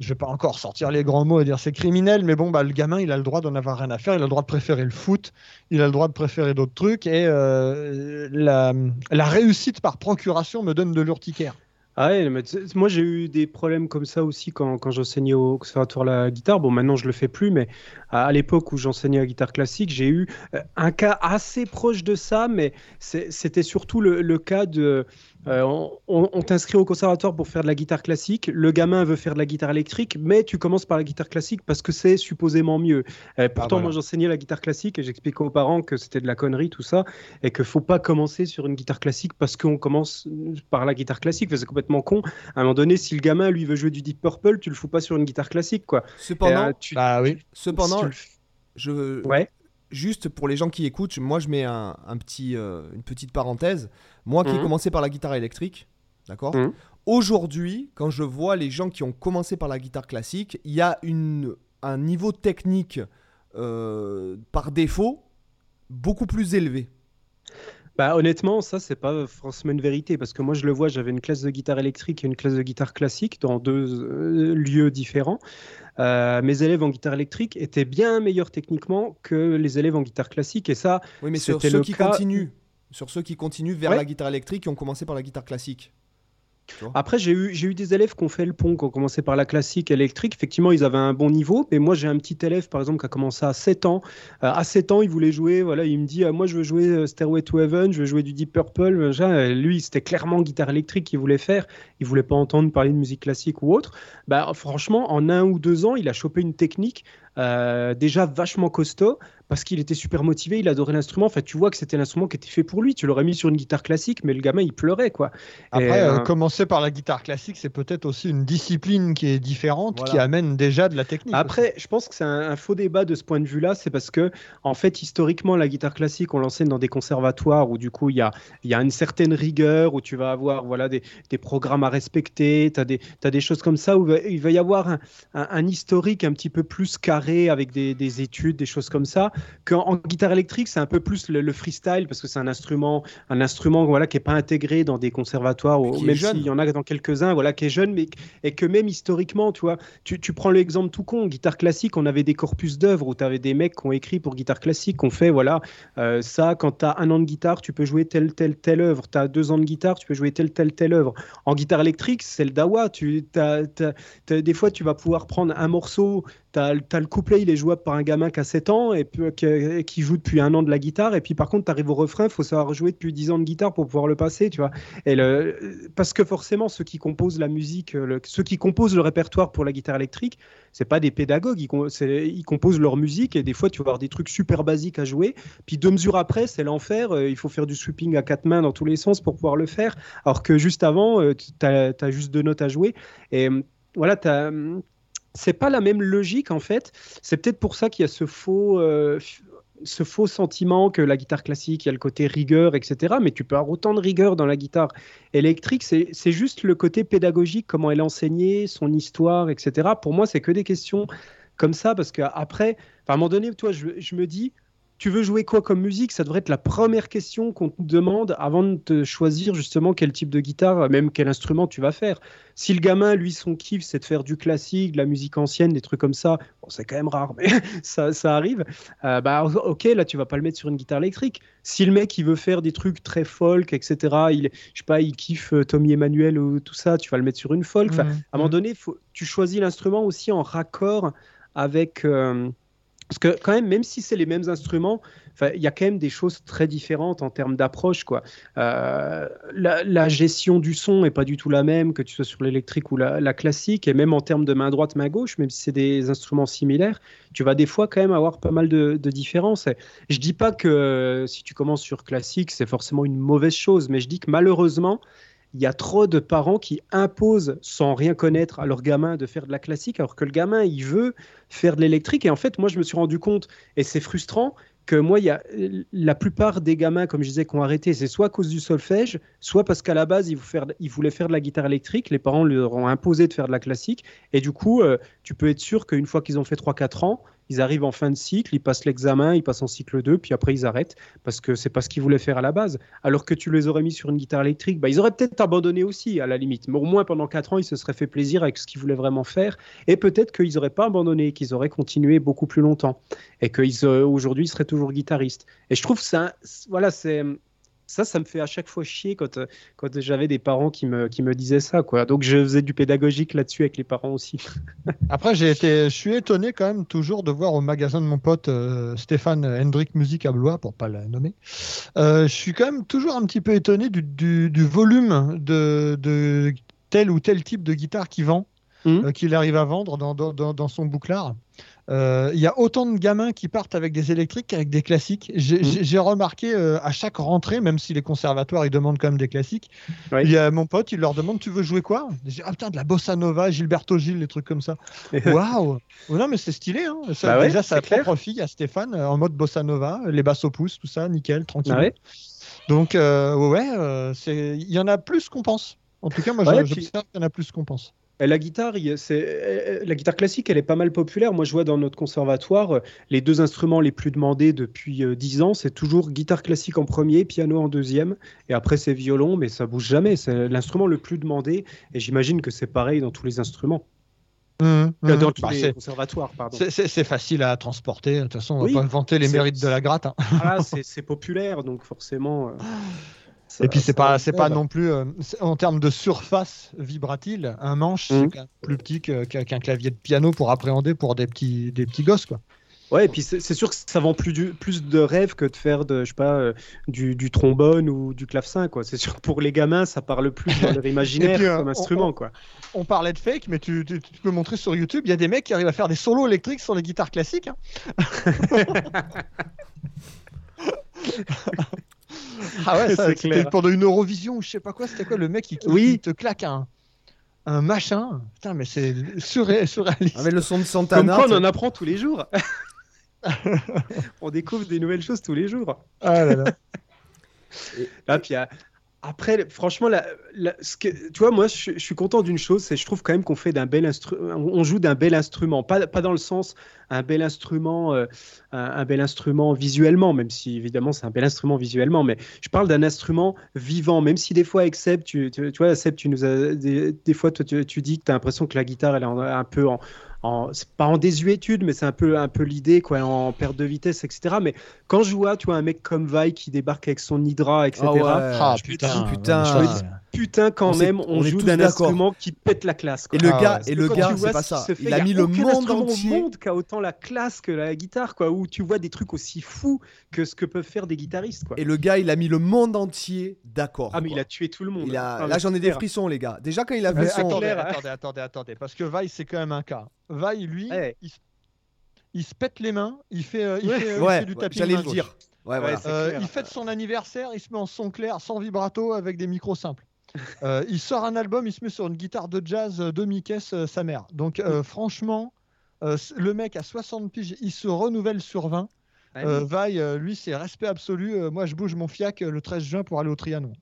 S4: Je vais pas encore sortir les grands mots et dire c'est criminel, mais bon, bah, le gamin, il a le droit d'en avoir rien à faire, il a le droit de préférer le foot, il a le droit de préférer d'autres trucs, et euh, la réussite par procuration me donne de l'urticaire.
S3: Ah ouais, moi j'ai eu des problèmes comme ça aussi quand, quand j'enseignais au conservatoire la guitare. Bon, maintenant je le fais plus, mais à, à l'époque où j'enseignais la guitare classique, j'ai eu euh, un cas assez proche de ça, mais c'était surtout le, le cas de. Euh, on t'inscrit au conservatoire pour faire de la guitare classique, le gamin veut faire de la guitare électrique, mais tu commences par la guitare classique parce que c'est supposément mieux. Euh, pourtant,
S4: voilà.
S3: moi j'enseignais la guitare classique et j'expliquais aux parents que c'était de la connerie, tout ça, et qu'il faut pas commencer sur une guitare classique parce qu'on commence par la guitare classique. Enfin, C'est complètement con. À un moment donné, si le gamin lui veut jouer du Deep Purple, tu le fous pas sur une guitare classique, quoi. Et,
S1: Cependant,
S3: euh, tu-
S4: Bah oui.
S1: cependant
S3: si tu le f-
S1: je,
S3: Ouais.
S1: Juste pour les gens qui écoutent, moi je mets un, un petit, euh, une petite parenthèse. Moi qui ai
S3: Mhm.
S1: commencé par la guitare électrique, d'accord
S3: Mhm.
S1: Aujourd'hui, quand je vois les gens qui ont commencé par la guitare classique, il y a une, un niveau technique euh, par défaut beaucoup plus élevé.
S3: Bah, honnêtement, ça, c'est pas forcément une vérité parce que moi, je le vois, j'avais une classe de guitare électrique et une classe de guitare classique dans deux euh, lieux différents. Euh, mes élèves en guitare électrique étaient bien meilleurs techniquement que les élèves en guitare classique et ça,
S1: Oui, mais
S3: C'était
S1: ceux
S3: le
S1: qui
S3: cas-
S1: continuent, sur ceux qui continuent vers
S3: Ouais.
S1: la guitare électrique, qui ont commencé par la guitare classique.
S3: Après, j'ai eu, eu des élèves qui ont fait le pont, qui ont commencé par la classique électrique. Effectivement, ils avaient un bon niveau. Mais moi, j'ai un petit élève, par exemple, qui a commencé à 7 ans. Euh, à 7 ans, il voulait jouer. Voilà, il me dit ah, Moi, je veux jouer euh, Stairway to Heaven, je veux jouer du Deep Purple. Euh, Lui, c'était clairement guitare électrique qu'il voulait faire. Il voulait pas entendre parler de musique classique ou autre. Bah, franchement, en un ou deux ans, il a chopé une technique euh, déjà vachement costaud parce qu'il était super motivé, il adorait l'instrument. Enfin, tu vois que c'était l'instrument qui était fait pour lui. Tu l'aurais mis sur une guitare classique, mais le gamin, il pleurait, quoi.
S4: Après, euh, commencer par la guitare classique, c'est peut-être aussi une discipline qui est différente, qui amène déjà de la technique.
S3: Après, je pense que c'est un, faux débat de ce point de vue-là. C'est parce que, en fait, historiquement, la guitare classique, on l'enseigne dans des conservatoires où, du coup, il y a, y a une certaine rigueur, où tu vas avoir voilà, des, des programmes à respecter, tu as, as, des choses comme ça, où il va y avoir un, un, historique un petit peu plus carré avec des, des études, des choses comme ça. Qu'en guitare électrique, c'est un peu plus le, freestyle parce que c'est un instrument, un instrument voilà, qui n'est pas intégré dans des conservatoires, ou, même s'il y en a dans quelques-uns, voilà, qui est jeune, mais et que même historiquement, tu vois, tu, tu prends l'exemple tout con, guitare classique, on avait des corpus d'œuvres où tu avais des mecs qui ont écrit pour guitare classique, qui ont fait, voilà, euh, ça, quand tu as un an de guitare, tu peux jouer telle, telle, telle œuvre, tu as deux ans de guitare, tu peux jouer telle, telle, telle œuvre. En guitare électrique, c'est le dawa, tu, des fois, tu vas pouvoir prendre un morceau tu as, le couplet, il est jouable par un gamin qui a 7 ans et qui, joue depuis un an de la guitare. Et puis par contre, tu arrives au refrain, il faut savoir jouer depuis 10 ans de guitare pour pouvoir le passer, tu vois. Le, parce que forcément, ceux qui composent la musique, ceux qui composent le répertoire pour la guitare électrique, c'est pas des pédagogues, ils, ils, composent leur musique et des fois, tu vas avoir des trucs super basiques à jouer. Puis deux mesures après, c'est l'enfer. Euh, il faut faire du sweeping à quatre mains dans tous les sens pour pouvoir le faire. Alors que juste avant, euh, tu as, as, juste deux notes à jouer. Et voilà, tu as c'est pas la même logique en fait. C'est peut-être pour ça qu'il y a ce faux, euh, ce faux sentiment que la guitare classique, il y a le côté rigueur, etc. Mais tu peux avoir autant de rigueur dans la guitare électrique. C'est juste le côté pédagogique, comment elle est enseignée, son histoire, etc. Pour moi, c'est que des questions comme ça parce qu'après, à un moment donné, toi, je me dis, tu veux jouer quoi comme musique? Ça devrait être la première question qu'on te demande avant de te choisir justement quel type de guitare, même quel instrument tu vas faire. Si le gamin, lui, son kiff, c'est de faire du classique, de la musique ancienne, des trucs comme ça, bon, c'est quand même rare, mais *laughs* ça, ça, arrive. Euh, bah, ok, là, tu vas pas le mettre sur une guitare électrique. Si le mec, il veut faire des trucs très folk, etc., il, je sais pas, il kiffe euh, Tommy Emmanuel ou tout ça, tu vas le mettre sur une folk. Enfin, à un moment donné, faut, tu choisis l'instrument aussi en raccord avec. Euh, parce que quand même, même si c'est les mêmes instruments, il y a quand même des choses très différentes en termes d'approche. Euh, la, gestion du son n'est pas du tout la même que tu sois sur l'électrique ou la, classique, et même en termes de main droite, main gauche, même si c'est des instruments similaires, tu vas des fois quand même avoir pas mal de, différences. je dis pas que euh, si tu commences sur classique, c'est forcément une mauvaise chose, mais je dis que malheureusement, il y a trop de parents qui imposent sans rien connaître à leur gamin de faire de la classique, alors que le gamin, il veut faire de l'électrique. Et en fait, moi, je me suis rendu compte, et c'est frustrant, que moi, il y a la plupart des gamins, comme je disais, qui ont arrêté, c'est soit à cause du solfège, soit parce qu'à la base, ils, voulaient faire de la guitare électrique, les parents leur ont imposé de faire de la classique, et du coup, euh, tu peux être sûr qu'une fois qu'ils ont fait 3-4 ans, ils arrivent en fin de cycle, ils passent l'examen, ils passent en cycle 2, puis après ils arrêtent parce que c'est pas ce qu'ils voulaient faire à la base. Alors que tu les aurais mis sur une guitare électrique, bah, ils auraient peut-être abandonné aussi à la limite. Mais au moins pendant 4 ans, ils se seraient fait plaisir avec ce qu'ils voulaient vraiment faire. Et peut-être qu'ils n'auraient pas abandonné, qu'ils auraient continué beaucoup plus longtemps. Et qu'aujourd'hui, ils, ils seraient toujours guitaristes. Et je trouve ça, voilà, c'est ça, ça me fait à chaque fois chier quand, euh, quand j'avais des parents qui me, qui me disaient ça. Quoi. Donc je faisais du pédagogique là-dessus avec les parents aussi. *laughs*
S4: Après, j'ai été, je suis étonné quand même toujours de voir au magasin de mon pote euh, Stéphane Hendrik Musique à Blois, pour pas la nommer. Euh, je suis quand même toujours un petit peu étonné du, du, volume de, de, tel ou tel type de guitare qu'il vend, mmh. qu'il arrive à vendre dans, dans, dans son bouclard. Euh, il y a autant de gamins qui partent avec des électriques qu'avec des classiques. J'ai mmh. remarqué euh, à chaque rentrée, même si les conservatoires ils demandent quand même des classiques, il y a mon pote, il leur demande Tu veux jouer quoi? Ah putain, de la bossa nova, Gilberto Gil, des trucs comme ça. *laughs* Waouh oh, Non, mais c'est stylé. Hein. Ça, bah déjà, sa propre fille à Stéphane, euh, en mode bossa nova, les basses au pouce, tout ça, nickel, tranquille. Ah Donc, ouais, il y en a plus qu'on pense. En tout cas, moi, j'observe qu'il y en a plus qu'on pense
S3: la guitare, c'est la guitare classique, elle est pas mal populaire. Moi, je vois dans notre conservatoire, les deux instruments les plus demandés depuis euh, dix ans, c'est toujours guitare classique en premier, piano en deuxième, et après c'est violon, mais ça bouge jamais. C'est l'instrument le plus demandé, et j'imagine que c'est pareil dans tous les instruments.
S4: Mmh, mmh.
S3: Dans tous bah, les conservatoires, pardon.
S4: C'est facile à transporter. De toute façon, on va pas vanter les mérites de la gratte. Hein. *laughs*
S3: Voilà, c'est populaire, donc forcément. Euh,
S4: et puis c'est pas c'est pas non plus euh, en termes de surface vibratile, un manche c'est mmh. plus petit qu'un clavier de piano pour appréhender pour des petits des petits gosses quoi.
S3: Ouais, et puis c'est sûr que ça vend plus, du, plus de rêves que de faire de, je sais pas, euh, du, du trombone ou du clavecin, quoi. C'est sûr que pour les gamins, ça parle plus dans leur *laughs* imaginaire
S4: puis, euh,
S3: comme
S4: on-
S3: instrument,
S4: on-
S3: quoi.
S4: On parlait de fake, mais tu, tu- tu peux montrer sur YouTube, il y a des mecs qui arrivent à faire des solos électriques sur les guitares classiques. hein. *laughs* *laughs* ah ouais, *laughs* ça, c'était pendant une Eurovision ou je sais pas quoi, c'était quoi le mec qui, qui-
S3: Oui.
S4: qui te claque un, un machin? Putain, mais c'est surré- surréaliste.
S1: Avec le son de
S3: Comme
S1: Santana.
S3: quoi, on en apprend tous les jours. *laughs* on découvre des nouvelles choses tous les jours.
S4: Ah là là.
S3: Là, puis après, franchement, ce que, tu vois, moi, je, suis content d'une chose, c'est que je trouve quand même qu'on fait d'un bel instrument, on joue d'un bel instrument, pas, dans le sens un bel instrument, euh, un, bel instrument visuellement, même si évidemment c'est un bel instrument visuellement, mais je parle d'un instrument vivant, même si des fois avec tu, vois, Seb, tu nous as, des, fois, tu, tu dis que tu as l'impression que la guitare, elle est un peu en, en- pas en désuétude, mais c'est un peu, un peu l'idée, quoi, en perte de vitesse, etc. Mais quand je vois, tu vois, un mec comme Vi qui débarque avec son Hydra, etc.
S1: Ah ouais.
S4: Ah
S3: je me
S4: putain,
S3: dis,
S1: putain,
S4: ouais, je me dis-
S3: putain, quand
S1: On
S3: même, on, joue d'un instrument qui pète la classe. quoi.
S1: Et le
S4: Ah
S1: gars, et le gars, c'est pas ça.
S3: fait,
S1: Il a mis le monde
S3: au
S1: entier.
S3: monde qui a autant la classe que la guitare, quoi, où tu vois des trucs aussi fous que ce que peuvent faire des guitaristes, quoi.
S1: Et le gars, il a mis le monde entier d'accord.
S3: Ah, mais
S1: quoi.
S3: il a tué tout le monde.
S1: Il a-
S3: Ah,
S1: Là, j'en ai des frissons, les gars. Déjà, quand il a
S4: Mais
S1: fait son.
S4: attendez, attendez, attendez, attendez, parce que Vaille, c'est quand même un cas. Vaille, lui,
S3: Ouais.
S4: il, se- il se pète les mains, il fait, euh, il
S3: Ouais.
S4: fait, euh, il
S1: Ouais,
S4: fait du tapis
S1: j'allais le dire. Ouais, voilà.
S4: Euh, il fête son anniversaire, il se met en son clair, sans vibrato, avec des micros simples. Euh, il sort un album, il se met sur une guitare de jazz euh, demi-caisse, euh, sa mère. Donc, euh, franchement, le mec a 60 piges, il se renouvelle sur 20.
S3: Ah.
S4: Vaille, lui, c'est respect absolu. Moi, je bouge mon fiac le 13 juin pour aller au Trianon.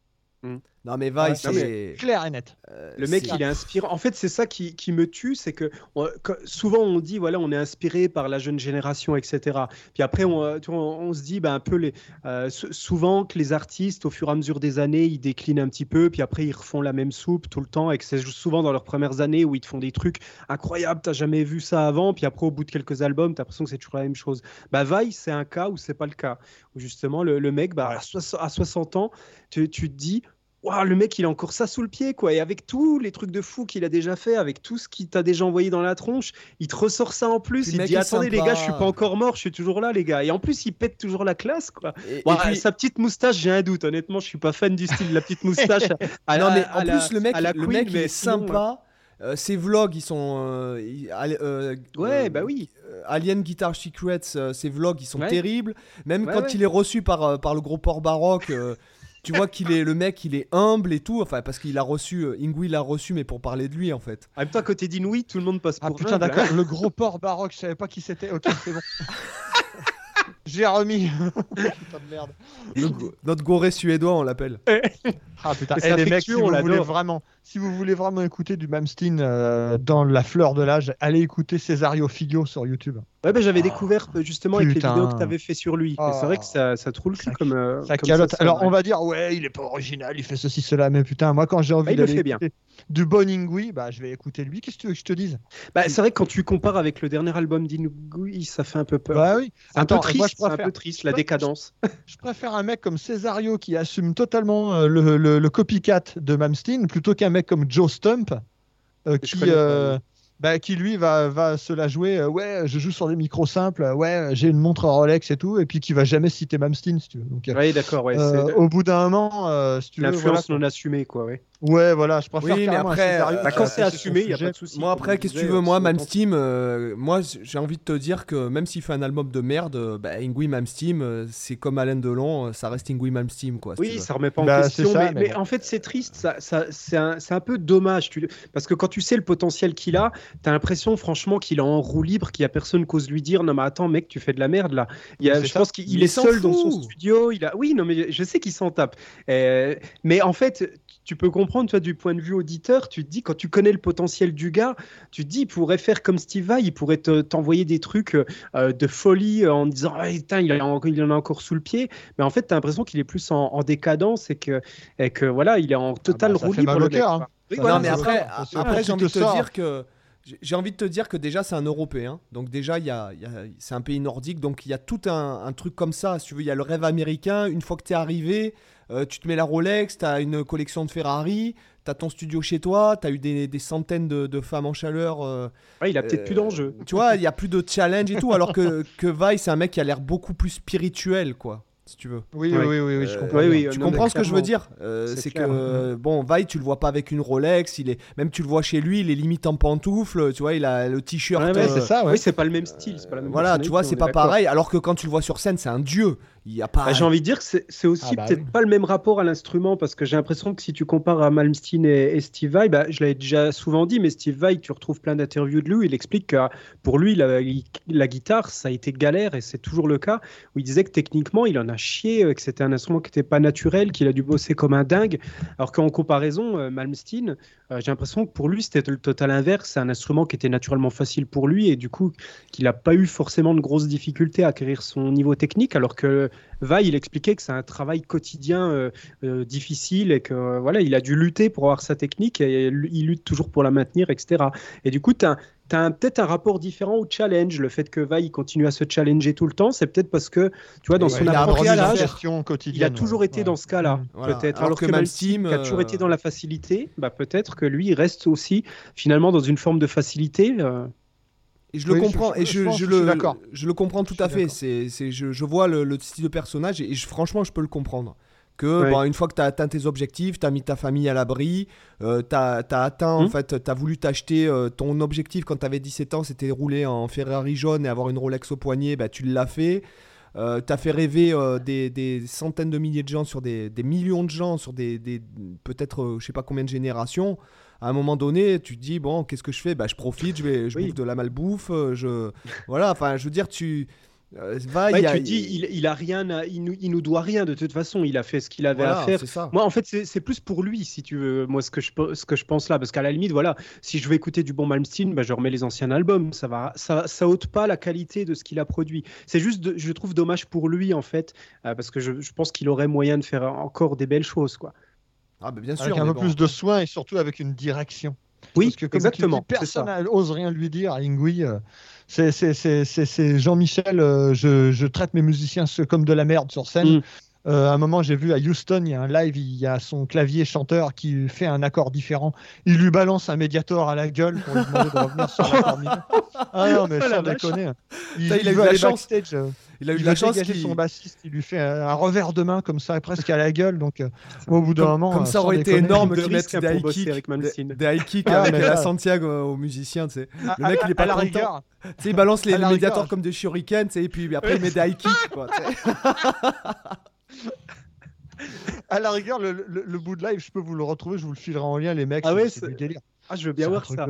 S1: Non, mais Vaille,
S4: Ouais,
S1: c'est.
S4: Clair et net.
S1: euh,
S3: Le mec, il est inspirant. En fait, c'est ça qui, qui me tue, c'est que on- souvent on dit, voilà, on est inspiré par la jeune génération, etc. Puis après, on, tu vois, on, on se dit, ben, un peu les, euh, sou- souvent que les artistes, au fur et à mesure des années, ils déclinent un petit peu, puis après ils refont la même soupe tout le temps, et que c'est souvent dans leurs premières années où ils te font des trucs incroyables, t'as jamais vu ça avant, puis après au bout de quelques albums, t'as l'impression que c'est toujours la même chose. Bah Vaille, c'est un cas où c'est pas le cas, où justement le, le mec, bah, à 60 ans, tu, tu te dis. Le mec, il a encore ça sous le pied, quoi. Et avec tous les trucs de fou qu'il a déjà fait, avec tout ce qu'il t'a déjà envoyé dans la tronche, il te ressort ça en plus.
S1: Puis
S3: il dit Attendez, les gars, je suis pas encore mort, je suis toujours là, les gars. Et en plus, il pète toujours la classe, quoi.
S1: Et- puis-
S3: Sa petite moustache, j'ai un doute. Honnêtement, je suis pas fan du style de la petite *laughs* moustache. à
S1: non
S3: la-
S1: mais en
S3: la-
S1: plus le mec,
S3: la
S1: le
S3: Queen,
S1: mec il
S3: mais
S1: est
S3: sinon,
S1: sympa. Euh, ses vlogs ils sont euh, euh,
S3: Ouais, bah oui.
S1: Alien Guitar Secrets ses vlogs ils sont
S3: Ouais.
S1: terribles même
S3: Ouais,
S1: quand
S3: ouais.
S1: il est reçu par euh, par le gros port baroque euh, tu vois qu'il est le mec il est humble et tout enfin parce qu'il a reçu euh, Ingui l'a reçu mais pour parler de lui en fait
S3: En même temps, côté d'Inouï, tout le monde passe
S4: Ah
S3: pour
S4: putain,
S3: jungle, hein.
S4: d'accord. Le gros port baroque, je savais pas qui c'était. Ok, c'est bon. *laughs* J'ai remis. putain de merde.
S1: Le notre goré suédois on l'appelle
S4: Ah putain,
S3: c'est
S4: Eh, les mecs, si
S3: on l'adore.
S4: vraiment, si vous voulez vraiment écouter du Malmsteen euh, dans la fleur de l'âge, allez écouter Cesario Figlio sur YouTube.
S3: Ouais, bah, j'avais
S4: Ah.
S3: découvert euh, justement avec les vidéos que tu avais fait sur lui.
S4: Ah.
S3: C'est vrai que ça, ça trouve le cul
S4: Ça-
S3: comme. euh,
S4: Ça
S3: comme
S4: calotte. Alors on va dire ouais, il est pas original, il fait ceci cela, mais putain, moi quand j'ai envie
S3: Bah, il le
S4: d'aller
S3: fait bien.
S4: du bon Ingui, bah je vais écouter lui. Qu'est-ce que tu veux que je te dise?
S3: Bah, c'est vrai que quand tu compares avec le dernier album d'Inouï, ça fait un peu peur.
S4: Bah oui.
S3: c'est un peu triste,
S4: moi, je
S3: c'est un peu triste, la décadence. *laughs*
S4: Je préfère un mec comme Cesario qui assume totalement euh, le, le- le copycat de Malmsteen plutôt qu'un mec comme Joe Stump euh, qui, euh, bah, qui lui va, va se la jouer. euh, ouais, je joue sur des micros simples. Ouais, j'ai une montre Rolex et tout, et puis qui va jamais citer Malmsteen si tu veux. Donc,
S3: Oui, d'accord, ouais.
S4: au bout d'un moment, si tu veux, voilà,
S3: l'influence non assumée, quoi, ouais.
S4: Ouais, voilà, je préfère
S1: Oui, mais après, euh,
S3: Bah, quand
S4: a
S3: c'est assumé, il n'y a pas de souci.
S1: moi après qu'est-ce que tu veux moi
S3: c'est
S1: Mam
S3: authentique.
S1: Steam euh, moi j'ai envie de te dire que même s'il fait un album de merde euh, bah, Ingui Mam Steam euh, c'est comme Alain Delon ça reste Ingui Mam Steam quoi
S3: Oui, ça remet pas en
S4: Bah,
S3: question,
S4: ça,
S3: mais,
S4: mais
S3: mais
S4: bon.
S3: en fait c'est triste, ça, ça- c'est un, c'est un peu dommage, tu- parce que quand tu sais le potentiel qu'il a, tu as l'impression franchement qu'il est en roue libre, qu'il y a personne qui ose lui dire non mais attends mec tu fais de la merde là. Il y a,
S4: C'est
S3: je
S4: ça.
S3: pense qu'il est seul dans son studio, il a, oui non mais je sais qu'il s'en tape, Euh, mais en fait tu peux comprendre toi du point de vue auditeur, tu te dis quand tu connais le potentiel du gars, tu te dis il pourrait faire comme Steve Vai, il pourrait te- t'envoyer des trucs euh, de folie euh, en disant ah, putain il, en- il en a encore sous le pied, mais en fait tu as l'impression qu'il est plus en, en décadence et que et que voilà, il est en total
S4: bah, ça
S3: roue
S4: fait
S3: libre.
S4: hein.
S3: Oui, voilà,
S1: non mais après, après
S4: quand
S1: j'ai envie de
S4: te
S1: te
S4: sors-
S1: dire que J'ai- envie de te dire que déjà c'est un Européen, donc déjà il y a, il y a- c'est un pays nordique, donc il y a tout un, un truc comme ça. Si tu veux, il y a le rêve américain. Une fois que tu es arrivé, euh, tu te mets la Rolex, tu as une collection de Ferrari, tu as ton studio chez toi, tu as eu des, des centaines de, de femmes en chaleur. euh,
S3: Ouais, il a peut-être plus
S1: euh,
S3: d'enjeux.
S1: Tu vois, il y a plus de challenge et tout, alors que, que Vi, c'est un mec qui a l'air beaucoup plus spirituel, quoi, si tu veux.
S4: Oui,
S3: Ouais.
S4: oui, oui, oui, je
S1: Euh,
S4: comprends.
S3: oui,
S4: bien.
S3: oui,
S1: Tu
S3: non,
S1: comprends ce que je veux dire Euh,
S3: C'est
S1: que bon, Vi, tu le vois pas avec une Rolex, il est même tu le vois chez lui, il est limite en pantoufles, tu vois, il a le t-shirt.
S3: Ouais, ouais,
S1: euh,
S4: c'est ça, ouais.
S3: Oui, c'est pas le même style. c'est pas la même
S1: voilà, tu vois, c'est pas pareil. Alors que quand tu le vois sur scène, c'est un dieu. Il y a pas.
S3: Bah, J'ai envie de dire que c'est c'est aussi
S4: Ah bah
S3: peut-être
S4: oui.
S3: pas le même rapport à l'instrument parce que j'ai l'impression que si tu compares à Malmsteen et, et Steve Vai, bah, je l'avais déjà souvent dit, mais Steve Vai, tu retrouves plein d'interviews de lui, il explique que pour lui, la, la guitare, ça a été galère et c'est toujours le cas, où il disait que techniquement, il en a chié, euh, que c'était un instrument qui n'était pas naturel, qu'il a dû bosser comme un dingue, alors qu'en comparaison, euh, Malmsteen, euh, j'ai l'impression que pour lui, c'était le total inverse, c'est un instrument qui était naturellement facile pour lui et du coup, qu'il n'a pas eu forcément de grosses difficultés à acquérir son niveau technique, alors que Vai, il expliquait que c'est un travail quotidien euh, euh, difficile et que euh, voilà, il a dû lutter pour avoir sa technique et il lutte toujours pour la maintenir, etc. Et du coup, tu as, peut-être un rapport différent au challenge. Le fait que Vai il continue à se challenger tout le temps, c'est peut-être parce que, tu vois, dans
S1: Ouais,
S3: son
S1: il a
S3: approche
S1: abordé
S3: à
S1: la
S3: l'âge,
S4: gestion
S3: il a toujours
S4: ouais.
S3: été
S4: Ouais.
S3: dans ce cas-là,
S1: Voilà.
S3: peut-être.
S1: Alors
S3: Alors,
S1: que
S3: que Malmsteen, qui a toujours
S1: euh,
S3: été dans la facilité, bah, peut-être que lui, il reste aussi finalement dans une forme de facilité. euh,
S1: Et je le
S4: Oui,
S1: comprends,
S4: je-
S1: et
S4: je
S1: le, je le comprends tout
S4: Je
S1: à fait. C'est, c'est, je, je vois le, le style de personnage et, je- franchement, je peux le comprendre. Que bon, une fois que tu as atteint tes objectifs, tu as mis ta famille à l'abri, tu as, atteint, en
S3: Mhm.
S1: fait, tu as voulu t'acheter euh, ton objectif quand tu avais 17 ans, c'était rouler en Ferrari jaune et avoir une Rolex au poignet, bah, tu l'as fait. Euh, tu as fait rêver euh, des, des centaines de milliers de gens, sur des, des millions de gens, sur des, des peut-être euh, je sais pas combien de générations. À un moment donné, tu te dis bon, qu'est-ce que je fais? Bah, Je profite, je, vais, je
S3: Oui.
S1: bouffe de la malbouffe. euh, Je... *laughs* Voilà, enfin, je veux dire, tu. euh, va,
S3: ouais,
S1: il y a-
S3: tu dis, il, il a rien, à- il, nous, il nous doit rien de toute façon. Il a fait ce qu'il avait
S1: voilà,
S3: à faire.
S1: ça.
S3: Moi, en fait, c'est plus pour lui, si tu veux, moi, ce que je, ce que je pense là. Parce qu'à la limite, voilà, si je veux écouter du bon Malmsteen, bah, je remets les anciens albums. Ça va, ça, ça ôte pas la qualité de ce qu'il a produit. C'est juste, de- je trouve dommage pour lui, en fait, euh, parce que je, je pense qu'il aurait moyen de faire encore des belles choses, quoi.
S1: Ah, bien sûr.
S4: Avec un peu
S1: bon.
S4: plus de soins et surtout avec une direction.
S3: Oui,
S4: Parce que comme
S3: exactement.
S4: dis, personne n'ose rien lui dire à Ingui. euh, c'est- c'est- c'est c'est- c'est Jean-Michel, euh, je, je traite mes musiciens comme de la merde sur scène.
S3: Mm.
S4: Euh, à un moment, j'ai vu à Houston, il y a un live, il y a son clavier chanteur qui fait un accord différent. Il lui balance un médiator à la gueule pour lui demander de revenir sur l'accord mineur. Ah non, mais *laughs*
S3: Oh
S4: sans déconner. hein. Il,
S1: Ça, il a
S4: il
S1: eu
S4: veut
S1: de la chance.
S4: euh,
S1: Il a eu
S4: il
S1: de la
S4: va
S1: chance qu'il-
S4: son bassiste, il lui fait un, un revers de main comme ça, presque à la gueule. Donc, euh, au bout d'un moment.
S1: comme
S4: euh,
S1: ça
S4: sans
S1: aurait été
S4: déconner.
S1: énorme
S3: De hein,
S1: des high kicks,
S3: avec
S1: des, high kicks
S4: Ah,
S1: avec la Santiago euh, aux musiciens, tu sais.
S4: À-
S1: Le mec,
S4: à-
S1: il est pas content. il balance *laughs* les, médiators comme des shurikens, et puis après il met des high kicks.
S4: À la rigueur, le, le- le bout de live, je peux vous le retrouver, je vous le filerai en lien, les mecs.
S3: Ah ouais,
S4: c'est du délire.
S3: Ah, je veux bien voir ça.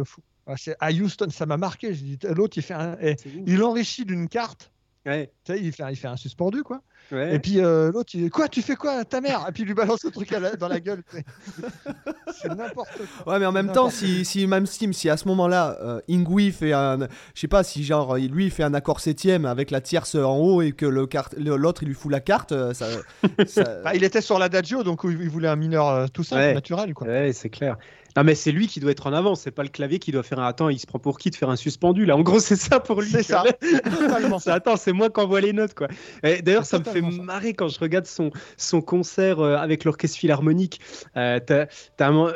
S4: Ah, c'est- à Houston, ça m'a marqué. L'autre, il fait un, eh, il enrichit d'une carte.
S3: Ouais,
S4: Tu sais, il fait, il fait un suspendu, quoi.
S3: Ouais.
S4: Et puis euh, l'autre, il dit Quoi, tu fais quoi, ta mère? Et puis il lui balance le truc à la- dans la gueule. *laughs* c'est n'importe quoi.
S1: Ouais, mais en même temps, si, si même Steam, si à ce moment-là, euh, Ingui fait un. Je sais pas, si genre, lui, il fait un accord septième avec la tierce en haut et que le carte- le- l'autre, il lui fout la carte, euh, ça. *laughs* ça-
S4: Bah, il était sur l'adagio, donc il il voulait un mineur euh, tout simple,
S3: Ouais.
S4: naturel. Quoi.
S3: Ouais, c'est clair. Non, mais c'est lui qui doit être en avant, c'est pas le clavier qui doit faire un attends, il se prend pour qui de faire un suspendu là? En gros, c'est ça pour lui.
S4: C'est ça. *laughs*
S3: Attends, c'est moi qui envoie les notes quoi. D'ailleurs, ça me fait marrer quand je regarde son, son concert euh, avec l'orchestre philharmonique. Euh, un-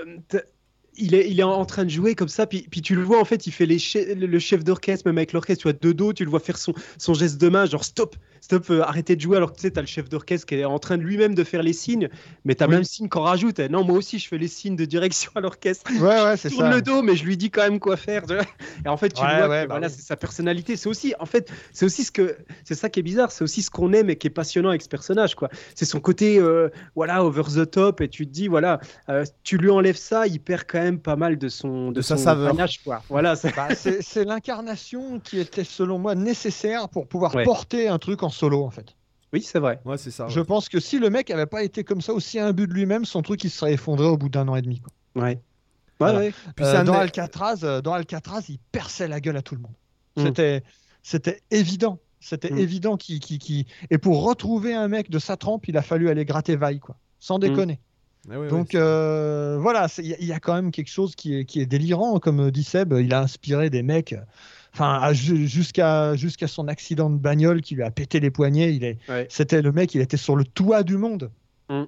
S3: il est, il est en train de jouer comme ça, puis, puis tu le vois en fait, il fait les che- le chef d'orchestre, même avec l'orchestre, tu vois, de dos, tu le vois faire son, son geste de main, genre stop, stop, euh, arrêtez de jouer, alors que tu sais, t'as le chef d'orchestre qui est en train de lui-même de faire les signes, mais t'as
S4: Oui.
S3: même signe qu'on rajoute. eh, Non, moi aussi, je fais les signes de direction à l'orchestre.
S4: Ouais, ouais, c'est
S3: Je tourne
S4: ça.
S3: le dos, mais je lui dis quand même quoi faire. tu vois. Et en fait, tu
S4: Ouais,
S3: vois
S4: ouais,
S3: que
S4: bah
S3: voilà,
S4: oui.
S3: c'est sa personnalité. C'est aussi, en fait, c'est aussi ce que, c'est ça qui est bizarre. C'est aussi ce qu'on aime et qui est passionnant avec ce personnage, quoi. C'est son côté, euh, voilà, over the top. Et tu te dis, voilà, euh, tu lui enlèves ça, il perd quand même pas mal de son, de,
S1: De sa
S3: son
S1: saveur.
S3: panache, quoi. Voilà. c'est-
S4: Bah, c'est c'est l'incarnation qui était, selon moi, nécessaire pour pouvoir
S3: Ouais.
S4: porter un truc en solo, en fait.
S3: Oui, c'est vrai.
S1: Ouais, c'est ça. ouais.
S4: Je pense que si le mec avait pas été comme ça, aussi imbu de lui-même, son truc, il se serait effondré au bout d'un an et demi. quoi.
S3: Ouais.
S4: Voilà.
S3: ouais.
S1: Puis
S4: Euh,
S1: c'est un-
S4: dans, Alcatraz, euh, dans Alcatraz, il perçait la gueule à tout le monde.
S3: Mm.
S4: C'était, c'était évident. C'était
S3: Mm.
S4: évident qu'il, qu'il- qu'il- Et pour retrouver un mec de sa trempe, il a fallu aller gratter vaille, quoi. Sans déconner.
S1: Ah ouais,
S4: Donc euh, voilà, il y, y a quand même quelque chose qui est, qui est délirant, comme dit Seb, il a inspiré des mecs, enfin jusqu'à jusqu'à son accident de bagnole qui lui a pété les poignets, il est,
S3: Ouais.
S4: c'était le mec, il était sur le toit du monde.
S3: Mm.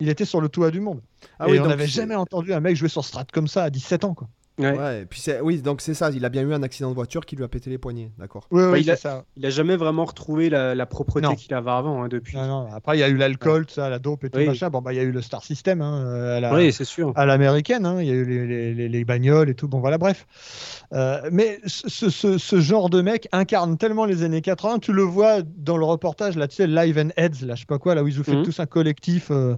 S4: Il était sur le toit du monde.
S1: Ah
S4: et
S1: oui,
S4: on n'avait jamais entendu un mec jouer sur Strat comme ça à 17 ans. Quoi.
S3: Ouais.
S1: Ouais, et puis c'est- oui, donc c'est ça, il a bien eu un accident de voiture qui lui a pété les poignets, d'accord.
S4: Oui, oui,
S3: Ouais, il a-
S4: ça.
S3: Il a jamais vraiment retrouvé la, la propreté qu'il avait avant hein, depuis.
S4: Non, non, Après, il y a eu l'alcool, ça, la dope et tout
S3: Oui.
S4: machin. Bon, bah, il y a eu le Star System hein, euh, à la-
S3: Oui, c'est sûr.
S4: à l'américaine. hein. Il y a eu les, les- les- les bagnoles et tout. Bon, voilà, bref. Euh, mais ce, ce- ce genre de mec incarne tellement les années 80. Tu le vois dans le reportage, là, tu sais, Live and Heads, là, je sais pas quoi, là où ils ont fait
S3: Mhm.
S4: tous un collectif euh,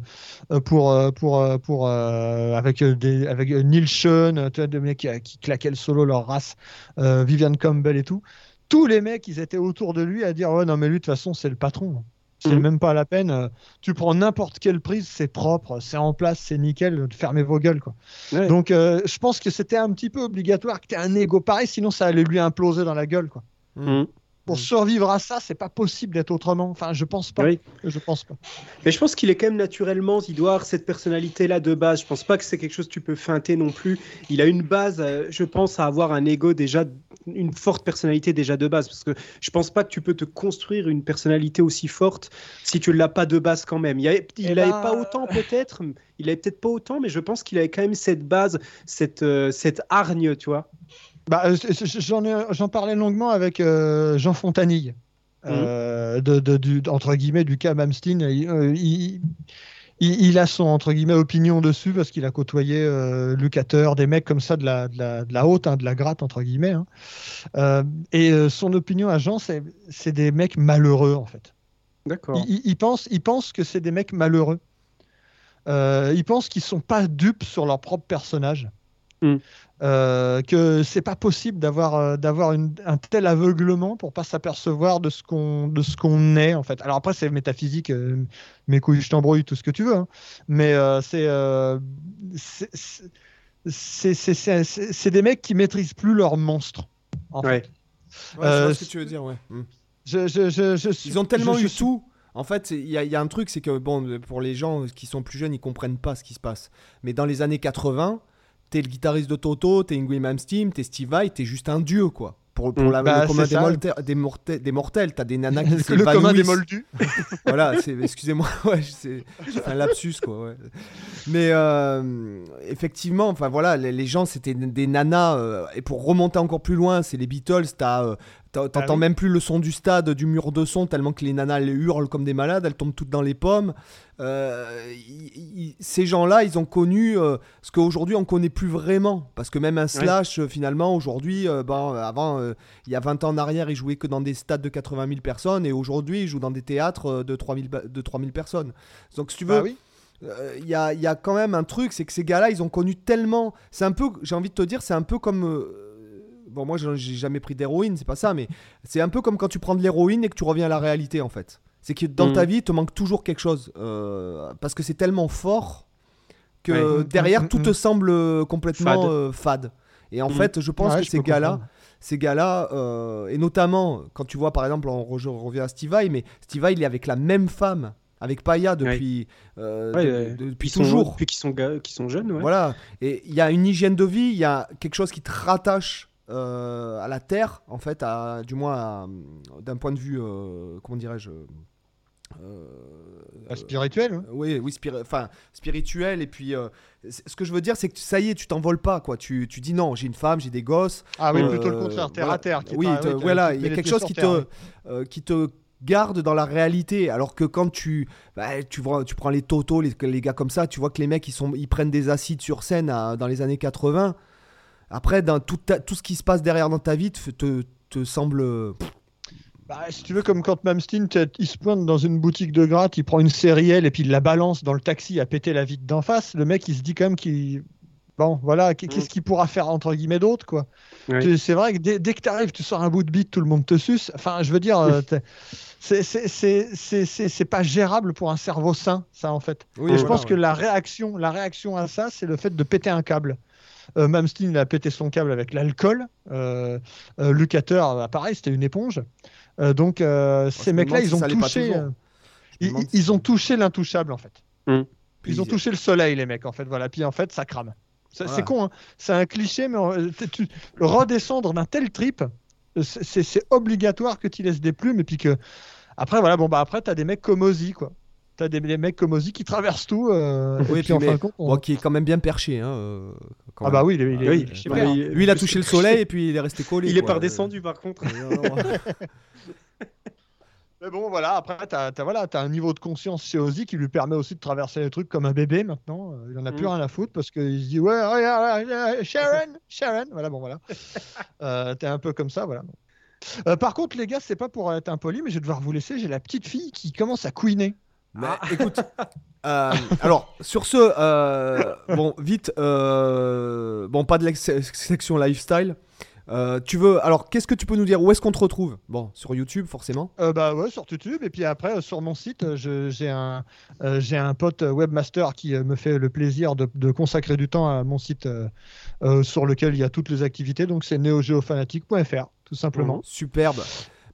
S4: pour, pour, pour, euh, avec, des, avec Neil Sean, tu vois, des mecs qui, claquaient le solo, leur race, euh, Vivian Campbell et tout. Tous les mecs, ils étaient autour de lui à dire Ouais, non, mais lui, de toute façon, c'est le patron. C'est
S3: Mhm.
S4: même pas la peine. euh, Tu prends n'importe quelle prise, c'est propre, c'est en place, c'est nickel. Fermez vos gueules, quoi.
S3: Ouais.
S4: Donc, euh, je pense que c'était un petit peu obligatoire que tu aies un ego pareil, sinon ça allait lui imploser dans la gueule. Quoi.
S3: Mhm.
S4: Pour
S1: Mm.
S4: survivre à ça, c'est pas possible d'être autrement. Enfin, je pense pas.
S3: Oui.
S4: Je pense pas.
S3: Mais je pense qu'il est quand même naturellement, il doit avoir cette personnalité-là de base. Je pense pas que c'est quelque chose que tu peux feinter non plus. Il a une base, euh, je pense, à avoir un ego déjà, une forte personnalité déjà de base. Parce que je pense pas que tu peux te construire une personnalité aussi forte si tu l'as pas de base quand même. Il avait, il
S4: Eh ben,
S3: pas autant peut-être, il avait peut-être pas autant, mais je pense qu'il avait quand même cette base, cette, euh, cette hargne, tu vois.
S4: Bah, euh, j'en, ai- j'en parlais longuement avec euh, Jean Fontanille, euh, de, de- du, entre guillemets, du cas Mamstein. Il, euh, il- il- il a son entre guillemets opinion dessus parce qu'il a côtoyé Lucateur, des mecs comme ça de la, de la, de la haute, hein, de la gratte entre guillemets. hein. Et son opinion à Jean, c'est, c'est des mecs malheureux en fait.
S3: D'accord.
S4: Il, pense, il pense que c'est des mecs malheureux. Il pense qu'ils sont pas dupes sur leur propre personnage.
S3: Mm.
S4: Euh, que c'est pas possible d'avoir euh, d'avoir un tel aveuglement pour pas s'apercevoir de ce qu'on de ce qu'on est en fait. Alors après c'est métaphysique, euh, mes couilles je t'embrouille tout ce que tu veux, hein. mais euh, c'est euh, c'est- c'est- des mecs qui maîtrisent plus leur monstre. En
S3: Ouais.
S4: fait.
S1: Ouais, je vois ce que tu veux dire, ouais. Mm.
S4: Je, je, je, je suis-
S1: Ils ont tellement
S4: je-
S1: eu
S4: je suis-
S1: tout. En fait, il y, y a un truc, c'est que bon, pour les gens qui sont plus jeunes, ils comprennent pas ce qui se passe. Mais dans les années 80, t'es le guitariste de Toto, t'es Ingrid Malmsteen, t'es Steve Vai, t'es juste un dieu, quoi. Pour, pour la,
S4: Bah,
S1: le commun des, des, mortels, des mortels, t'as des nanas *laughs* qui
S4: le commun des moldus. *laughs*
S1: voilà, excusez-moi, *laughs* ouais, c'est un lapsus quoi. ouais. Mais euh, effectivement, enfin voilà, les, les gens c'était des nanas euh, et pour remonter encore plus loin, c'est les Beatles. T'as, t'as- t'entends
S4: oui.
S1: même plus le son du stade, du mur de son tellement que les nanas hurlent comme des malades, elles tombent toutes dans les pommes. Euh, y- y- ces gens-là, ils ont connu euh, ce qu'aujourd'hui on connaît plus vraiment, parce que même un slash euh, finalement aujourd'hui, ben, avant il y a 20 ans en arrière, ils jouaient que dans des stades de 80 000 personnes et aujourd'hui, ils jouent dans des théâtres de 3000 ba- de 3000 personnes. Donc si tu veux,
S4: Bah oui.
S1: euh, il y, a, y a quand même un truc, c'est que ces gars-là, ils ont connu tellement. C'est un peu, j'ai envie de te dire, c'est un peu comme. euh, bon, moi, j'ai jamais pris d'héroïne, c'est pas ça, mais c'est un peu comme quand tu prends de l'héroïne et que tu reviens à la réalité, en fait. C'est que dans ta vie, il te manque toujours quelque chose. euh, parce que c'est tellement fort que
S3: Ouais.
S1: derrière,
S4: Mhm,
S1: tout
S4: mhm.
S1: te semble euh, complètement
S3: Fade.
S1: euh, fade. Et en fait, je pense
S4: Ouais,
S1: que
S4: je
S1: ces gars-là, ces gars-là, euh, et notamment quand tu vois par exemple, on re- je reviens à Steve Vai, mais Steve Vai, il est avec la même femme, avec Paya depuis, euh,
S3: Ouais,
S1: de-
S3: euh,
S1: de- depuis
S3: sont-
S1: toujours.
S3: Depuis qu'ils sont, qu'ils sont jeunes, ouais.
S1: Voilà, et il y a une hygiène de vie, il y a quelque chose qui te rattache euh, à la terre, en fait, à, du moins d'un point de vue, euh, comment dirais-je euh,
S4: Bah, spirituel. hein.
S1: oui, oui, spiri- enfin spirituel et puis ce que je veux dire c'est que ça y est, tu t'envoles pas quoi. Tu, tu dis non, j'ai une femme, j'ai des gosses.
S4: Ah oui, plutôt le contraire, terre
S1: voilà.
S4: à terre. qui
S1: Oui, te- voilà, il y a quelque chose qui
S4: terre,
S1: te,
S4: oui.
S1: qui te garde dans la réalité. Alors que quand tu, bah, tu vois, tu prends les Toto, les, les gars comme ça, tu vois que les mecs ils sont, ils prennent des acides sur scène à- dans les années 80. Après, dans tout, ta- tout ce qui se passe derrière dans ta vie te, te, te semble.
S4: Bah, si tu veux, comme quand Mamstein, il se pointe dans une boutique de gratte, il prend une série L et puis il la balance dans le taxi à péter la vitre d'en face, le mec il se dit quand même qu'il. Bon, voilà, qu'est- qu'est-ce qu'il pourra faire entre guillemets d'autre, quoi. C'est vrai que dès, dès que tu arrives, tu sors un bout de bite, tout le monde te suce. Enfin, je veux dire, euh, c'est- c'est- c'est c'est- c'est- c'est pas gérable pour un cerveau sain, ça, en fait.
S1: Oui,
S4: Et je pense que la réaction, la réaction à ça, c'est le fait de péter un câble. Euh, Malmsteen, il a pété son câble avec l'alcool. Euh, euh, Lucateur, bah, pareil, c'était une éponge. Euh, donc, euh, ces
S1: me
S4: mecs-là, ils
S1: si
S4: ont touché. ils, ont touché l'intouchable, en fait.
S1: Puis
S4: Ils ont touché le soleil, les mecs, en fait. Voilà. Puis en fait, ça crame.
S1: Voilà.
S4: C'est con, hein. c'est un cliché, mais tu- redescendre d'un tel trip, c'est- obligatoire que tu laisses des plumes et puis que après voilà bon bah après t'as des mecs comme Ozzy quoi. T'as des, des mecs comme Ozzy qui traversent tout. euh,
S1: Oui,
S4: et puis
S1: puis
S4: en fin
S1: mais-
S4: de compte, on-
S1: Bon, qui est quand même bien perché. Hein, euh,
S4: ah bah oui, il est, il est-
S3: Oui,
S4: je sais
S3: je sais
S4: pas.
S3: pas,
S1: Ouais.
S3: il-
S1: Lui, il a touché le soleil et puis il est resté collé.
S3: Il est pas redescendu par contre. *laughs*
S4: Mais bon voilà après t'as as, voilà, t'as un niveau de conscience chez Ozzy qui lui permet aussi de traverser les trucs comme un bébé maintenant. Euh, Il en a plus
S3: Mm.
S4: rien à foutre parce qu'il se dit ouais regarde, regarde, Sharon Sharon voilà bon voilà. *laughs* Euh, T'es un peu comme ça voilà. Euh, par contre les gars c'est pas pour être impoli mais je vais devoir vous laisser j'ai la petite fille qui commence à couiner.
S1: Mais écoute, *laughs* euh, alors sur ce, euh, bon, vite, euh, bon, pas de la se- section lifestyle. Tu veux, alors qu'est-ce que tu peux nous dire? Où est-ce qu'on te retrouve? Bon, sur YouTube forcément.
S4: Bah ouais, sur YouTube. Et puis après, sur mon site, j'ai un, j'ai un pote webmaster qui me fait le plaisir de, de consacrer du temps à mon site sur lequel il y a toutes les activités. Donc c'est neogéofanatique.fr, tout simplement.
S1: Superbe.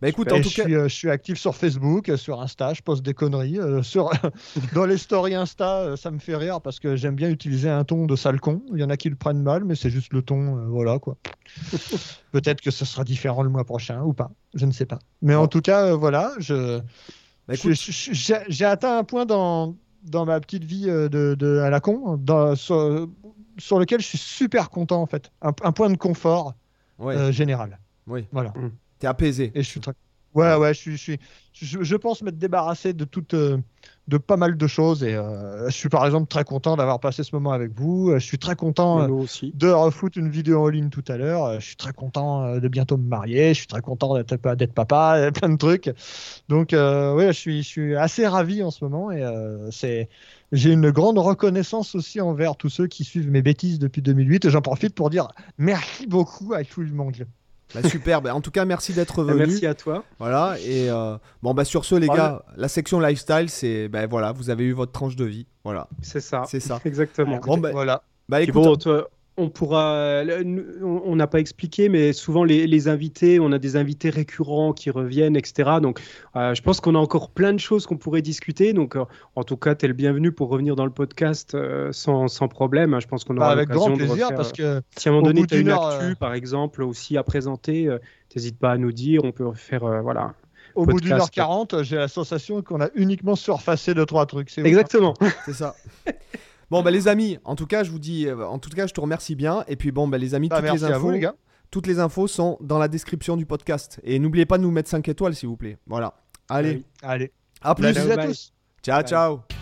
S1: Bah écoute, en
S4: je,
S1: tout cas,
S4: suis, euh, je suis actif sur Facebook, euh, sur Insta, je poste des conneries. euh, sur, *laughs* dans les stories Insta, ça me fait rire parce que j'aime bien utiliser un ton de sale con. Il y en a qui le prennent mal, mais c'est juste le ton, euh, voilà quoi. *laughs* Peut-être que ce sera différent le mois prochain ou pas, je ne sais pas. Mais en tout cas, euh, voilà, je,
S1: bah,
S4: je-
S1: écoute,
S4: je- je- j'ai atteint un point dans, dans ma petite vie de, de- à la con, dans- sur, sur lequel je suis super content en fait. Un, un point de confort
S1: ouais,
S4: euh, général.
S1: oui,
S4: Voilà.
S1: T'es apaisé.
S4: Et je suis très. Ouais, ouais, je suis, je suis, je, je pense m'être débarrassé de toute, euh, de pas mal de choses et euh, je suis par exemple très content d'avoir passé ce moment avec vous. Euh, Je suis très content
S3: aussi.
S4: de refoutre une vidéo en ligne tout à l'heure. Je suis très content de bientôt me marier. Je suis très content d'être pa- d'être papa, *laughs* plein de trucs. Donc, euh, ouais, je suis, je suis assez ravi en ce moment et euh, c'est. J'ai une grande reconnaissance aussi envers tous ceux qui suivent mes bêtises depuis 2008 et j'en profite pour dire merci beaucoup à tout le monde.
S1: Bah, super. Bah, en tout cas, merci d'être venu.
S3: Merci à toi.
S1: Voilà. Et euh, bon, bah sur ce, les
S4: Voilà.
S1: gars, la section lifestyle, c'est, bah voilà, vous avez eu votre tranche de vie. Voilà,
S3: C'est ça.
S1: c'est ça. *laughs*
S3: Exactement.
S1: Bon, bah,
S4: Voilà.
S1: bah
S3: Puis
S1: écoute,
S3: bon, toi, on pourra. On n'a pas expliqué, mais souvent les, les invités, on a des invités récurrents qui reviennent, etc. Donc, euh, je pense qu'on a encore plein de choses qu'on pourrait discuter. Donc, euh, en tout cas, tu es le bienvenu pour revenir dans le podcast euh, sans, sans problème. hein. Je pense qu'on
S4: Bah,
S3: aura
S4: avec grand
S3: de
S4: plaisir
S3: refaire,
S4: parce que
S3: Si à un moment
S4: au
S3: donné,
S4: bout
S3: tu as une
S4: d'une heure,
S3: actu,
S4: euh,
S3: par exemple, aussi à présenter, n'hésite pas à nous dire. On peut faire. euh, voilà.
S4: au bout d'une heure quarante, j'ai la sensation qu'on a uniquement surfacé deux trois trucs. Hein.
S3: Exactement.
S1: c'est ça. *laughs* Bon, bah les amis, en tout cas, je vous dis, euh, en tout cas, je te remercie bien. Et puis bon, bah les amis,
S4: Bah,
S1: toutes
S4: merci
S1: les
S4: à vous
S1: infos,
S4: les gars.
S1: toutes les infos sont dans la description du podcast. Et n'oubliez pas de nous mettre 5 étoiles, s'il vous plaît. Voilà. Allez,
S3: oui.
S4: Allez.
S1: à plus.
S4: À tous.
S1: Ciao,
S3: Bye.
S1: ciao.